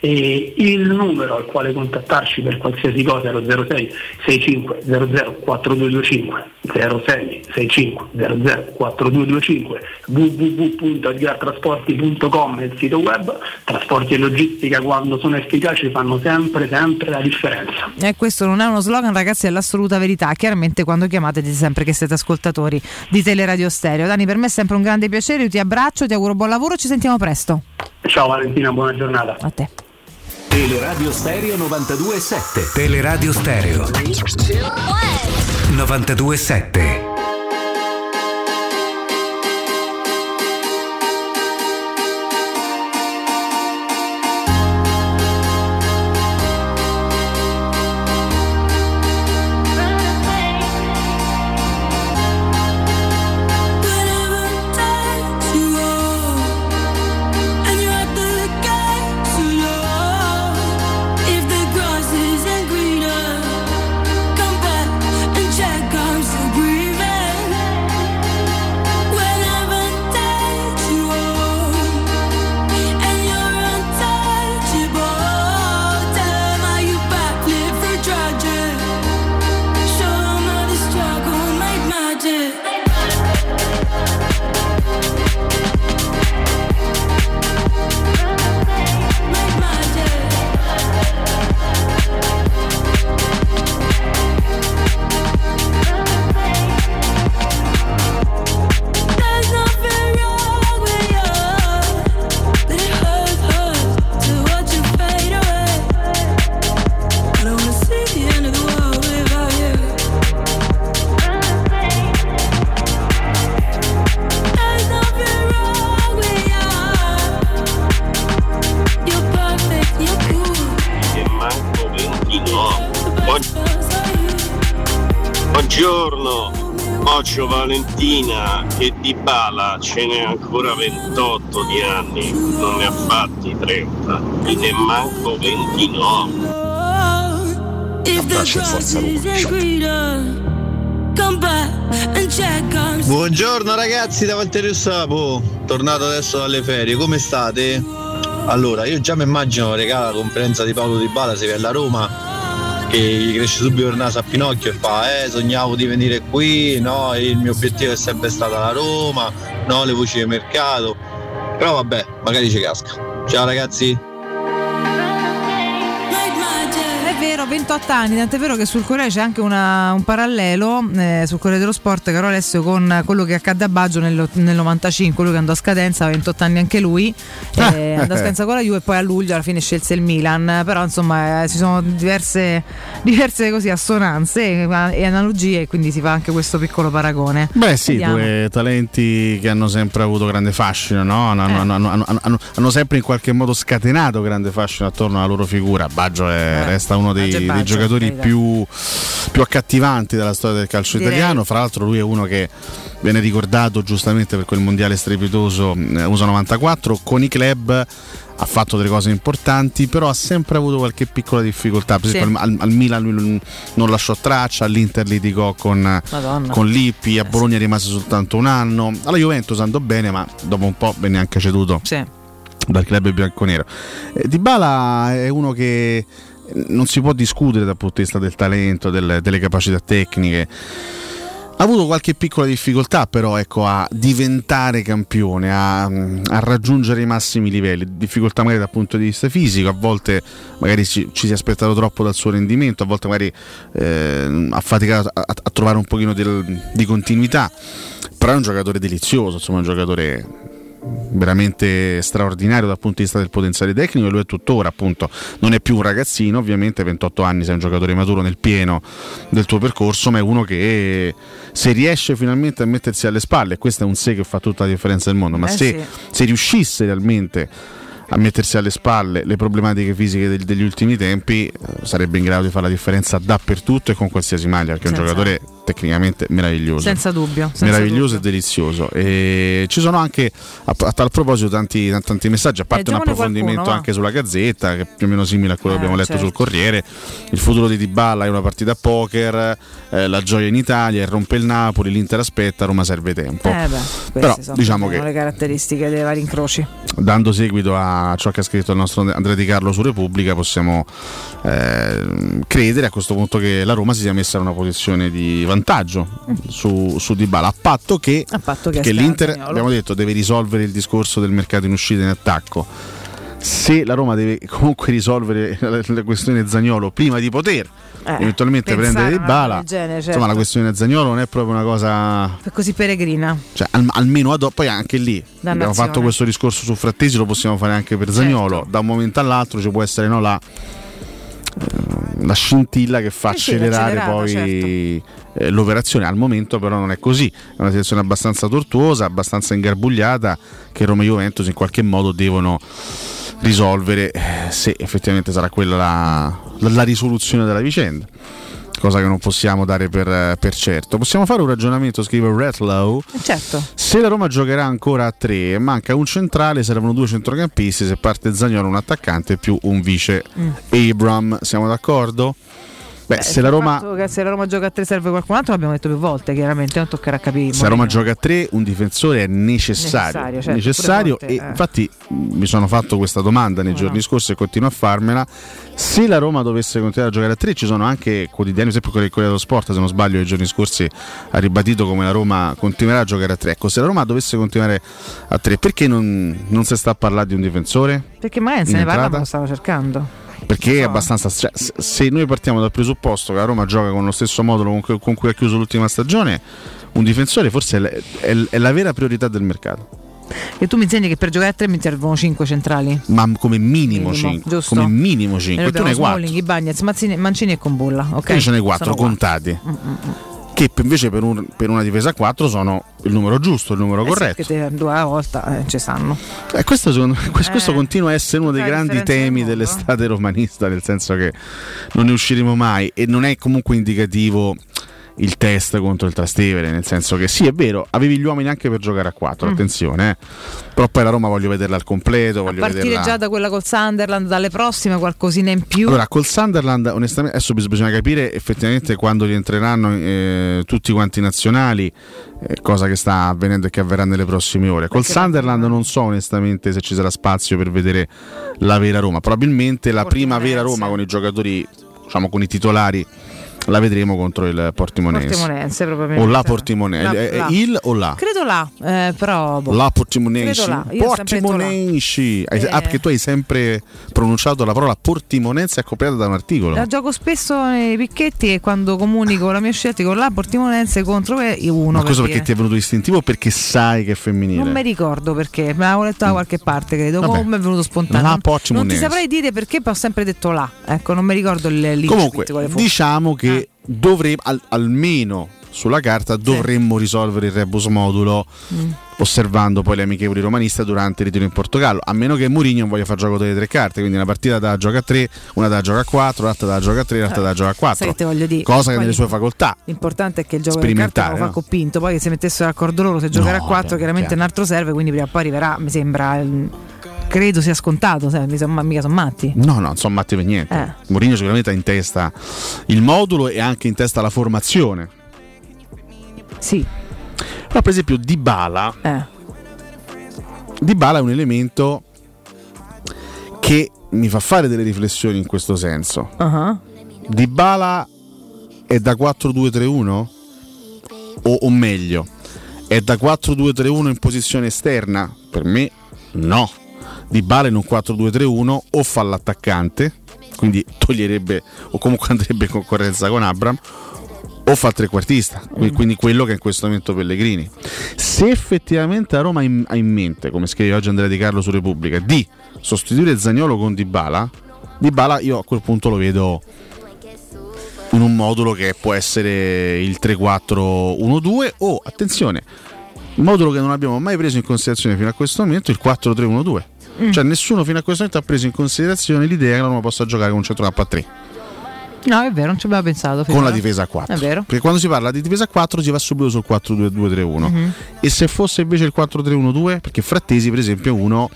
E il numero al quale contattarci per qualsiasi cosa è lo 06 65 00 4225 06 65 00 4225 www.edgartrasporti.com è il sito web trasporti e logistica quando sono efficaci fanno sempre sempre la differenza E questo non è uno slogan, ragazzi, è l'assoluta verità. Chiaramente quando chiamate dite sempre che siete ascoltatori di Teleradio Stereo. Dani, per me è sempre un grande piacere, io ti abbraccio, ti auguro buon lavoro, ci sentiamo presto. ciao Valentina buona giornata. A te. Teleradio Stereo 92.7 Teleradio Stereo. 92.7 Valentina che di Bala ce n'è ancora 28 di anni, non ne ha fatti 30, ne manco 29. Abbraccio e forza Buongiorno ragazzi da Valterio Sapo, tornato adesso dalle ferie, come state? Allora, io già mi immagino regala la conferenza di Paolo Di Bala se viene alla Roma che gli cresce subito il naso a Pinocchio e fa eh sognavo di venire qui, no, il mio obiettivo è sempre stata la Roma, no, le voci di mercato. Però vabbè, magari ci casca. Ciao ragazzi. Vero, 28 anni, tant'è vero che sul Corriere c'è anche una- un parallelo eh, sul Corriere dello Sport, caro Alessio, con quello che accadde a Baggio nel, nel 95, lui che andò a scadenza, ha 28 anni anche lui, eh, andò a scadenza con la Juve e poi a luglio alla fine scelse il Milan, però insomma eh, ci sono diverse, [laughs] diverse così assonanze e, e analogie, quindi si fa anche questo piccolo paragone. Beh sì, Vediamo. due talenti che hanno sempre avuto grande fascino, no? hanno, hanno- hanno- hanno- hanno- hanno sempre in qualche modo scatenato grande fascino attorno alla loro figura. Baggio è- resta uno dei, è dei Baggio, giocatori più, più accattivanti della storia del calcio Direi. italiano. Fra l'altro lui è uno che viene ricordato giustamente per quel mondiale strepitoso eh, USA 94 con i club. Ha fatto delle cose importanti, però ha sempre avuto qualche piccola difficoltà. Per Sì. esempio, al, al Milan lui non- lasciò traccia, all'Inter litigò con, con Lippi, a Bologna rimase soltanto un anno. Alla Juventus andò bene, ma dopo un po' venne anche ceduto dal club bianconero. Eh, Dybala è uno che non si può discutere dal punto di vista del talento, del- delle capacità tecniche. Ha avuto qualche piccola difficoltà però ecco, a diventare campione, a, a raggiungere i massimi livelli, difficoltà magari dal punto di vista fisico, a volte magari ci, ci si è aspettato troppo dal suo rendimento, a volte magari eh, ha faticato a, a trovare un pochino del- di continuità, però è un giocatore delizioso, insomma un giocatore veramente straordinario dal punto di vista del potenziale tecnico e lui è tuttora appunto non è più un ragazzino ovviamente 28 anni sei un giocatore maturo nel pieno del tuo percorso ma è uno che se riesce finalmente a mettersi alle spalle e questo è un se che fa tutta la differenza del mondo ma Eh se, sì. se riuscisse realmente a mettersi alle spalle le problematiche fisiche degli ultimi tempi eh, sarebbe in grado di fare la differenza dappertutto e con qualsiasi maglia perché è un giocatore tecnicamente meraviglioso Senza dubbio. senza meraviglioso dubbio. e delizioso. E ci sono anche a, a tal proposito tanti, tanti messaggi, a parte un approfondimento qualcuno, anche sulla Gazzetta, che è più o meno simile a quello che Eh, abbiamo letto certo. sul Corriere. Il futuro di Dybala è una partita a poker, eh, la gioia in Italia, il rompe il Napoli, l'Inter aspetta, Roma serve tempo. Eh beh, Però sono diciamo che le caratteristiche dei vari incroci. dando seguito a ciò che ha scritto il nostro Andrea Di Carlo su Repubblica, possiamo eh, credere a questo punto che la Roma si sia messa in una posizione di vantaggio su, su Dybala, a patto che, A patto che che l'Inter, Zaniolo. abbiamo detto, deve risolvere il discorso del mercato in uscita e in attacco. Se la Roma deve [laughs] comunque risolvere la, la questione Zagnolo prima di poter Eh, eventualmente prendere a una cosa Dybala, del genere, insomma certo. la questione Zagnolo non è proprio una cosa così peregrina. cioè, al- almeno ad poi anche lì abbiamo Dannazione. fatto questo discorso su Frattesi lo possiamo fare anche per Zagnolo Certo. da un momento all'altro ci può essere no, la, la scintilla che fa Eh sì, accelerare poi certo. Eh, l'operazione al momento però non è così è una situazione abbastanza tortuosa abbastanza ingarbugliata che Roma e Juventus in qualche modo devono risolvere eh, se effettivamente sarà quella la, la- la risoluzione della vicenda cosa che non possiamo dare per, per certo possiamo fare un ragionamento scrive Ratlow Certo. se la Roma giocherà ancora a tre manca un centrale, servono due centrocampisti. Se parte Zagnolo, un attaccante più un vice Mm. Abram. Siamo d'accordo? Beh, se la Roma. che se la Roma gioca a tre serve qualcun altro l'abbiamo detto più volte, chiaramente, non toccherà capire. Se la Roma gioca a tre, un difensore è necessario. Necessario, certo, Necessario Conte, e eh. infatti mh, mi sono fatto questa domanda nei giorni scorsi e continuo a farmela. Se la Roma dovesse continuare a giocare a tre, ci sono anche quotidiani, esempio quello del Corriere dello Sport, se non sbaglio, nei giorni scorsi ha ribadito come la Roma continuerà a giocare a tre. Ecco, se la Roma dovesse continuare a tre, perché non, non si sta a parlare di un difensore? Perché magari se ne parla, ma lo stavo cercando. Perché è abbastanza. cioè, se- noi partiamo dal presupposto che la Roma gioca con lo stesso modulo con cui, ha chiuso l'ultima stagione, un difensore forse è, la- è- è la vera priorità del mercato. E tu mi insegni che per giocare a tre mi servono 5 centrali. Ma come minimo Minimo, 5. giusto? Come minimo E 5. noi Tu ne hai abbiamo 4. Smalling, Ibagnez, Mazzini- Mancini e Combulla. Ok. Io ce ne 4 Sono quattro. contati. Mm, mm, mm. Che invece per, un- per una difesa a 4 sono il numero giusto, il numero Eh sì, corretto. che te due a volta eh, ci sanno. Eh, questo, secondo- questo- questo Eh, continua a essere uno dei grandi temi dell'estate romanista, nel senso che non ne usciremo mai e non è comunque indicativo il test contro il Trastevere, nel senso che sì, è vero, avevi gli uomini anche per giocare a 4, Mm. attenzione, eh. però poi la Roma voglio vederla al completo, voglio partire vederla... già da quella col Sunderland, dalle prossime qualcosina in più. Allora, col Sunderland, onestamente, adesso bis- bisogna capire effettivamente quando rientreranno eh, tutti quanti i nazionali, eh, cosa che sta avvenendo e che avverrà nelle prossime ore. Col Sunderland non so onestamente se ci sarà spazio per vedere la vera Roma. Probabilmente la prima vera Roma con i giocatori, diciamo con i titolari, la vedremo contro il Portimonense. Portimonense, probabilmente. O la Portimonense. La- Eh, eh, la. il o la? Credo là, eh, però. boh. La Portimonense. Là. Portimonense. Hai- Eh. Ah, perché tu hai sempre pronunciato la parola Portimonense accoppiata da un articolo. La gioco spesso nei picchetti e quando comunico la mia scelta con la Portimonense contro io uno. Ma questo per perché ti è venuto istintivo o perché sai che è femminile? Non mi ricordo perché, me l'avevo letto da qualche parte, credo. Vabbè. Come è venuto spontaneo. La Non- non ti Portimonense. saprei dire perché, poi ho sempre detto là. Ecco, non mi ricordo il l'incipit Comunque, diciamo che Ah. Dovremmo, al- almeno sulla carta, dovremmo risolvere il rebus modulo Mm. osservando poi le amichevoli romaniste durante il ritiro in Portogallo. A meno che Mourinho non voglia far gioco delle tre carte, quindi una partita da gioca a 3, una da gioca a 4, l'altra da gioca a 3, l'altra da gioca a 4. Sai che te voglio dire? Cosa che nelle sue facoltà. L'importante è che il gioco di carte lo fa no? Coppinto, poi che si mettessero d'accordo loro se giocare No, a 4 chiaro, chiaramente chiaro. un altro serve, quindi prima o poi arriverà, mi sembra, il- credo sia scontato, sai, mica sono, mica sono matti. No, no, non sono matti per niente. Eh. Mourinho sicuramente ha in testa il modulo e anche in testa la formazione. Sì. Però per esempio Dybala Eh. Dybala è un elemento che mi fa fare delle riflessioni in questo senso. Ah. Dybala è da 4-2-3-1? O, o meglio, è da 4-2-3-1 in posizione esterna? Per me no. Dybala in un 4-2-3-1 o fa l'attaccante, quindi toglierebbe o comunque [laughs] andrebbe in concorrenza con Abram, o fa il trequartista, qui- quindi quello che è in questo momento Pellegrini. Se effettivamente la Roma ha in, ha in mente, come scrive oggi Andrea Di Carlo su Repubblica, di sostituire Zagnolo con Dybala, Dybala io a quel punto lo vedo in un modulo che può essere il 3-4-1-2 o, attenzione, il modulo che non abbiamo mai preso in considerazione fino a questo momento, il 4-3-1-2. Mm. Cioè nessuno fino a questo momento ha preso in considerazione l'idea che la Roma possa giocare con un centrocampo a 3 No, è vero, non ci abbiamo pensato. con la difesa a 4. È vero. Perché quando si parla di difesa a 4 si va subito sul 4-2-2-3-1. Mhm. E se fosse invece il 4-3-1-2, perché Frattesi, per esempio, è uno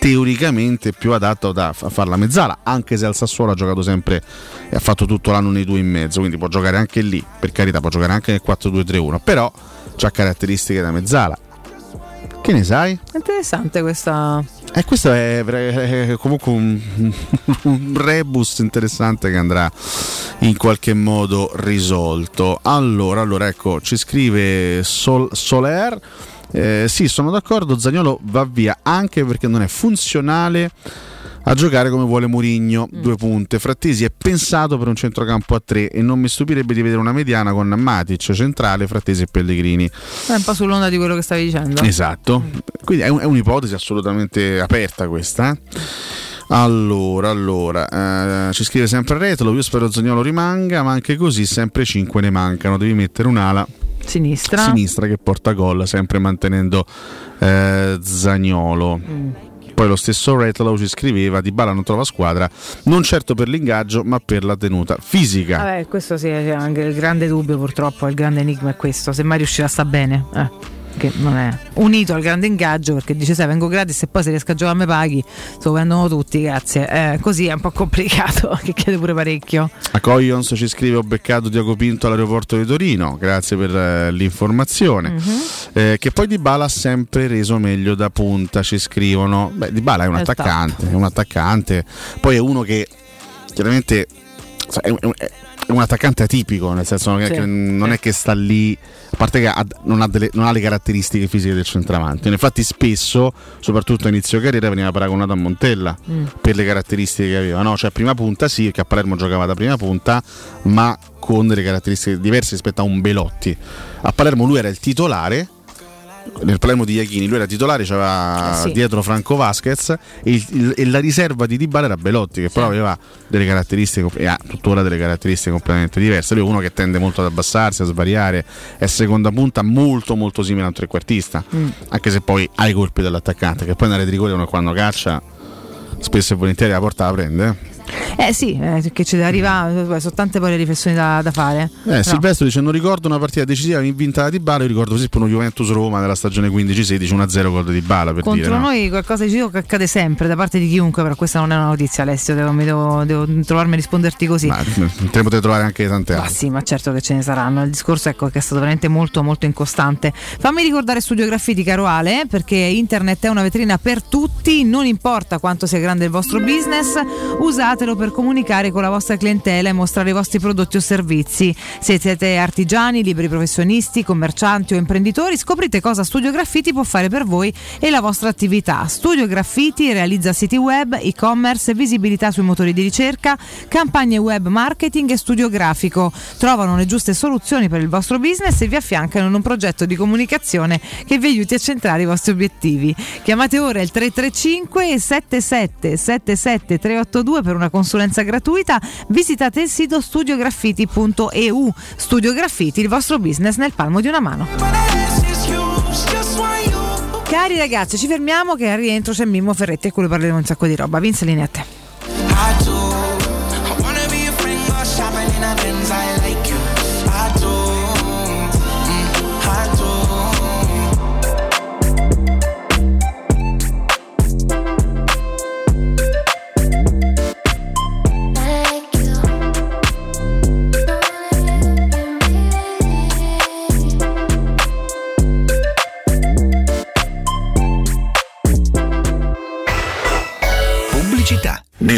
teoricamente più adatto da a fare la mezzala, anche se al Sassuolo ha giocato sempre e ha fatto tutto l'anno nei due in mezzo, quindi può giocare anche lì, per carità, può giocare anche nel 4-2-3-1, però ha caratteristiche da mezzala. Che ne sai? Interessante questa. E questo è, è comunque un, [laughs] un rebus interessante che andrà in qualche modo risolto. Allora, allora ecco, ci scrive Sol- Soler. Eh, sì, sono d'accordo, Zagnolo va via anche perché non è funzionale a giocare come vuole Murigno, due punte. Frattesi è pensato per un centrocampo a tre e non mi stupirebbe di vedere una mediana con Matic centrale, Frattesi e Pellegrini. È un po' sull'onda di quello che stavi dicendo. Esatto, quindi è, un- è un'ipotesi assolutamente aperta questa. Allora, allora, eh, ci scrive sempre Retolo, io spero Zagnolo rimanga, ma anche così sempre 5 ne mancano, devi mettere un'ala Sinistra. sinistra che porta gol, sempre mantenendo eh, Zagnolo. Mm. Poi lo stesso Retolo ci scriveva Di Bala non trova squadra, non certo per l'ingaggio, ma per la tenuta fisica. Vabbè, questo sì, è anche il grande dubbio purtroppo, il grande enigma è questo, se mai riuscirà sta bene. Eh. Che non è unito al grande ingaggio perché dice sai vengo gratis e poi se riesco a giocare me paghi, se lo prendono tutti, grazie. Eh, così è un po' complicato, [laughs] che chiede pure parecchio. A Coyons ci scrive ho beccato Diago Pinto all'aeroporto di Torino, grazie per eh, l'informazione. Mhm. Eh, che poi Di Bala ha sempre reso meglio da punta, ci scrivono. Beh, Di Bala è un È il attaccante, è un attaccante, poi è uno che chiaramente sai, è, un- attaccante atipico, nel senso che, Sì, non è che sta lì, a parte che ha- non, ha delle- non ha le caratteristiche fisiche del centravanti. Infatti spesso, soprattutto a inizio carriera, veniva paragonato a Montella Mm. per le caratteristiche che aveva. No? Cioè, prima punta sì, che a Palermo giocava da prima punta, ma con delle caratteristiche diverse rispetto a un Belotti. A Palermo lui era il titolare. Nel Palermo di Iachini lui era titolare, c'aveva Eh sì. dietro Franco Vasquez e, il- e la riserva di Dybala era Belotti che però aveva delle caratteristiche e ha tuttora delle caratteristiche completamente diverse. Lui è uno che tende molto ad abbassarsi, a svariare, è seconda punta molto molto simile a un trequartista, Mm. anche se poi ha i colpi dell'attaccante, che poi nelle rigore uno quando caccia spesso e volentieri la porta la prende. Eh. Sì, eh, che ci arriva, eh, sono tante poi le riflessioni da, da fare. Eh, Silvestro dice: Non ricordo una partita decisiva vinta da Dybala. Io ricordo per esempio uno Juventus Roma della stagione 15-16, 1-0 gol di Dybala. Per Contro dire, no? noi qualcosa di giro che accade sempre da parte di chiunque, però questa non è una notizia, Alessio. Devo, mi devo, devo trovarmi a risponderti così. Ma te ne potete trovare anche tante Ma altre. sì, ma certo che ce ne saranno. Il discorso ecco, che è stato veramente molto molto incostante. Fammi ricordare Studio Graffiti, caro Ale, perché internet è una vetrina per tutti, non importa quanto sia grande il vostro business, usatelo per comunicare con la vostra clientela e mostrare i vostri prodotti o servizi. Se siete artigiani, liberi professionisti, commercianti o imprenditori, scoprite cosa Studio Graffiti può fare per voi e la vostra attività. Studio Graffiti realizza siti web, e-commerce, visibilità sui motori di ricerca, campagne web marketing e studio grafico. Trovano le giuste soluzioni per il vostro business e vi affiancano in un progetto di comunicazione che vi aiuti a centrare i vostri obiettivi. Chiamate ora il 335 77 77 382 per una consulenza gratuita. Visitate il sito studiograffiti.eu. Studio Graffiti, il vostro business nel palmo di una mano. Cari ragazzi, ci fermiamo che al rientro c'è Mimmo Ferretti e quello parleremo un sacco di roba. Vince linea a te. Pubblicità.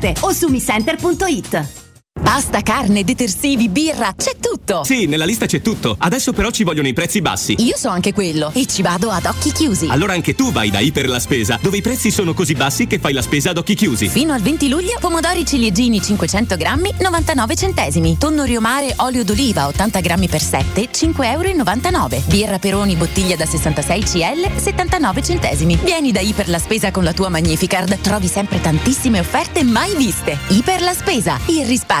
o su micenter.it. Pasta, carne, detersivi, birra, c'è tutto! Sì, nella lista c'è tutto. Adesso però ci vogliono i prezzi bassi. Io so anche quello e ci vado ad occhi chiusi. Allora anche tu vai da Iper la Spesa, dove i prezzi sono così bassi che fai la spesa ad occhi chiusi. Fino al 20 luglio pomodori ciliegini 500 grammi 99 centesimi. Tonno riomare olio d'oliva 80 grammi per 7 5,99 euro. Birra Peroni bottiglia da 66 CL 79 centesimi. Vieni da Iper la Spesa con la tua Magnificard. Trovi sempre tantissime offerte mai viste. Iper la Spesa, il risparmio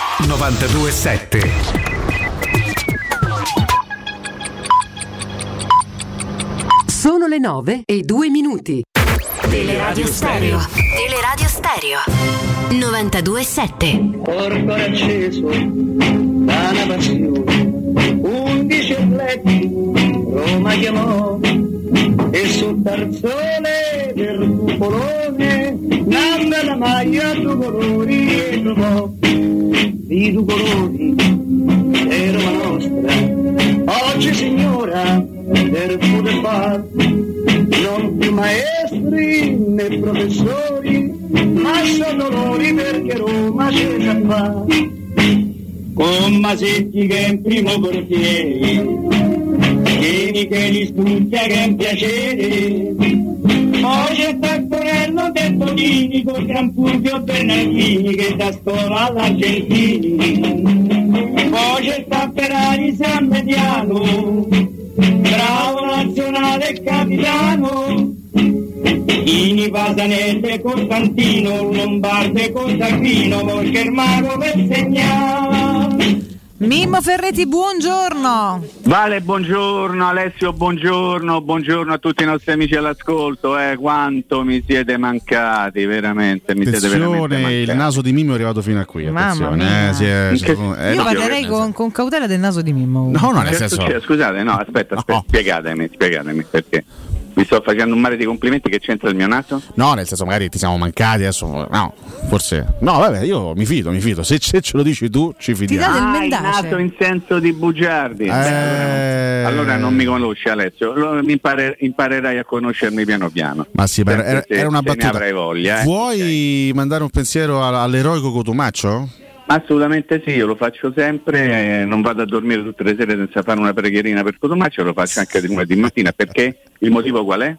927. Sono le 9 e 2 minuti. Teleradio Stereo. Teleradio Stereo 927. Corpo acceso da una passione, undici letti Roma chiamò e sul tarzone del cupolone nanda la maglia tu colori e trovò i tu colori e Roma nostra. Oggi signora del poter far non più maestri né professori ma sono loro perché Roma c'è già fa con Masetti che è in primo portiere Vieni che li studia che è un piacere. Poi c'è Taccorello del Tonini con Gran Fulvio Bernardini che da scuola all'Argentini. Poi c'è Tapperari San Mediano bravo nazionale capitano. Ini Pasanese Costantino e perché il mago per segnare Mimmo Ferretti, buongiorno. Vale, buongiorno Alessio, buongiorno, buongiorno a tutti i nostri amici all'ascolto, eh, quanto mi siete mancati, veramente, mi siete veramente Attenzione, mancati. il naso di Mimmo è arrivato fino a qui. Attenzione, eh, si è- si eh, Io no, parlerei con, con cautela del naso di Mimmo. No, no, nel senso. Scusate, no, aspetta, aspetta, spiegatemi, spiegatemi perché vi sto facendo un mare di complimenti che c'entra il mio naso? No, nel senso, magari ti siamo mancati adesso. No, forse. No, vabbè, io mi fido, mi fido. Se, se ce lo dici tu, ci fidiamo. Ah, il naso in senso di bugiardi. Beh, allora, non mi conosci Alessio, Allora mi impare- imparerai a conoscermi piano piano. Ma sì, ma era, era una battuta. avrai voglia. eh. Vuoi mandare un pensiero all'eroico Cotumaccio? Assolutamente sì, io lo faccio sempre, eh, non vado a dormire tutte le sere senza fare una preghierina per Cotomaccio, lo faccio anche di lunedì mattina, perché il motivo qual è?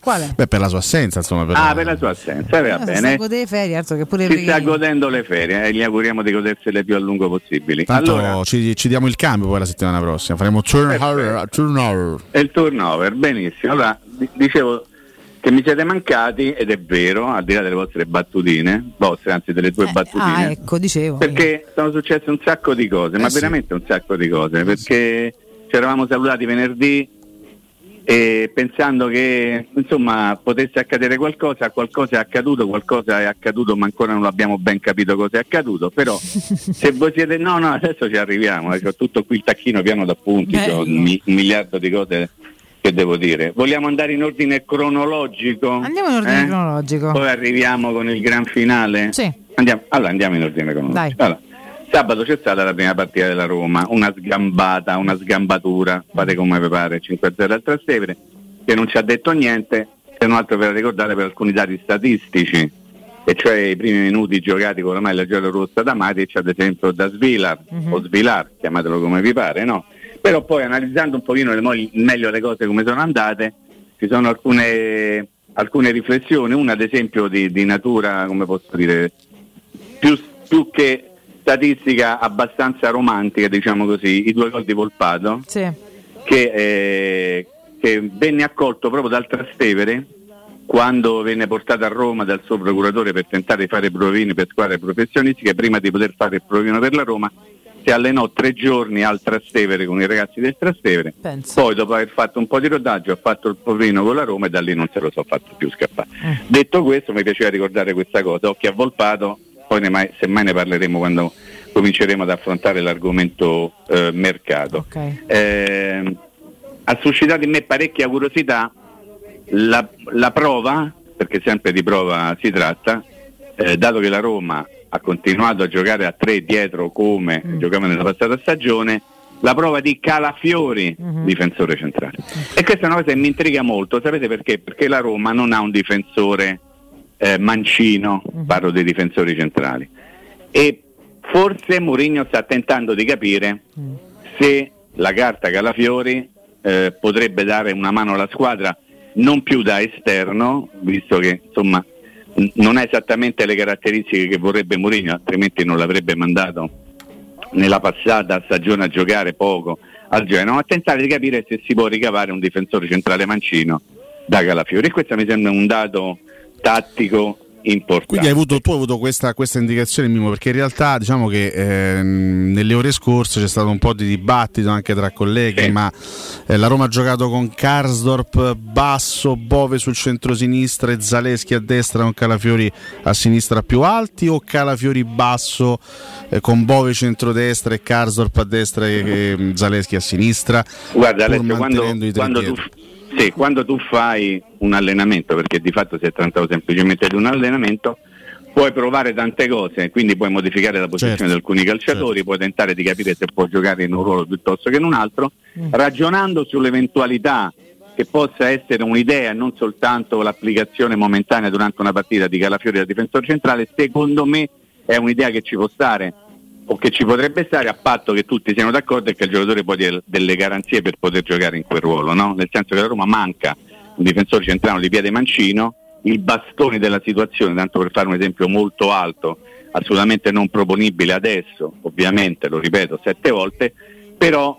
Quale? Beh, per la sua assenza, insomma. Per Ah, per la sua assenza, eh, va Ah, si bene. sta godendo le ferie, altro che pure Si sta godendo le ferie e gli auguriamo di godersele più a lungo possibili. Tanto Allora, ci, ci diamo il cambio poi la settimana prossima. Faremo turnover. turnover. il turnover, benissimo. Allora, di- dicevo che mi siete mancati, ed è vero, al di là delle vostre battutine, vostre, anzi delle tue battutine. Ah, ecco, dicevo. Perché sono successe un sacco di cose, ma Eh sì. veramente un sacco di cose, perché ci eravamo salutati venerdì e pensando che insomma potesse accadere qualcosa, qualcosa è accaduto, qualcosa è accaduto ma ancora non abbiamo ben capito cosa è accaduto, però [laughs] se voi siete no no adesso ci arriviamo, eh, ho tutto qui il tacchino piano d'appunti, un miliardo di cose che devo dire. Vogliamo andare in ordine cronologico? Andiamo in ordine Eh? cronologico. Poi arriviamo con il gran finale? Sì. Andiamo, allora andiamo in ordine cronologico. Allora, sabato c'è stata la prima partita della Roma, una sgambata, una sgambatura, fate come vi pare, 5-0 al Trastevere, che non ci ha detto niente, se non altro per ricordare per alcuni dati statistici, e cioè i primi minuti giocati con la maglia giallo-rossa da Matic, ad esempio da Svilar, o Svilar, chiamatelo come vi pare, no? Però poi analizzando un pochino le- mo- meglio le cose come sono andate, ci sono alcune, alcune riflessioni, una ad esempio di, di natura, come posso dire, più, più che statistica abbastanza romantica, diciamo così, i due gol di Volpato, Sì. che, eh, che venne accolto proprio dal Trastevere quando venne portato a Roma dal suo procuratore per tentare di fare provini per squadre professionistiche, prima di poter fare il provino per la Roma, si allenò tre giorni al Trastevere con i ragazzi del Trastevere, Pensa. poi dopo aver fatto un po' di rodaggio ha fatto il provino con la Roma e da lì non se lo so fatto più scappare. Eh. Detto questo mi piaceva ricordare questa cosa, occhi avvolpato, poi ne mai- semmai ne parleremo quando cominceremo ad affrontare l'argomento eh, mercato. Eh, ha suscitato in me parecchia curiosità la, la prova, perché sempre di prova si tratta, eh, dato che la Roma ha continuato a giocare a tre dietro come giocava nella passata stagione, la prova di Calafiori, difensore centrale. E questa è una cosa che mi intriga molto, sapete perché? Perché la Roma non ha un difensore eh, mancino, parlo dei difensori centrali. E forse Mourinho sta tentando di capire se la carta Calafiori eh, potrebbe dare una mano alla squadra non più da esterno, visto che insomma non ha esattamente le caratteristiche che vorrebbe Mourinho, altrimenti non l'avrebbe mandato nella passata stagione a giocare poco al Genoa, a tentare di capire se si può ricavare un difensore centrale mancino da Calafiori. E questo mi sembra un dato tattico importante. Quindi hai avuto, tu hai avuto questa, questa indicazione, Mimo, perché in realtà diciamo che ehm, nelle ore scorse c'è stato un po' di dibattito anche tra colleghi, ma eh, la Roma ha giocato con Karsdorp basso, Bove sul centro-sinistra e Zaleschi a destra con Calafiori a sinistra più alti o Calafiori basso eh, con Bove centrodestra e Karsdorp a destra e, e Zaleschi a sinistra? Guarda Alessio, quando, quando tu, sì, quando tu fai un allenamento, perché di fatto si è trattato semplicemente di un allenamento, puoi provare tante cose, quindi puoi modificare la posizione Certo, di alcuni calciatori, puoi tentare di capire se può giocare in un ruolo piuttosto che in un altro, ragionando sull'eventualità che possa essere un'idea non soltanto l'applicazione momentanea durante una partita di Calafiori da difensore centrale, secondo me è un'idea che ci può stare o che ci potrebbe stare a patto che tutti siano d'accordo e che il giocatore poi dia delle garanzie per poter giocare in quel ruolo, no? nel senso che la Roma manca un difensore centrale di piede mancino, il bastone della situazione, tanto per fare un esempio molto alto, assolutamente non proponibile adesso, ovviamente lo ripeto sette volte, però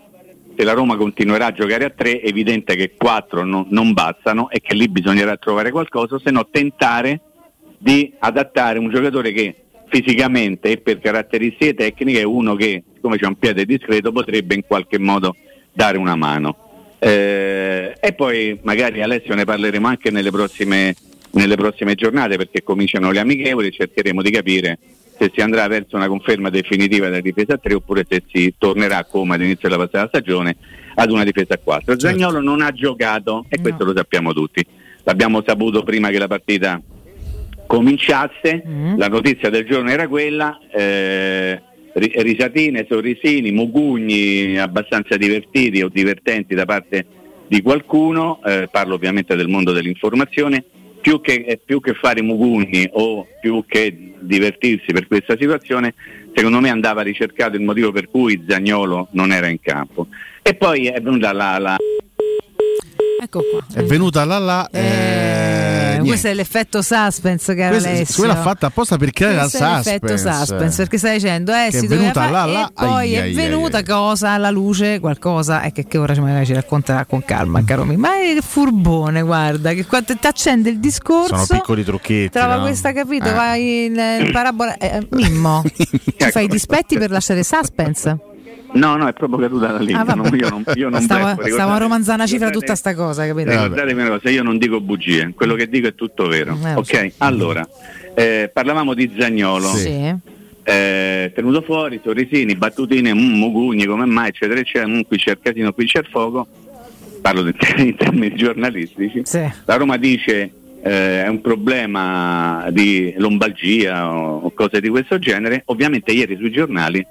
se la Roma continuerà a giocare a tre è evidente che quattro non, non bastano e che lì bisognerà trovare qualcosa, se no tentare di adattare un giocatore che fisicamente e per caratteristiche tecniche è uno che, siccome c'è un piede discreto, potrebbe in qualche modo dare una mano. Eh, e poi magari Alessio ne parleremo anche nelle prossime, nelle prossime giornate perché cominciano le amichevoli e cercheremo di capire se si andrà verso una conferma definitiva della difesa a 3 oppure se si tornerà come all'inizio della passata stagione ad una difesa a 4. Zagnolo non ha giocato e questo lo sappiamo tutti. L'abbiamo saputo prima che la partita cominciasse, la notizia del giorno era quella, eh, ri- risatine, sorrisini, mugugni abbastanza divertiti o divertenti da parte di qualcuno, eh, parlo ovviamente del mondo dell'informazione, più che, eh, più che fare i mugugni o più che divertirsi per questa situazione, secondo me andava ricercato il motivo per cui Zagnolo non era in campo. E poi è venuta la, la Ecco qua. È venuta là là. eh, Eh, questo è l'effetto suspense, caro Questa- Alessio. quella fatta apposta per creare Questo la è l'effetto suspense. suspense perché stai dicendo eh Che si è doveva venuta fare là, là, e poi ai, è ai, venuta ai. cosa alla luce qualcosa e che, che ora ci, magari ci racconterà con calma caro mio ma è furbone guarda che quando ti accende il discorso Sono piccoli trucchetti. trova no? questa capito Eh. vai in, in parabola eh, Mimmo [laughs] ci fai i dispetti per lasciare suspense No, no, è proprio caduta la linea. Ah, non- io non, io non stavo, blefo, stavo a romanzare una cifra tutta sta cosa capito Ricordatevi una cosa, io non dico bugie, quello che dico è tutto vero. Eh, ok, allora, eh, parlavamo di Zagnolo. Sì. Eh, tenuto fuori, sorrisini, battutine, mm, mugugni, come mai, eccetera, eccetera, mm, qui c'è il casino, qui c'è il fuoco. Parlo in termini, [laughs] in termini giornalistici. La Roma dice eh, è un problema di lombalgia o, o cose di questo genere. Ovviamente ieri sui giornali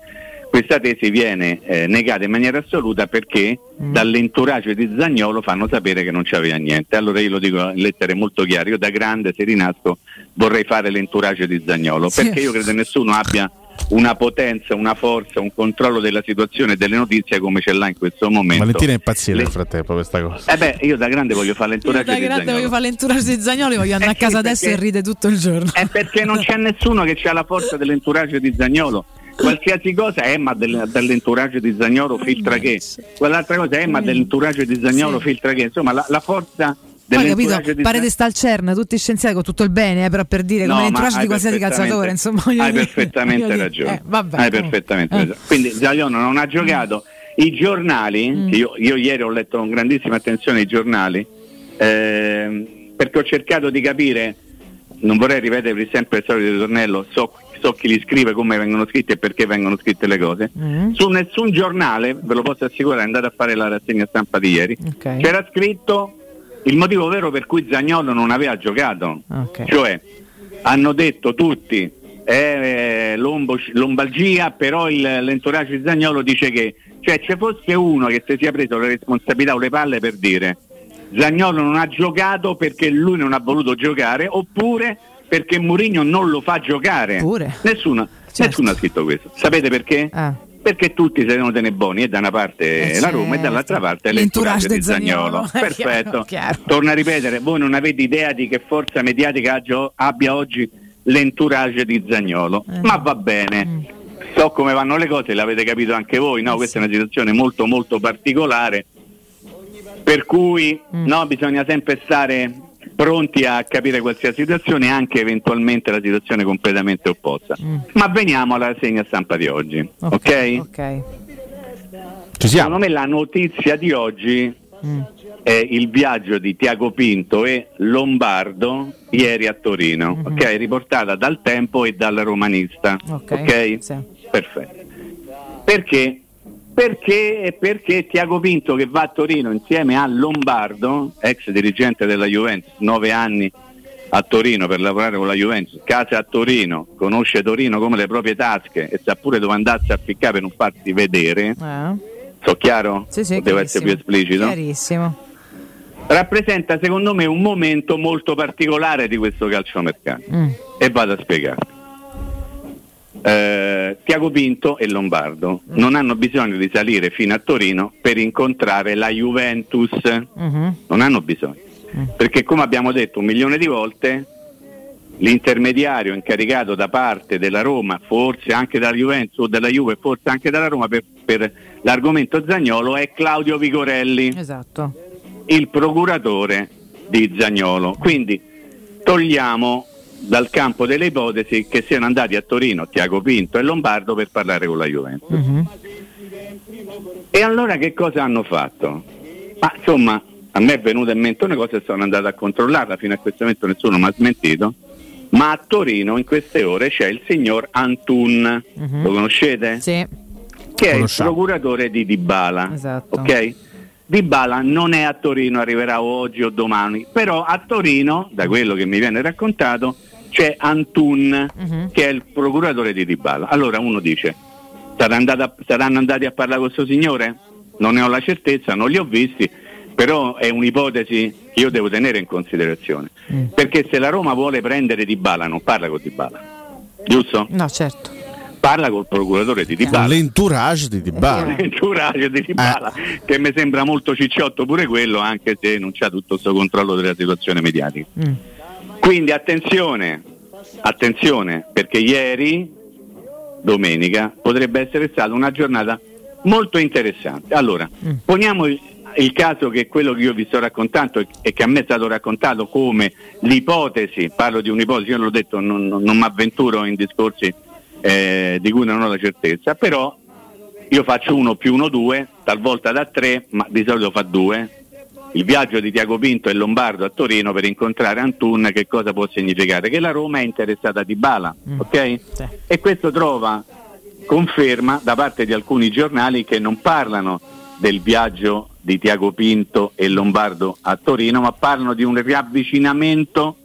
questa tesi viene eh, negata in maniera assoluta perché dall'entourage di Zagnolo fanno sapere che non c'aveva niente. Allora io lo dico in lettere molto chiare, io da grande se rinasco vorrei fare l'entourage di Zagnolo, Sì. perché io credo che nessuno abbia una potenza, una forza, un controllo della situazione e delle notizie come ce l'ha in questo momento. Valentina è impazzita Le- nel frattempo questa cosa. Eh beh, io da grande voglio fare Io l'entourage da di grande voglio fare l'entourage di Zagnoli, voglio andare Eh a casa sì, adesso perché- e ride tutto il giorno. È perché non c'è nessuno che ha la forza dell'entourage di Zagnolo. Qualsiasi cosa è ma del, dell'entourage di Zagnolo filtra che, quell'altra cosa è ma dell'entourage di Zagnolo Sì. filtra che, insomma la, la forza Poi capito, di pare di sta al CERN, tutti scienziati con tutto il bene, eh, però per dire No, come l'entourage di qualsiasi calciatore, insomma. Hai dire. perfettamente ragione. eh, vabbè, hai comunque. perfettamente Eh. ragione. Quindi Zaglione non ha giocato. I giornali, Mm. io, io ieri ho letto con grandissima attenzione i giornali, ehm, perché ho cercato di capire, non vorrei ripetere sempre il solito ritornello, so, so chi li scrive, come vengono scritti e perché vengono scritte le cose. Mm. Su nessun giornale, ve lo posso assicurare, andate a fare la rassegna stampa di ieri, Ok. c'era scritto il motivo vero per cui Zagnolo non aveva giocato. Ok. Cioè, hanno detto tutti è eh, lombo- lombalgia, però il, l'entourage di Zagnolo dice che cioè ci fosse uno che si sia preso le responsabilità o le palle per dire Zagnolo non ha giocato perché lui non ha voluto giocare oppure perché Mourinho non lo fa giocare. Nessuno, nessuno ha scritto questo. Sapete perché? Ah. Perché tutti si devono tenere buoni e da una parte Eh, la Roma e certo. dall'altra parte L'entourage di Zagnolo. Zaniolo. Eh, [laughs] Perfetto. chiaro, chiaro. Torno a ripetere, voi non avete idea di che forza mediatica abbia oggi l'entourage di Zagnolo, Eh. ma va bene. Mm. So come vanno le cose, l'avete capito anche voi, no? Questa è una situazione molto molto particolare, per cui Mm. no, bisogna sempre stare pronti a capire qualsiasi situazione, anche eventualmente la situazione completamente opposta. Ma veniamo alla segna stampa di oggi, ok? Ok. Secondo me la notizia di oggi Mm. è il viaggio di Tiago Pinto e Lombardo ieri a Torino, Mm-hmm. ok? Riportata dal Tempo e dal Romanista, Ok, ok? sì. Perfetto. Perché? Perché, perché Tiago Pinto che va a Torino insieme a Lombardo, ex dirigente della Juventus, nove anni a Torino per lavorare con la Juventus, casa a Torino, conosce Torino come le proprie tasche e sa pure dove andarsi a ficcare per non farsi vedere. Eh. So chiaro? Sì, sì, devo essere più esplicito? Chiarissimo. Rappresenta secondo me un momento molto particolare di questo calciomercato Mm. e vado a spiegare. Eh, Tiago Pinto e Lombardo Mm. non hanno bisogno di salire fino a Torino per incontrare la Juventus, Mhm. non hanno bisogno, Mm. perché come abbiamo detto un milione di volte, l'intermediario incaricato da parte della Roma, forse anche dalla Juventus o della Juve, forse anche dalla Roma per, per l'argomento Zagnolo è Claudio Vigorelli Esatto. il procuratore di Zagnolo. Quindi togliamo dal campo delle ipotesi che siano andati a Torino Tiago Pinto e Lombardo per parlare con la Juventus. Mhm. E allora che cosa hanno fatto? Ma insomma, a me è venuta in mente una cosa e sono andato a controllarla, fino a questo momento nessuno mi ha smentito, ma a Torino in queste ore c'è il signor Antun, Mhm. lo conoscete? Sì. Che è il procuratore di Dybala. Esatto. Ok? Dybala non è a Torino, arriverà oggi o domani, però a Torino, da quello che mi viene raccontato, c'è Antun, Mhm. che è il procuratore di Dybala. Allora uno dice, "Sarà andata- saranno andati a parlare con questo signore? Non ne ho la certezza, non li ho visti, però è un'ipotesi che io devo tenere in considerazione. Mm. Perché se la Roma vuole prendere Dybala, non parla con Dybala, giusto? No, certo. Parla col procuratore di Dybala. L'entourage di Dybala. [laughs] L'entourage di Dybala, Eh. che mi sembra molto cicciotto pure quello, anche se non c'ha tutto questo controllo della situazione mediatica. Mm. Quindi attenzione, attenzione, perché ieri, domenica, potrebbe essere stata una giornata molto interessante. Allora, Mm. poniamo il, il caso che quello che io vi sto raccontando e- che a me è stato raccontato come l'ipotesi, parlo di un'ipotesi, io l'ho detto, non, non, mi avventuro in discorsi eh, di cui non ho la certezza, però io faccio uno più uno due, talvolta da tre, ma di solito fa due. Il viaggio di Tiago Pinto e Lombardo a Torino per incontrare Antun, che cosa può significare? Che la Roma è interessata di Bala, ok? E questo trova conferma da parte di alcuni giornali che non parlano del viaggio di Tiago Pinto e Lombardo a Torino, ma parlano di un riavvicinamento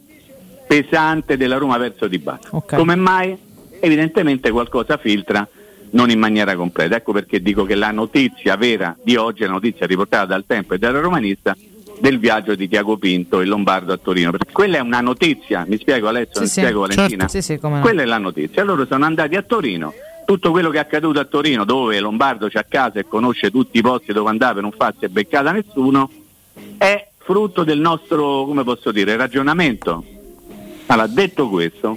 pesante della Roma verso Di Bala. Come mai? Evidentemente qualcosa filtra, non in maniera completa. Ecco perché dico che la notizia vera di oggi è la notizia riportata dal Tempo e dalla Romanista del viaggio di Tiago Pinto e Lombardo a Torino. Perché quella è una notizia, mi spiego Alessio, mi Sì, sì. spiego Valentina. Certo. Sì, sì, no. Quella è la notizia. Loro sono andati a Torino. Tutto quello che è accaduto a Torino, dove Lombardo c'è a casa e conosce tutti i posti dove andare, non farsi beccata nessuno, è frutto del nostro, come posso dire, ragionamento. Allora, detto questo,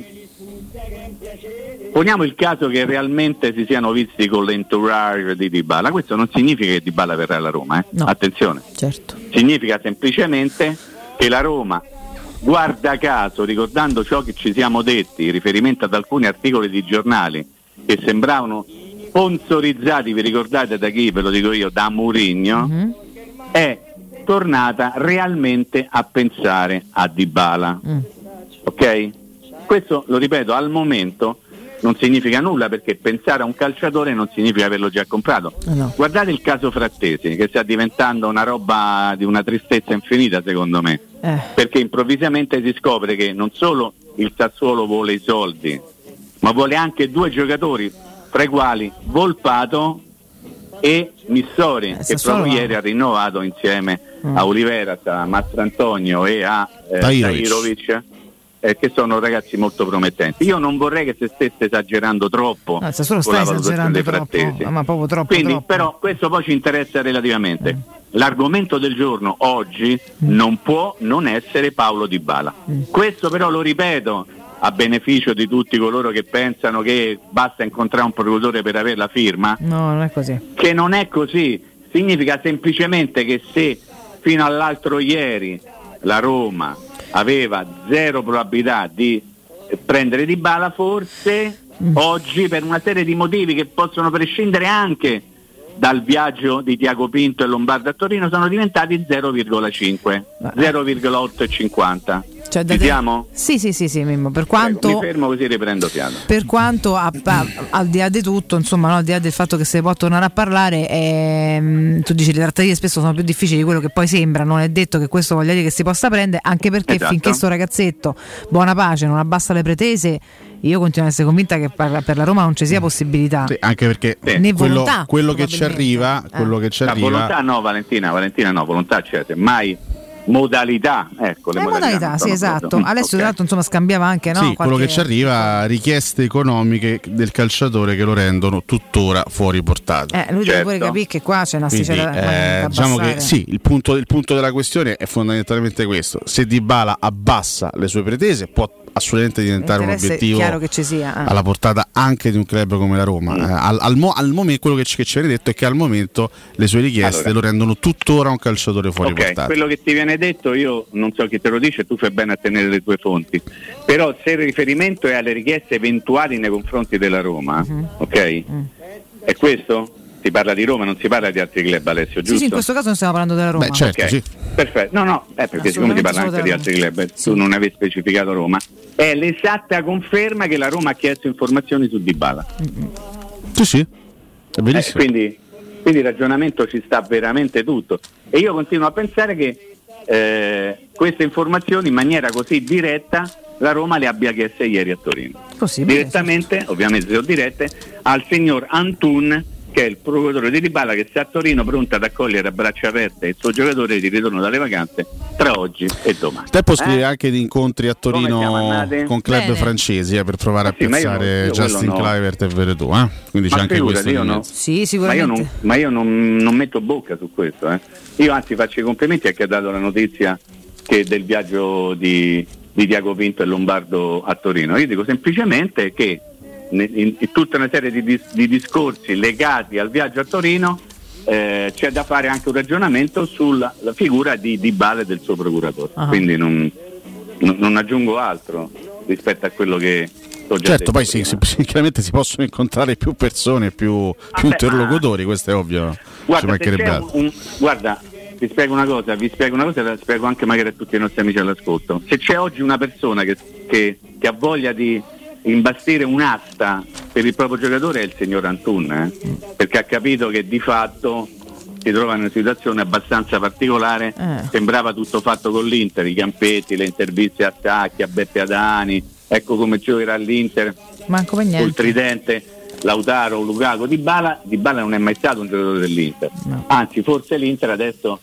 Poniamo il caso che realmente si siano visti con l'entourage di Dybala, questo non significa che Dybala verrà alla Roma, eh? attenzione. Certo. Significa semplicemente che la Roma, guarda caso, ricordando ciò che ci siamo detti in riferimento ad alcuni articoli di giornali che sembravano sponsorizzati, vi ricordate da chi? Ve lo dico io, da Mourinho, è tornata realmente a pensare a Dybala. Ok? Questo lo ripeto, al momento non significa nulla perché pensare a un calciatore non significa averlo già comprato. Guardate il caso Frattesi che sta diventando una roba di una tristezza infinita secondo me, perché improvvisamente si scopre che non solo il Sassuolo vuole i soldi, ma vuole anche due giocatori tra i quali Volpato e Missori che Sassuolo proprio ieri ha rinnovato insieme Mm. a Oliveras, a Mastrantonio e a eh, Tahirovic. Eh, che sono ragazzi molto promettenti. Io non vorrei che si stesse esagerando troppo No, Sassuolo con la valutazione dei troppo, frattesi. ma proprio troppo, Quindi, troppo. però, questo poi ci interessa relativamente. L'argomento del giorno oggi non può non essere Paolo Di Bala. Questo però lo ripeto a beneficio di tutti coloro che pensano che basta incontrare un procuratore per avere la firma, No, non è così. che non è così. Significa semplicemente che se fino all'altro ieri la Roma aveva zero probabilità di prendere di bala, forse oggi per una serie di motivi che possono prescindere anche dal viaggio di Tiago Pinto e Lombardo a Torino sono diventati 0,5, 0,850. Cioè, da te- siamo? Sì, sì, sì, sì, Mimmo, per Mi quanto... fermo così riprendo fiato. Per quanto a- a- al di là di tutto, insomma, no, al di là del fatto che se ne può tornare a parlare, ehm, tu dici le trattative spesso sono più difficili di quello che poi sembra, non è detto che questo voglia dire che si possa prendere, anche perché Esatto. finché sto ragazzetto, buona pace, non abbassa le pretese, io continuo ad essere convinta che per, per la Roma non ci sia possibilità. Anche perché Né quello, volontà, quello che ci arriva, quello che ci La arriva volontà no, Valentina, Valentina no, volontà c'è, semmai modalità, ecco le Eh, modalità, non sì, esatto. proprio- Alessio, ok. tra l'altro, insomma, scambiava anche, no? sì, quello qualche- che ci arriva richieste economiche del calciatore che lo rendono tuttora fuori portata. Eh, lui deve pure capire che qua c'è una Quindi, eh, diciamo che sì, il punto, il punto della questione è fondamentalmente questo: se Dybala abbassa le sue pretese, può assolutamente diventare un obiettivo chiaro che ci sia. eh. alla portata anche di un club come la Roma. Mm. Eh, al, al mo- al momento, quello che ci, che ci viene detto è che al momento le sue richieste Allora. lo rendono tuttora un calciatore fuori Ok, portata. quello che ti viene detto io non so chi te lo dice, tu fai bene a tenere le tue fonti, però se il riferimento è alle richieste eventuali nei confronti della Roma, Mhm. ok? È questo? Si parla di Roma, non si parla di altri club Alessio, Sì, giusto? sì, in questo caso non stiamo parlando della Roma. Ok, Perfetto, no, no, eh, perché siccome si parla anche di altri club, eh, tu non avevi specificato Roma, è l'esatta conferma che la Roma ha chiesto informazioni su Dybala. Sì, sì, è Eh, benissimo. quindi, quindi il ragionamento ci sta veramente tutto. E io continuo a pensare che eh, queste informazioni in maniera così diretta la Roma le abbia chieste ieri a Torino. Possibile, Direttamente, ovviamente se ho dirette, al signor Antun che è il procuratore di Dybala che sta a Torino pronto ad accogliere a braccia aperte il suo giocatore di ritorno dalle vacanze tra oggi e domani. Tempo Eh? scrive anche di incontri a Torino con club Bene. francesi eh, per provare a sì, io piazzare non- Justin quello no. E Veretù. Eh? Quindi c'è Ma anche figurati, questo. io no. Sì, Ma io, sicuramente. non, ma io non- non metto bocca su questo. eh. Io anzi faccio i complimenti a chi ha dato la notizia che del viaggio di, di Diago Pinto e Lombardo a Torino. Io dico semplicemente che in, in tutta una serie di, dis- di discorsi legati al viaggio a Torino eh, c'è da fare anche un ragionamento sulla la figura di Dybala e del suo procuratore. Ah. Quindi non, non- non aggiungo altro rispetto a quello che ho già Certo, poi sì, sì, chiaramente si possono incontrare più persone, più, più interlocutori, questo è ovvio. Guarda, un- un- guarda, vi spiego una cosa, vi spiego una cosa e la spiego anche magari a tutti i nostri amici all'ascolto. Se c'è oggi una persona che, che- che ha voglia di imbastire un'asta per il proprio giocatore è il signor Antun, eh? perché ha capito che di fatto si trova in una situazione abbastanza particolare, Eh. sembrava tutto fatto con l'Inter, i campetti, le interviste a Sacchi, a Beppe Adani, ecco come giocherà l'Inter Manco per col niente. tridente Lautaro, Lukaku, Di Bala, Di Bala non è mai stato un giocatore dell'Inter. Anzi, forse l'Inter adesso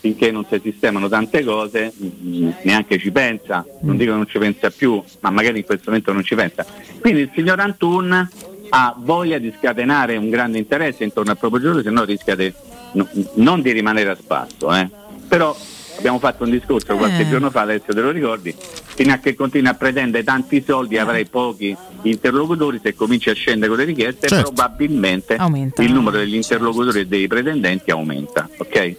finché non si sistemano tante cose, mh, neanche ci pensa, non dico che non ci pensa più, ma magari in questo momento non ci pensa. Quindi il signor Antun ha voglia di scatenare un grande interesse intorno al proprio giocatore, se no rischia di- no- non di rimanere a spasso. eh. Però abbiamo fatto un discorso qualche Eh. giorno fa, adesso te lo ricordi, fino a che continui a pretendere tanti soldi avrai pochi interlocutori, se cominci a scendere con le richieste Certo. probabilmente Aumenta. il numero degli interlocutori e dei pretendenti aumenta. Ok?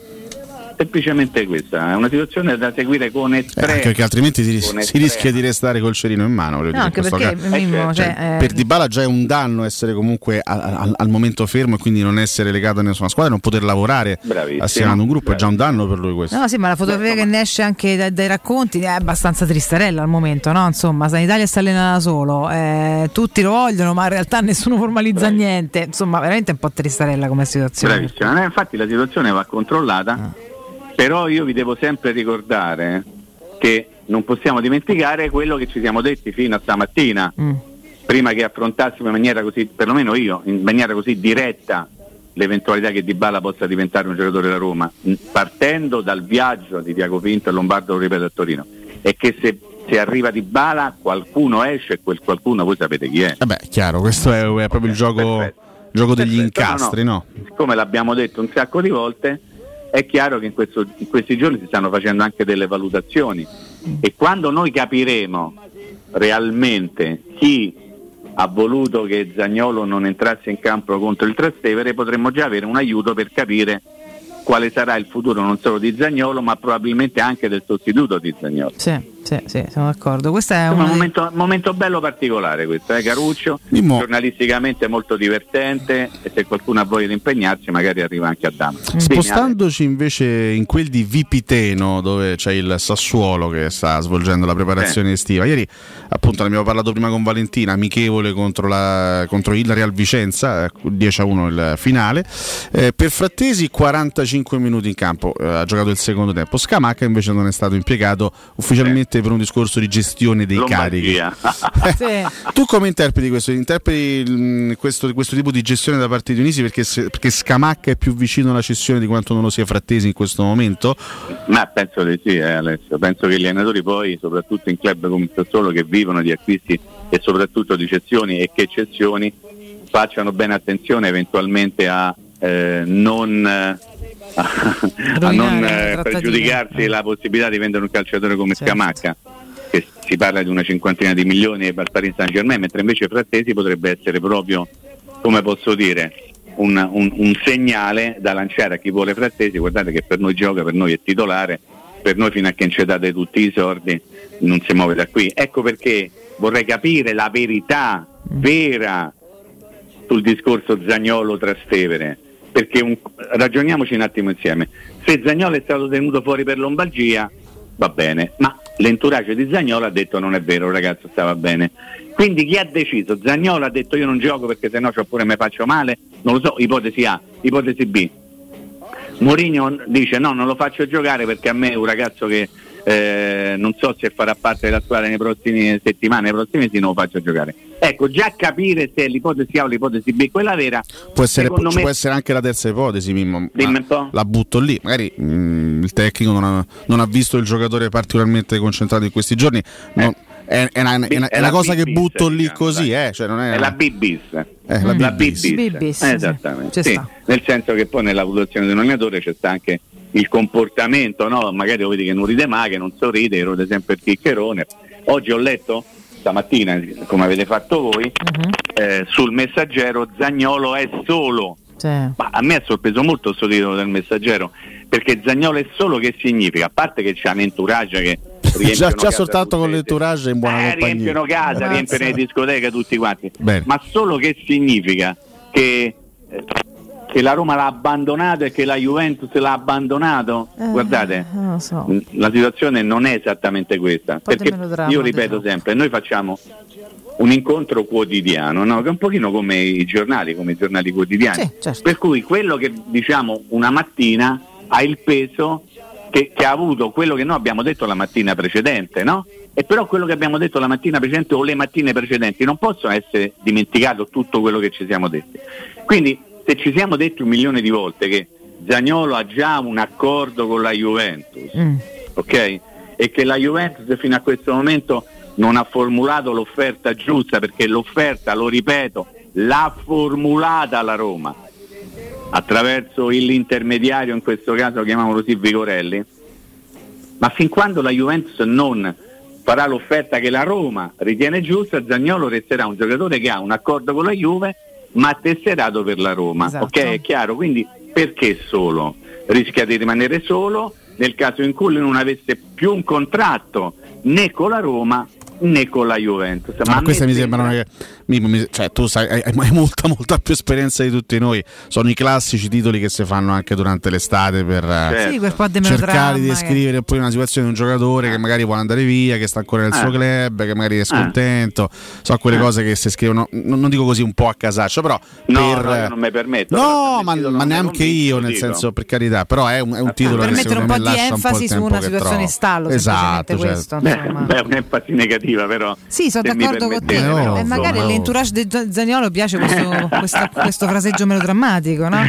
Semplicemente questa, è una situazione da seguire con Eh, estrema. anche perché altrimenti si, ris- si rischia di restare col cerino in mano. No, dire, anche perché, caso. Mimmo, certo. cioè, eh, Per Dybala già è un danno essere comunque a- a- al momento fermo e quindi non essere legato a nessuna squadra, non poter lavorare Bravissimo. assieme ad un gruppo è già un danno per lui questo. No, sì, ma la fotografia che ne esce anche dai, dai racconti è abbastanza tristarella al momento, no? Insomma, San Italia sta allenando da solo, eh, tutti lo vogliono, ma in realtà [laughs] nessuno formalizza niente. Insomma, veramente un po' tristarella come situazione. Bravissima, Eh, infatti la situazione va controllata, però io vi devo sempre ricordare che non possiamo dimenticare quello che ci siamo detti fino a stamattina, Mm. prima che affrontassimo in maniera così, perlomeno io, in maniera così diretta l'eventualità che Dybala possa diventare un giocatore della Roma, partendo dal viaggio di Tiago Pinto e Lombardo, lo ripeto, a Torino, è che se, se arriva Dybala qualcuno esce e quel qualcuno voi sapete chi è. Vabbè, chiaro, questo è, è proprio il gioco, gioco degli Perfetto, no, incastri, no? Siccome l'abbiamo detto un sacco di volte, è chiaro che in, questo- in questi giorni si stanno facendo anche delle valutazioni e quando noi capiremo realmente chi ha voluto che Zagnolo non entrasse in campo contro il Trastevere potremmo già avere un aiuto per capire quale sarà il futuro non solo di Zagnolo ma probabilmente anche del sostituto di Zagnolo. Sì, sì, sì, siamo d'accordo. Questo è un dei- momento, momento bello particolare questo, eh, Caruccio, Mimmo. giornalisticamente molto divertente e se qualcuno ha voglia di impegnarsi magari arriva anche a Dama. Spostandoci invece in quel di Vipiteno, dove c'è il Sassuolo che sta svolgendo la preparazione estiva. Ieri, appunto, ne abbiamo parlato prima con Valentina, amichevole contro, la- contro il Real Vicenza, eh, 10 a 1 il finale. Eh, per Frattesi 45 minuti in campo, eh, ha giocato il secondo tempo. Scamacca invece non è stato impiegato ufficialmente per un discorso di gestione dei carichi. [laughs] Lombardia. [laughs] Tu come interpreti questo? Interpreti mm, questo, questo tipo di gestione da parte di Unisi perché, perché Scamacca è più vicino alla cessione di quanto non lo sia Frattesi in questo momento? Ma penso di sì, eh, Alessio. Penso che gli allenatori poi, soprattutto in club come il Sassuolo, che vivono di acquisti e soprattutto di cessioni e che cessioni, facciano bene attenzione eventualmente a eh, non, eh, [laughs] a non eh, pregiudicarsi la possibilità di vendere un calciatore come Certo. Scamacca. Che si parla di una cinquantina di milioni per Paris Saint Germain, mentre invece Frattesi potrebbe essere proprio, come posso dire, un, un- un segnale da lanciare a chi vuole Frattesi, guardate che per noi gioca, per noi è titolare, per noi fino a che date tutti i soldi non si muove da qui. Ecco perché vorrei capire la verità vera sul discorso Zagnolo-Trastevere, perché un- ragioniamoci un attimo insieme. Se Zagnolo è stato tenuto fuori per lombalgia, va bene, ma l'entourage di Zagnolo ha detto non è vero, ragazzo stava bene. Quindi chi ha deciso? Zagnolo ha detto io non gioco perché sennò c'ho pure mi faccio male? Non lo so, ipotesi A, ipotesi B. Mourinho dice no, non lo faccio giocare perché a me è un ragazzo che eh, non so se farà parte della squadra nei prossimi settimane, nei prossimi mesi non lo faccio giocare. Ecco, già capire se l'ipotesi A o l'ipotesi B è quella vera, Può essere, me può essere anche la terza ipotesi, Mimmo. ma Dimmi un po'. La butto lì. Magari mm, il tecnico non ha, non ha visto il giocatore particolarmente concentrato in questi giorni. Non- è, è una, è una- è una la cosa che butto lì diciamo, così, eh, cioè non è, è la B-bis. Eh, la B-bis. Esattamente. sì. Nel senso che poi nella valutazione di un allenatore c'è sta anche il comportamento, no? magari lo vedi che non ride mai, che non sorride, rode sempre il chiccherone. Oggi ho letto, stamattina, come avete fatto voi, Mhm. eh, sul messaggero Zagnolo è solo. Ma a me ha sorpreso molto questo titolo del messaggero, perché Zagnolo è solo che significa, a parte che c'è un entourage che [laughs] già, riempiono già casa soltanto con l'entourage in buona eh, compagnia. riempiono casa, Mazza. riempiono le discoteche tutti quanti. Bene. Ma solo che significa che, eh, che la Roma l'ha abbandonato e che la Juventus l'ha abbandonato? Eh, Guardate, lo so. la situazione non è esattamente questa. Perché melodramma, io ripeto sempre, noi facciamo un incontro quotidiano, no? che è un pochino come i giornali, come i giornali quotidiani. Sì, certo. Per cui quello che diciamo una mattina ha il peso che, che ha avuto quello che noi abbiamo detto la mattina precedente, no? E però quello che abbiamo detto la mattina precedente o le mattine precedenti non possono essere dimenticato tutto quello che ci siamo detti. Quindi se ci siamo detti un milione di volte che Zagnolo ha già un accordo con la Juventus, Mm. ok? E che la Juventus fino a questo momento non ha formulato l'offerta giusta perché l'offerta, lo ripeto, l'ha formulata la Roma attraverso l'intermediario, in questo caso chiamiamolo così Vigorelli, ma fin quando la Juventus non farà l'offerta che la Roma ritiene giusta, Zagnolo resterà un giocatore che ha un accordo con la Juve ma tesserato per la Roma. Esatto. Ok, è chiaro? Quindi perché solo? Rischia di rimanere solo nel caso in cui lui non avesse più un contratto né con la Roma né con la Juventus. Ma, a queste me mi sembra- mi- cioè, tu sai, hai, hai molta, molta più esperienza di tutti noi. Sono i classici titoli che si fanno anche durante l'estate per eh, Sì, di cercare di che- descrivere poi una situazione di un giocatore che magari vuole andare via, che sta ancora nel suo Eh. club, che magari è scontento. So quelle Eh. cose che si scrivono, non, non dico così un po' a casaccio, però. No, per, no, non mi permetto. No, ma, ma neanche io, nel senso, per carità, però è un, è un titolo per che mettere un po' me di lascia un po' enfasi su una che situazione in stallo, Esatto, semplicemente certo. questo, insomma. Beh, un'enfasi negativa però. Sì, sono d'accordo con te. e magari insomma. All'entourage di Za- Zaniolo piace questo, [laughs] questo, questo fraseggio melodrammatico, no?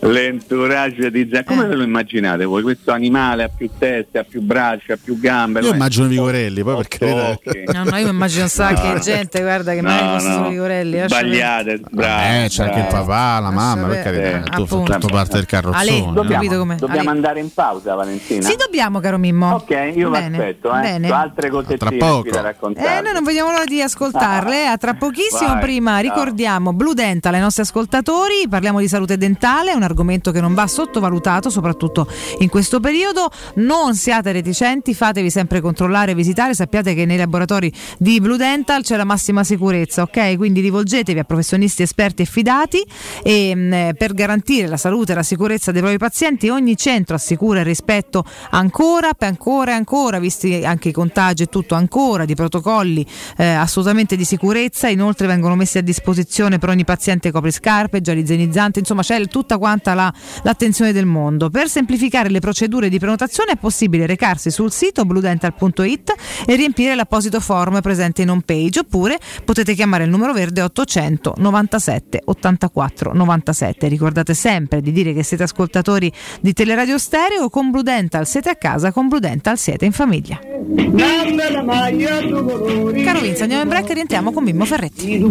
L'entourage di Zagnolo, come Eh. ve lo immaginate voi? Questo animale ha più teste, ha più braccia, ha più gambe. Io immagino Vigorelli, poi per carità. occhi. No, no, io immagino un sacco di gente, guarda che magari fosse solo Vigorelli. Sbagliate, bravo. Eh, c'è anche il papà, la mamma, per carità, Sì. tu fa Appunto. tutto parte del carrozzone. Ale, no? dobbiamo-. Dobbiamo andare in pausa, Valentina. Sì, dobbiamo, caro Mimmo. Ok, io vi aspetto, eh. bene. Altre cosettine Tra poco. qui da raccontare. Eh, noi non vediamo l'ora di ascoltarle. A tra [laughs] pochissimo, Vai. prima ricordiamo Blue Dental ai nostri ascoltatori. Parliamo di salute dentale, un argomento che non va sottovalutato, soprattutto in questo periodo. Non siate reticenti, fatevi sempre controllare e visitare. Sappiate che nei laboratori di Blue Dental c'è la massima sicurezza, ok? Quindi rivolgetevi a professionisti esperti e fidati e mh, per garantire la salute e la sicurezza dei propri pazienti ogni centro assicura il rispetto ancora, per ancora e ancora, visti anche i contagi e tutto ancora, di protocolli eh, assolutamente di sicurezza. Inoltre vengono messi a disposizione per ogni paziente copriscarpe, gel igienizzanti, insomma c'è tutta la, l'attenzione del mondo. Per semplificare le procedure di prenotazione è possibile recarsi sul sito bludental.it e riempire l'apposito form presente in home page oppure potete chiamare il numero verde 800 97 84 97. Ricordate sempre di dire che siete ascoltatori di Teleradio Stereo con Blue Dental siete a casa, con Blue Dental siete in famiglia. Caro Vince, andiamo in break e rientriamo con Mimmo Ferretti. sido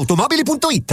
ValentinoAutomobili.it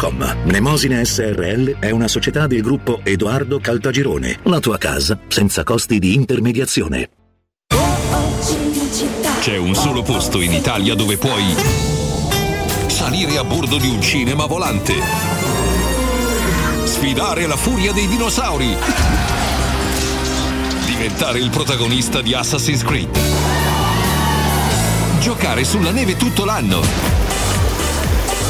www.keicalt.com. Mnemosine SRL è una società del gruppo Edoardo Caltagirone. La tua casa senza costi di intermediazione. C'è un solo posto in Italia dove puoi salire a bordo di un cinema volante, sfidare la furia dei dinosauri, diventare il protagonista di Assassin's Creed, giocare sulla neve tutto l'anno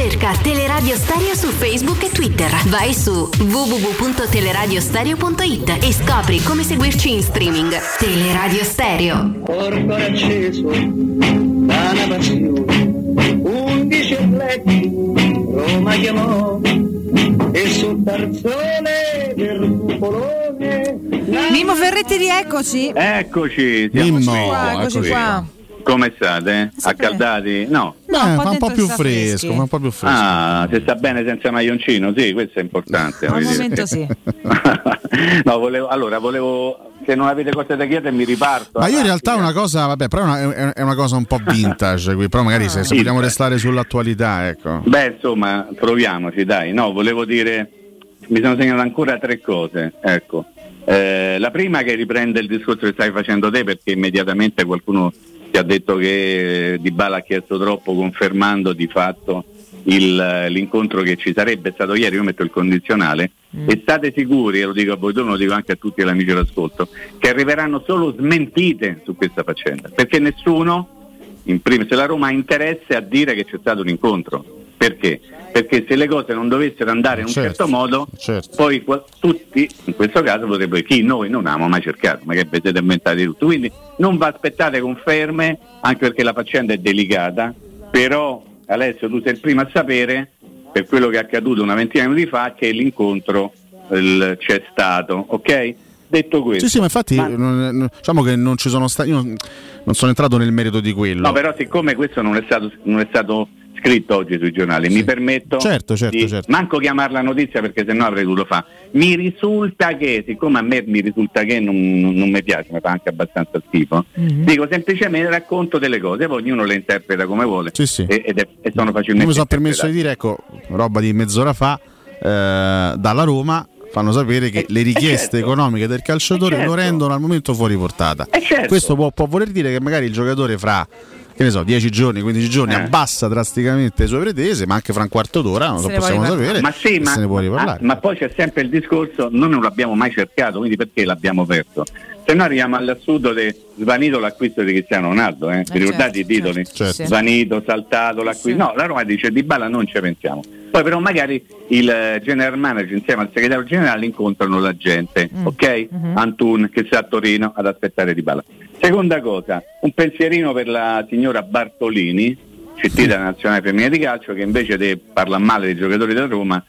Cerca Teleradio Stereo su Facebook e Twitter. Vai su www.teleradiostereo.it e scopri come seguirci in streaming. Teleradio Stereo. Corpo acceso da una passione, undici letti, Roma chiamò, e sul tarzone del cupolone. Mimmo Ferretti, rieccoci. Eccoci, siamo Mimmo. Qua, eccoci eccoci. qua. Come state? Accaldati? No. No, Eh, fa un po' più fresco, un po' più fresco. Ah, se sta bene senza maglioncino, sì, questo è importante. Al momento sì. [laughs] no, volevo, allora, volevo, se non avete cose da chiedere mi riparto. Ma io in realtà una cosa, vabbè, però è una, è una cosa un po' vintage, qui, però magari se, se vogliamo restare sull'attualità, ecco. Beh, insomma, proviamoci, dai. No, volevo dire, mi sono segnato ancora tre cose. Ecco. Eh, la prima che riprende il discorso che stai facendo te, perché immediatamente qualcuno ti ha detto che Di Bala ha chiesto troppo, confermando di fatto il- l'incontro che ci sarebbe stato ieri. Io metto il condizionale. E state sicuri, e lo dico a voi due, lo dico anche a tutti gli amici d'ascolto, che arriveranno solo smentite su questa faccenda, perché nessuno in primis la Roma ha interesse a dire che c'è stato un incontro. Perché? Perché se le cose non dovessero andare in un certo, modo, poi qua- tutti, in questo caso potrebbero, chi noi non abbiamo mai cercato, ma che vi siete inventati tutto. Quindi non vi aspettate conferme, anche perché la faccenda è delicata, però Alessio tu sei il primo a sapere, per quello che è accaduto una ventina di minuti fa, che l'incontro il- c'è stato, ok? Detto questo. Sì, sì, ma infatti non- non- diciamo che non ci sono stati. Io non, non sono entrato nel merito di quello. No, però siccome questo non è stato, non è stato scritto oggi sui giornali, mi permetto Certo, certo, di certo. manco chiamarla notizia perché sennò avrei dovuto fare. Mi risulta che, siccome a me mi risulta che non, non- non mi piace, mi fa anche abbastanza schifo, Mhm. dico semplicemente racconto delle cose, poi ognuno le interpreta come vuole e, ed è- e sono facilmente mi sono permesso di dire, ecco, roba di mezz'ora fa, eh, dalla Roma fanno sapere che le richieste certo. economiche del calciatore Eh, certo. lo rendono al momento fuori portata. certo. Questo può, può voler dire che magari il giocatore fra che ne so, 10 giorni, 15 giorni Eh. abbassa drasticamente le sue pretese, ma anche fra un quarto d'ora non lo possiamo sapere. Ma sì, ma, se ne può riparlare. ah, ma poi c'è sempre il discorso, noi non l'abbiamo mai cercato, quindi perché l'abbiamo perso? Se no arriviamo all'assurdo di svanito l'acquisto di Cristiano Ronaldo, eh? vi ricordate i titoli? certo. Svanito, saltato l'acquisto. No, la Roma dice di Bala non ci pensiamo. Poi però magari il eh, general manager insieme al segretario generale incontrano la gente, ok? Antun che sta a Torino ad aspettare di Bala. Seconda cosa, un pensierino per la signora Bartolini, CT della nazionale femminile di calcio, che invece di parlare male dei giocatori della Roma,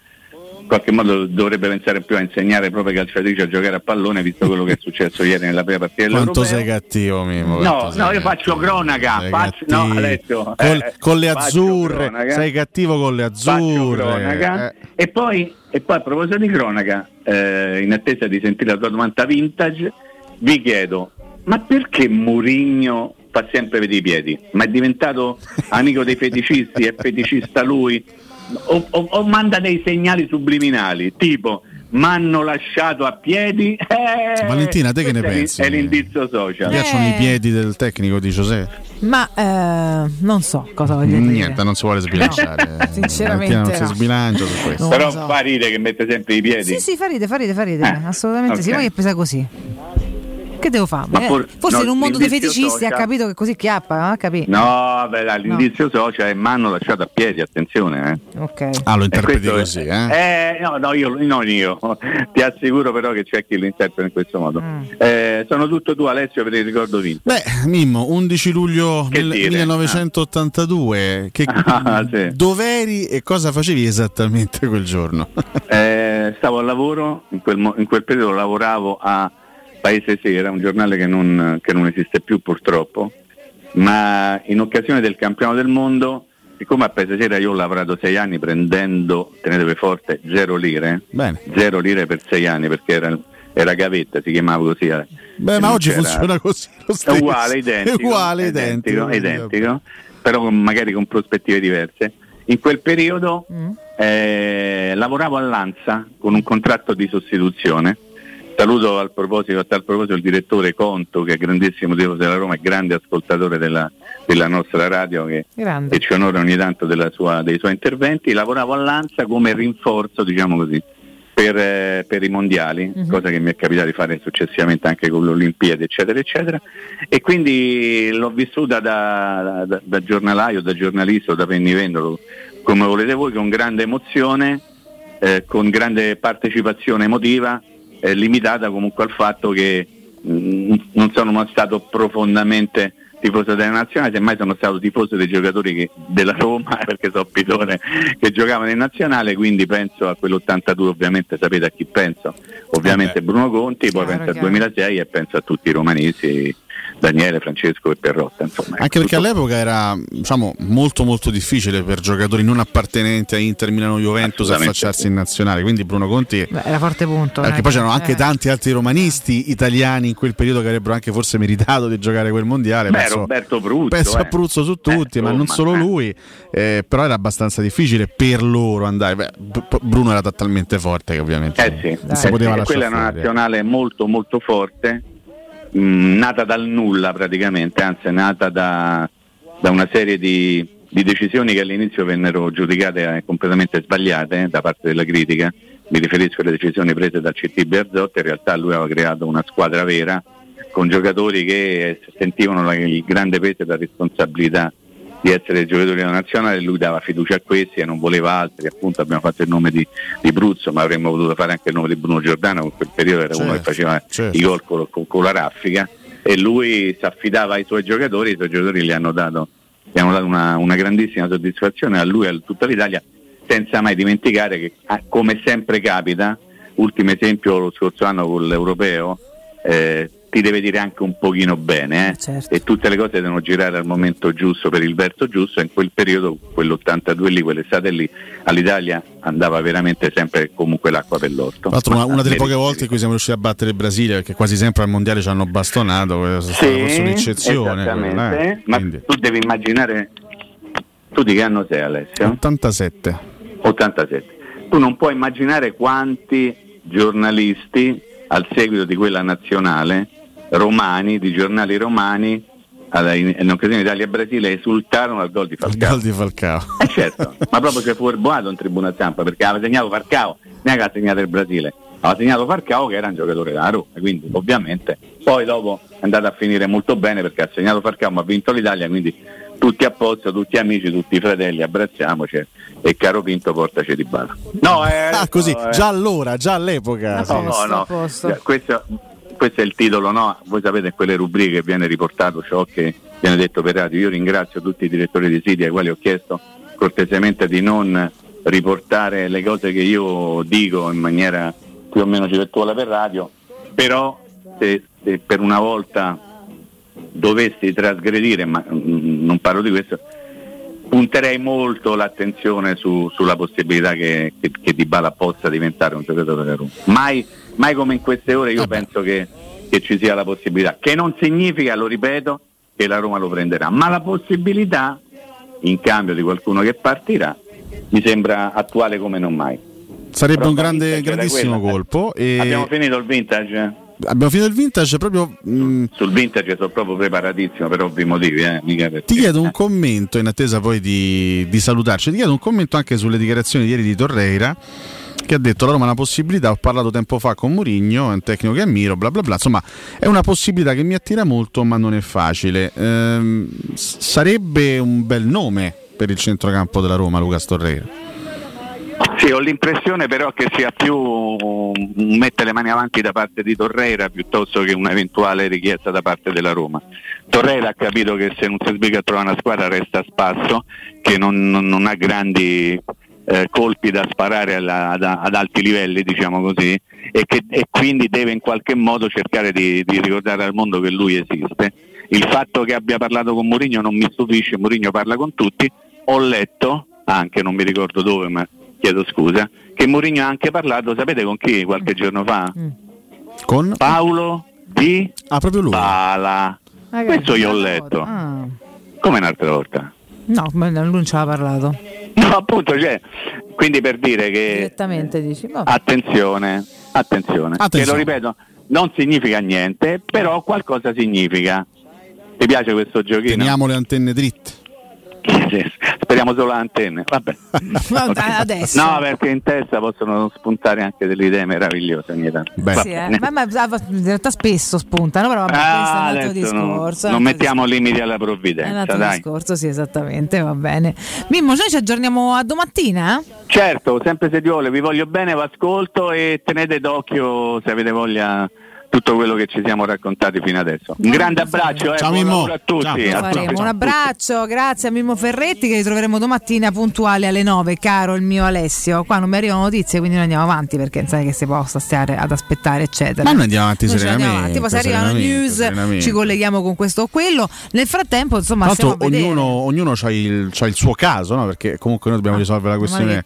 qualche modo dovrebbe pensare più a insegnare ai propri calciatrici a giocare a pallone, visto quello che è successo ieri nella prima partita Quanto sei cattivo, Mimo. No, no, io faccio cronaca, faccio, no, Alessio, Col- eh, con le azzurre, cronaca. sei cattivo con le azzurre. cronaca. eh. E, poi, e poi a proposito di cronaca, eh, in attesa di sentire la tua domanda vintage, vi chiedo, ma perché Murigno fa sempre vedere i piedi? Ma è diventato amico dei feticisti? È feticista lui? O, o- o manda dei segnali subliminali, tipo m'hanno lasciato a piedi? Eh, Valentina, te che ne pensi? È l'indizio social. Ti piacciono i piedi del tecnico di José? Ma eh, non so cosa voglio dire. Niente, non si vuole sbilanciare. No, [laughs] sinceramente Valentina non si no. sbilancia su questo. Non Però so. fa ride che mette sempre i piedi. Sì, sì, fa ride, fa ride, fa ride. Assolutamente sì, ok. poi è presa così. Che devo fare? Ma Eh, for- Forse no, in un mondo dei feticisti ha social- capito che così chiappa, ha capito? No, vabbè, dai, l'indizio social è m'hanno lasciato a piedi, attenzione. Eh. Ok. Ah, lo interpreti così, è- eh? Eh, no, no, io, non io. [laughs] Ti assicuro però che c'è chi lo interpreta in questo modo. Mm. Eh, sono tutto tu Alessio per il ricordo vinto. Beh, Mimmo, 11 luglio Che mil- dire? 1982, che, [laughs] Ah, sì. dov'eri e cosa facevi esattamente quel giorno? Eh, stavo al lavoro, in quel, mo- in quel periodo lavoravo a Paese Sera, un giornale che non, che non esiste più purtroppo, ma in occasione del campionato del mondo, siccome a Paese Sera io ho lavorato sei anni prendendo, tenetevi forte, zero lire, Bene. zero lire per sei anni perché era, era gavetta, si chiamava così. eh. Beh, ma oggi c'era- funziona così. Lo È uguale, [laughs] identico. È uguale, identico. identico, però con- magari con prospettive diverse. In quel periodo Mm. eh, lavoravo all'Anza con un contratto di sostituzione. Saluto al proposito, a tal proposito il direttore Conto, che è grandissimo tifoso della Roma e grande ascoltatore della, della nostra radio, che, che ci onora ogni tanto della sua- dei suoi interventi. Lavoravo all'Anza come rinforzo, diciamo così, per, eh, per i mondiali, Mhm. cosa che mi è capitato di fare successivamente anche con le Olimpiadi, eccetera, eccetera. E quindi l'ho vissuta da, da- da giornalaio, da giornalista, o da pennivendolo, come volete voi, con grande emozione, eh, con grande partecipazione emotiva, eh, limitata comunque al fatto che mh, non sono mai stato profondamente tifoso della nazionale, semmai sono stato tifoso dei giocatori che- della Roma, [laughs] perché so Pitone, che giocavano in nazionale, quindi penso a quell'82, ovviamente sapete a chi penso, ovviamente Bruno Conti, poi Chiaro, penso al chiaro. 2006 e penso a tutti i romanesi, Daniele, Francesco e Perrotta. Insomma, Anche perché tutto- all'epoca era diciamo, molto molto difficile per giocatori non appartenenti a Inter, Milano, Juventus affacciarsi in nazionale. Quindi Bruno Conti Beh, era forte punto. Perché eh. poi c'erano anche Eh. tanti altri romanisti italiani in quel periodo che avrebbero anche forse meritato di giocare quel mondiale. Beh, penso, Roberto Bruzzo, penso eh. a Pruzzo su tutti, Eh, ma non solo eh. lui. eh, però era abbastanza difficile per loro andare. Beh, Bruno era talmente forte che ovviamente Eh sì, non si poteva Eh, lasciare quella è una nazionale molto molto forte, mh, nata dal nulla praticamente, anzi nata da, da una serie di, di decisioni che all'inizio vennero giudicate eh, completamente sbagliate eh, da parte della critica. Mi riferisco alle decisioni prese dal CT Berzotti, in realtà lui aveva creato una squadra vera con giocatori che sentivano il grande peso e la responsabilità di essere giocatori della nazionale, lui dava fiducia a questi e non voleva altri, appunto abbiamo fatto il nome di, di Bruzzo, ma avremmo potuto fare anche il nome di Bruno Giordano, che in quel periodo era uno che Certo, faceva certo. i gol con, con- con la raffica e lui si affidava ai suoi giocatori, i suoi giocatori gli hanno dato, gli hanno dato una, una grandissima soddisfazione a lui e a tutta l'Italia, senza mai dimenticare che ah, come sempre capita, ultimo esempio lo scorso anno con l'Europeo, eh, ti deve dire anche un pochino bene eh? e tutte le cose devono girare al momento giusto per il verso giusto e in quel periodo, quell'82 lì, quell'estate lì, all'Italia andava veramente sempre comunque l'acqua per l'orto. Tra l'altro una, una delle poche volte in cui siamo riusciti a battere il Brasile, perché quasi sempre al mondiale ci hanno bastonato, questa è stata Sì, forse un'eccezione. quella, eh. ma Quindi, tu devi immaginare, tu di che anno sei Alessio? 87. 87. Tu non puoi immaginare quanti giornalisti al seguito di quella nazionale romani, di giornali romani, alla- in, in occasione Italia-Brasile esultarono al gol di Falcao. gol di Falcao. Eh certo, ma proprio c'è fu erboato in tribuna stampa perché aveva segnato Falcao, neanche ha segnato il Brasile, aveva segnato Falcao che era un giocatore della Roma, quindi ovviamente poi dopo è andato a finire molto bene perché ha segnato Falcao ma ha vinto l'Italia, quindi tutti a posto, tutti amici, tutti fratelli, abbracciamoci e caro Pinto portaci di bala. No, eh, Ah, così, no, eh. già allora, già all'epoca. sì. No, no, Eh, Questo, questo è il titolo, no? Voi sapete in quelle rubriche che viene riportato ciò che viene detto per radio. Io ringrazio tutti i direttori di siti ai quali ho chiesto cortesemente di non riportare le cose che io dico in maniera più o meno civettuola per radio, però se, se per una volta dovessi trasgredire, ma mm, non parlo di questo, punterei molto l'attenzione su- sulla possibilità che, che, che Dybala possa diventare un giocatore della Roma. Mai, mai come in queste ore io penso che, che ci sia la possibilità, che non significa, lo ripeto, che la Roma lo prenderà, ma la possibilità, in cambio di qualcuno che partirà, mi sembra attuale come non mai. Sarebbe Però un grande, grandissimo quella. colpo. E Abbiamo finito il vintage? abbiamo finito il vintage proprio. mm, Sul vintage sono proprio preparatissimo per ovvi motivi, eh, perché- Ti chiedo un commento in attesa poi di, di salutarci. Ti chiedo un commento anche sulle dichiarazioni di ieri di Torreira che ha detto la Roma ha una possibilità, ho parlato tempo fa con Murigno, è un tecnico che ammiro, bla bla bla. Insomma, è una possibilità che mi attira molto, ma non è facile. Ehm, sarebbe un bel nome per il centrocampo della Roma, Lucas Torreira. Sì, ho l'impressione però che sia più un mettere le mani avanti da parte di Torreira piuttosto che un'eventuale richiesta da parte della Roma. Torreira ha capito che se non si sbriga a trovare una squadra resta a spasso, che non, non- non ha grandi eh, colpi da sparare alla- ad, ad alti livelli, diciamo così, e, che, e quindi deve in qualche modo cercare di, di ricordare al mondo che lui esiste. Il fatto che abbia parlato con Mourinho non mi stupisce, Mourinho parla con tutti. Ho letto, anche non mi ricordo dove, ma chiedo scusa, che Mourinho ha anche parlato, sapete con chi qualche giorno fa? Con Paolo di ah, proprio lui. Bala. Ah, Questo io ho letto. Ah. Come un'altra volta. No, non ci aveva parlato. No, appunto, cioè, quindi per dire che Direttamente dici. vabbè. attenzione, attenzione, che Attenzione. lo ripeto, non significa niente, però qualcosa significa. Ti piace questo giochino? Teniamo le antenne dritte. Speriamo solo antenne. Vabbè. [laughs] Adesso. No, perché in testa possono spuntare anche delle idee meravigliose ogni tanto. Sì, eh. ma, ma- in realtà spesso spuntano, però vabbè, questo è un Ah, altro non- discorso. non, altro mettiamo limiti alla È un provvidenza, altro dai. discorso, sì, esattamente, va bene. Mimmo, noi ci aggiorniamo a domattina? Certo, sempre se ti vuole, vi voglio bene, vi ascolto e tenete d'occhio se avete voglia tutto quello che ci siamo raccontati fino adesso. Un grande abbraccio, eh, Ciao, Mimmo. a tutti. Ciao. a tutti. Un abbraccio, grazie a Mimmo Ferretti che ritroveremo domattina puntuali alle 9, caro il mio Alessio. Qua non mi arrivano notizie, quindi noi andiamo avanti perché sai che si possa stare ad aspettare, eccetera. Ma noi andiamo avanti Noi ci andiamo serenamente, avanti, poi se arrivano serenamente, news serenamente. ci colleghiamo con questo o quello. Nel frattempo, insomma, vedere. ognuno, ognuno ha il, c'ha il suo caso, no? perché comunque noi dobbiamo risolvere la questione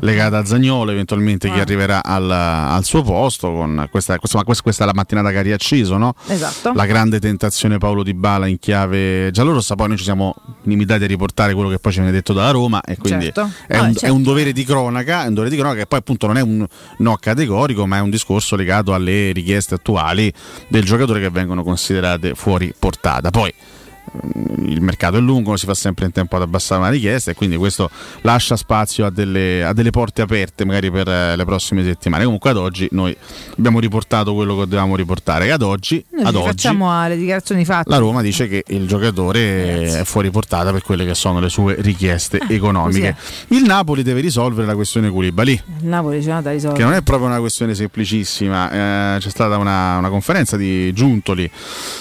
legata a Zagnolo, eventualmente chi Ah. arriverà al, al suo posto. Con questa, questa, ma questa, questa è la mattinata che ha riacceso, no? Esatto. La grande tentazione Paolo Di Bala in chiave giallorossa. Poi noi ci siamo limitati a riportare quello che poi ci viene detto dalla Roma, e quindi Certo. è, Ah, un, certo. è un dovere di cronaca. È un dovere di cronaca che poi appunto non è un no categorico, ma è un discorso legato alle richieste attuali del giocatore che vengono considerate fuori portata. Poi il mercato è lungo, non si fa sempre in tempo ad abbassare una richiesta e quindi questo lascia spazio a delle, a delle porte aperte magari per eh, le prossime settimane. Comunque ad oggi noi abbiamo riportato quello che dovevamo riportare ad oggi, ad oggi facciamo alle dichiarazioni fatte. la Roma dice che il giocatore è fuori portata per quelle che sono le sue richieste economiche. Il Napoli deve risolvere la questione Koulibaly Il Napoli c'è da risolvere. che non è proprio una questione semplicissima. Eh, c'è stata una, una conferenza di Giuntoli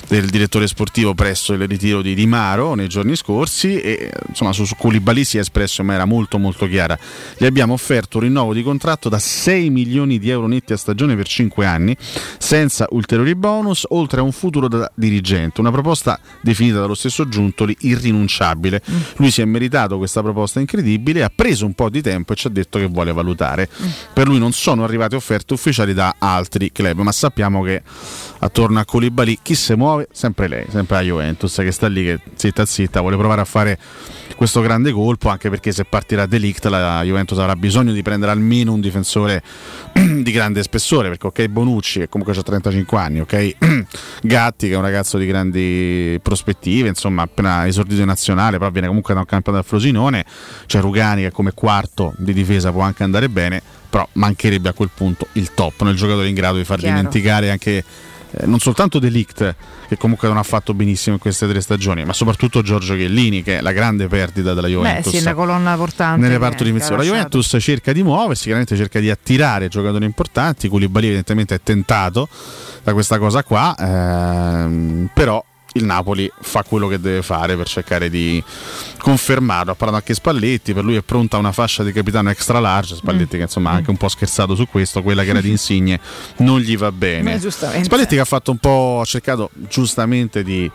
del direttore sportivo presso il ritiro di Di Maro nei giorni scorsi e insomma su, su Koulibaly si è espresso in maniera molto molto chiara. Gli abbiamo offerto un rinnovo di contratto da 6 milioni di euro netti a stagione per 5 anni senza ulteriori bonus oltre a un futuro da dirigente, una proposta definita dallo stesso Giuntoli irrinunciabile. Lui si è meritato questa proposta incredibile, ha preso un po' di tempo e ci ha detto che vuole valutare. Per lui non sono arrivate offerte ufficiali da altri club, ma sappiamo che attorno a Koulibaly chi si muove? Sempre lei, sempre la Juventus che sta lì che zitta zitta vuole provare a fare questo grande colpo anche perché se partirà Delict la Juventus avrà bisogno di prendere almeno un difensore [clears throat] di grande spessore perché ok Bonucci che comunque ha 35 anni ok [clears throat] Gatti che è un ragazzo di grandi prospettive insomma appena esordito in nazionale però viene comunque da un campionato del Frosinone c'è Rugani che come quarto di difesa può anche andare bene però mancherebbe a quel punto il top nel giocatore in grado di far Chiaro. dimenticare anche non soltanto Delict che comunque non ha fatto benissimo in queste tre stagioni ma soprattutto Giorgio Chiellini che è la grande perdita della Beh, Juventus sì, una colonna portante. nel reparto difensivo. La. Juventus cerca di muoversi, chiaramente cerca di attirare giocatori importanti. Koulibaly evidentemente è tentato da questa cosa qua, ehm, però il Napoli fa quello che deve fare per cercare di confermarlo. Ha parlato anche Spalletti, per lui è pronta una fascia di capitano extra large. Spalletti, mm. che insomma ha anche un po' scherzato su questo, quella che era di Insigne non gli va bene. Eh, Spalletti che ha fatto un po', ha cercato giustamente di,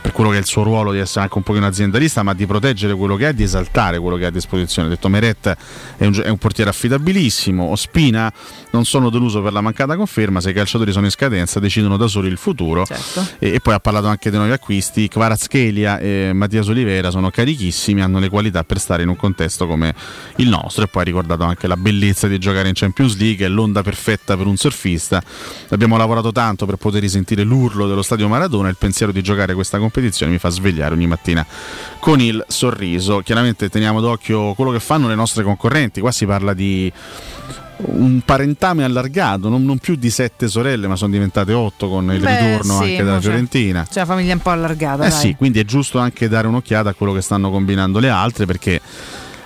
per quello che è il suo ruolo, di essere anche un pochino aziendalista, ma di proteggere quello che ha e di esaltare quello che ha a disposizione. Ha detto Meret è un, è un portiere affidabilissimo, Ospina non sono deluso per la mancata conferma, se i calciatori sono in scadenza decidono da soli il futuro. Certo. E, e poi ha parlato anche dei nuovi acquisti, Kvaratskhelia e Mattias Olivera sono carichissimi, hanno le qualità per stare in un contesto come il nostro e poi ha ricordato anche la bellezza di giocare in Champions League, è l'onda perfetta per un surfista. Abbiamo lavorato tanto per poter risentire l'urlo dello stadio Maradona, il pensiero di giocare questa competizione mi fa svegliare ogni mattina con il sorriso. Chiaramente teniamo d'occhio quello che fanno le nostre concorrenti, qua si parla di un parentame allargato, non, non, più di sette sorelle, ma sono diventate otto con il Beh, ritorno sì, anche della c'è, Fiorentina. C'è la famiglia un po' allargata. Eh dai. sì, quindi è giusto anche dare un'occhiata a quello che stanno combinando le altre perché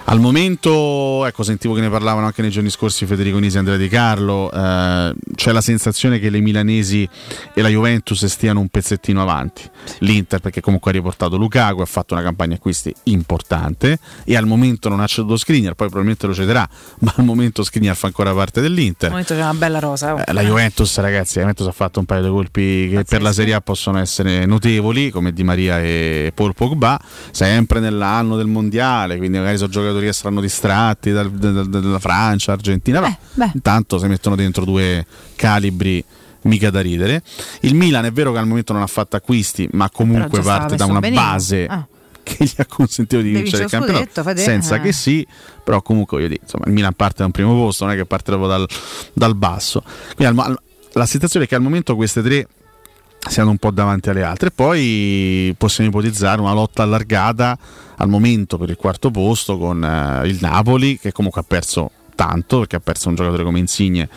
al momento, ecco, sentivo che ne parlavano anche nei giorni scorsi Federico Nisi e Andrea Di Carlo, eh, c'è la sensazione che le milanesi e la Juventus stiano un pezzettino avanti. L'Inter perché comunque ha riportato Lukaku, ha fatto una campagna acquisti importante e al momento non ha ceduto Skriniar, poi probabilmente lo cederà, [laughs] ma al momento Skriniar fa ancora parte dell'Inter. Al momento c'è una bella rosa. oh. Eh, La Juventus, ragazzi, la Juventus ha fatto un paio di colpi che per la Serie A possono essere notevoli, come Di Maria e Paul Pogba, sempre nell'anno del mondiale, quindi magari sono giocatori che saranno distratti dal- dal- dalla Francia, Argentina, però beh. intanto si mettono dentro due calibri mica da ridere. Il Milan è vero che al momento non ha fatto acquisti, ma comunque parte da una benino. base Ah. che gli ha consentito di Devi vincere il campionato Fede. senza Eh. che sì però comunque voglio dire insomma il Milan parte da un primo posto non è che parte proprio dal, dal basso quindi al- al- la situazione è che al momento queste tre siano un po' davanti alle altre poi possiamo ipotizzare una lotta allargata al momento per il quarto posto con eh, il Napoli che comunque ha perso tanto perché ha perso un giocatore come Insigne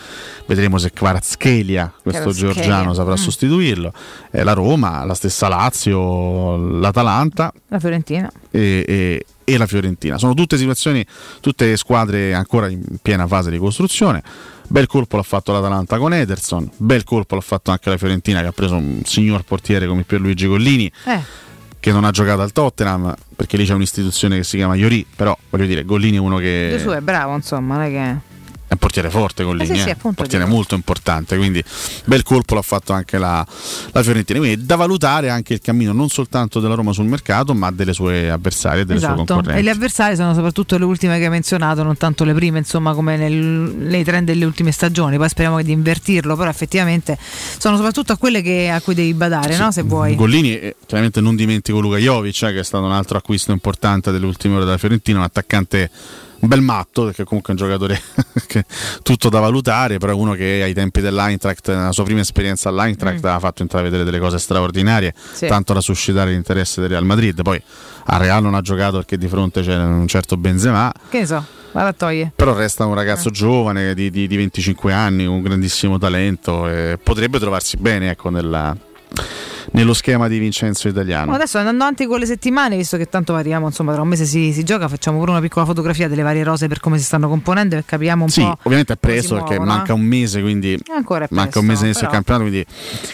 vedremo se Kvaratskhelia questo georgiano saprà Mm. sostituirlo Eh, la Roma la stessa Lazio l'Atalanta La Fiorentina. e, e- e la Fiorentina. Sono tutte situazioni, tutte squadre ancora in piena fase di costruzione. Bel colpo l'ha fatto l'Atalanta con Ederson, bel colpo l'ha fatto anche la Fiorentina che ha preso un signor portiere come Pierluigi Collini Eh, che non ha giocato al Tottenham perché lì c'è un'istituzione che si chiama Iori, però voglio dire, Gollini è uno che De su è bravo, insomma, non è che. È un portiere forte Gollini, Eh sì, sì, eh, un portiere dico. molto importante, quindi bel colpo l'ha fatto anche la, la Fiorentina. Quindi da valutare anche il cammino non soltanto della Roma sul mercato, ma delle sue avversarie e delle sue Esatto, concorrenti. e le avversarie sono soprattutto le ultime che hai menzionato, non tanto le prime, insomma, come nel, nei trend delle ultime stagioni. Poi speriamo di invertirlo, però effettivamente sono soprattutto a quelle che- a cui devi badare, no? Se vuoi. Gollini, eh, chiaramente non dimentico Luca Jovic, eh, che è stato un altro acquisto importante delle ultime ore della Fiorentina, un attaccante un bel matto, perché comunque è un giocatore [laughs] che- tutto da valutare, però uno che ai tempi dell'Eintracht, nella sua prima esperienza all'Eintracht, ha fatto intravedere delle cose straordinarie, Sì. tanto da suscitare l'interesse del Real Madrid. Poi a Real non ha giocato perché di fronte c'è un certo Benzema, Che so, vado a togliere. però resta un ragazzo giovane di, di- di 25 anni, un grandissimo talento e potrebbe trovarsi bene ecco, nella- nello schema di Vincenzo Italiano. Adesso andando avanti con le settimane, visto che tanto variamo, insomma, tra un mese si, si gioca, facciamo pure una piccola fotografia delle varie rose per come si stanno componendo e capiamo un Sì, po'. ovviamente è preso perché muovono, manca eh. un mese, quindi è manca un presto, mese inizio però. campionato, quindi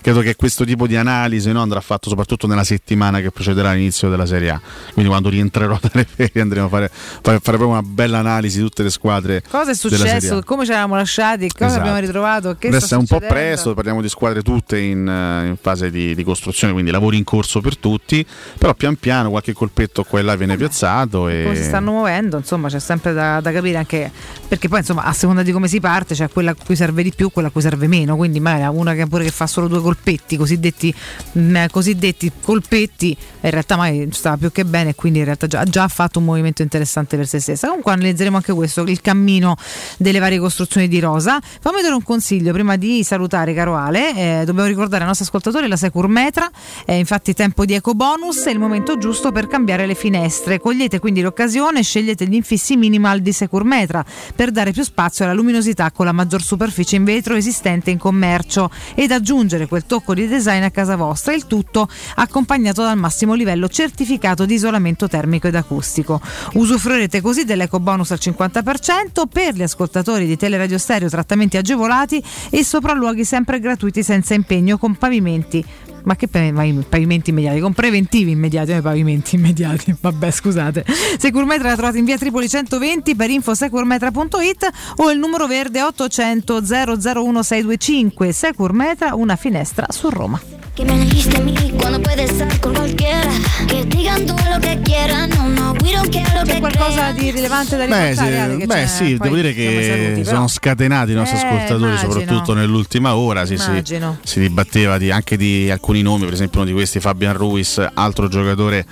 credo che questo tipo di analisi no, andrà fatto soprattutto nella settimana che precederà l'inizio della Serie A. Quindi quando rientrerò [laughs] dalle ferie andremo a fare, fare, fare proprio una bella analisi di tutte le squadre. Cosa è successo? Come ci eravamo lasciati? Cosa Esatto. abbiamo ritrovato? Che Adesso è un po' presto, parliamo di squadre tutte in, eh, in fase di, di costruzione, quindi lavori in corso per tutti, però pian piano qualche colpetto qua e là viene piazzato e come si stanno muovendo, insomma, c'è sempre da, da capire anche perché poi, insomma, a seconda di come si parte, c'è quella a cui serve di più, quella a cui serve meno. Quindi, magari una che pure che fa solo due colpetti, cosiddetti, mh, cosiddetti colpetti, in realtà mai stava più che bene, e quindi in realtà già, già ha fatto un movimento interessante per se stessa. Comunque analizzeremo anche questo, il cammino delle varie costruzioni di Rosa. Fammi dare un consiglio prima di salutare, caro Ale. eh, dobbiamo ricordare ai nostri ascoltatori la Secur Metra, è infatti tempo di eco bonus, è il momento giusto per cambiare le finestre. Cogliete quindi l'occasione e scegliete gli infissi minimal di Secur Metra per dare più spazio alla luminosità con la maggior superficie in vetro esistente in commercio ed aggiungere quel tocco di design a casa vostra, il tutto accompagnato dal massimo livello certificato di isolamento termico ed acustico. Usufruirete così dell'eco bonus al 50% per gli ascoltatori di Teleradio Stereo trattamenti agevolati e sopralluoghi sempre gratuiti senza impegno con pavimenti Ma che pavimenti immediati? Con preventivi immediati, non pavimenti [laughs] immediati. Vabbè, scusate. Securmetra la trovate in via Tripoli 120 per info securmetra.it o il numero verde 800 001 625. Securmetra, una finestra su Roma. Que me elegiste a mí cuando puedes estar con cualquiera. Que digan todo lo que quieran. No, no, we don't care lo C'è que qualcosa di rilevante da Beh, riportare? sì, Ale, che beh, c'è? sì, Poi devo dire siamo che saluti, però. sono scatenati i nostri Eh, ascoltatori, immagino. soprattutto nell'ultima ora. Sì, sì, Immagino. si dibatteva di- anche di alcuni nomi, per esempio uno di questi Fabian Ruiz, altro giocatore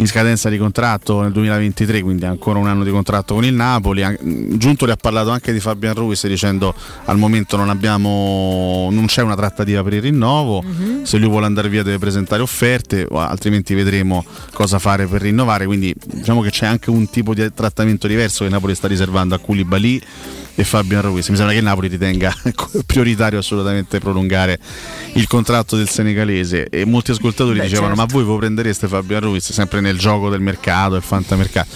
in scadenza di contratto nel 2023, quindi ancora un anno di contratto con il Napoli. An- Giuntoli ha parlato anche di Fabian Ruiz dicendo al momento non abbiamo non c'è una trattativa per il rinnovo, Mhm. se lui vuole andare via deve presentare offerte, altrimenti vedremo cosa fare per rinnovare, quindi diciamo che c'è anche un tipo di trattamento diverso che Napoli sta riservando a Koulibaly e Fabian Ruiz. Mi sembra che il Napoli ritenga [laughs] prioritario assolutamente prolungare il contratto del senegalese e molti ascoltatori Beh, dicevano certo. ma voi voi prendereste Fabian Ruiz sempre nel gioco del mercato, il fantamercato.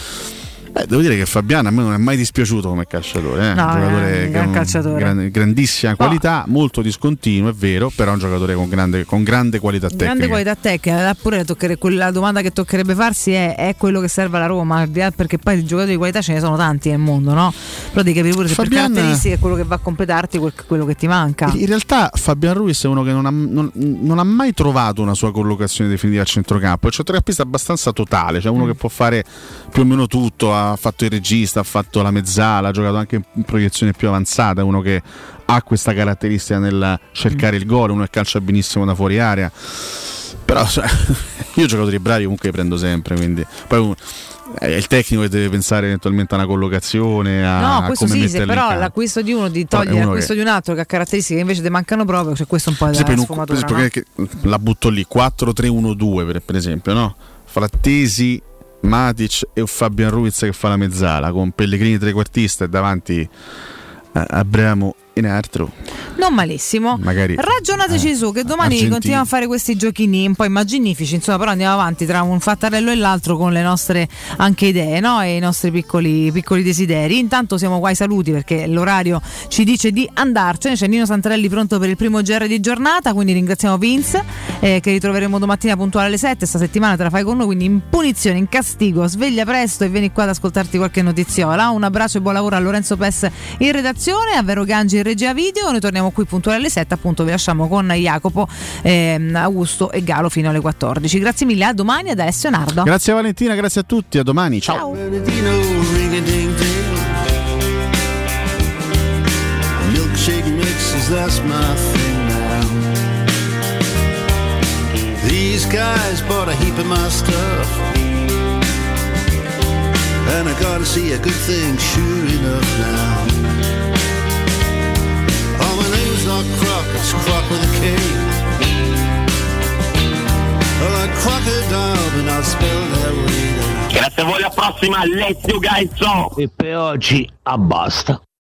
Beh, devo dire che Fabiano a me non è mai dispiaciuto come calciatore, eh. No, un giocatore è un che gran calciatore. gran- grandissima qualità, molto discontinuo, è vero, però è un giocatore con grande, con grande qualità tecnica. Grande qualità tecnica, eh, pure tocchere- quella domanda che toccherebbe farsi è, è quello che serve alla Roma, al perché poi di giocatori di qualità ce ne sono tanti nel mondo, no? Però devi capire pure se Fabian- per caratteristiche è quello che va a completarti quel- quello che ti manca. In realtà Fabian Ruiz è uno che non ha, non- non ha mai trovato una sua collocazione definitiva a centrocampo, è un centrocampista abbastanza totale, cioè Mm. uno che può fare più o meno tutto, ha fatto il regista, ha fatto la mezzala, ha giocato anche in proiezione più avanzata, uno che ha questa caratteristica nel cercare il gol, uno che calcia benissimo da fuori area. Però [laughs] cioè, io giocatori bravi comunque li prendo sempre, quindi poi è il tecnico che deve pensare eventualmente a una collocazione, a, No, a questo come sì, però l'acquisto di uno di togliere l'acquisto che- di un altro che ha caratteristiche che invece ti mancano proprio, cioè questo è un po' in un- per sfumatura. esempio, no? la butto lì 4-3-1-2 per, per esempio, no? Frattesi, Matic e Fabian Ruiz che fa la mezzala con Pellegrini trequartista e davanti a Abramo in altro. Non malissimo. Magari Ragionateci eh, su che domani argentini. continuiamo a fare questi giochini un po' immaginifici, insomma, però andiamo avanti tra un fattarello e l'altro con le nostre anche idee no? e i nostri piccoli, piccoli desideri. Intanto siamo qua ai saluti perché l'orario ci dice di andarcene. C'è Nino Santarelli pronto per il primo GR di giornata, quindi ringraziamo Vince eh, che ritroveremo domattina puntuale alle 7. Sta settimana te la fai con noi, quindi in punizione, in castigo, sveglia presto e vieni qua ad ascoltarti qualche notiziola. Un abbraccio e buon lavoro a Lorenzo Pes in redazione, a Vero Gangi in regia video. Noi torniamo qui puntuale alle 7, appunto vi lasciamo con Jacopo, ehm, Augusto e Galo fino alle 14. Grazie mille, a domani ad Alessio Nardo. Grazie Valentina, grazie a tutti, a domani. Ciao. Milkshake mixes, that's my thing now. These guys bought a heap of my stuff. And I gotta see a good thing, sure enough now. It's Croc with a K. Like crocodile, but not spelled that way. Grazie a voi, alla prossima, Alessio Gaizzo! E per oggi abbasta.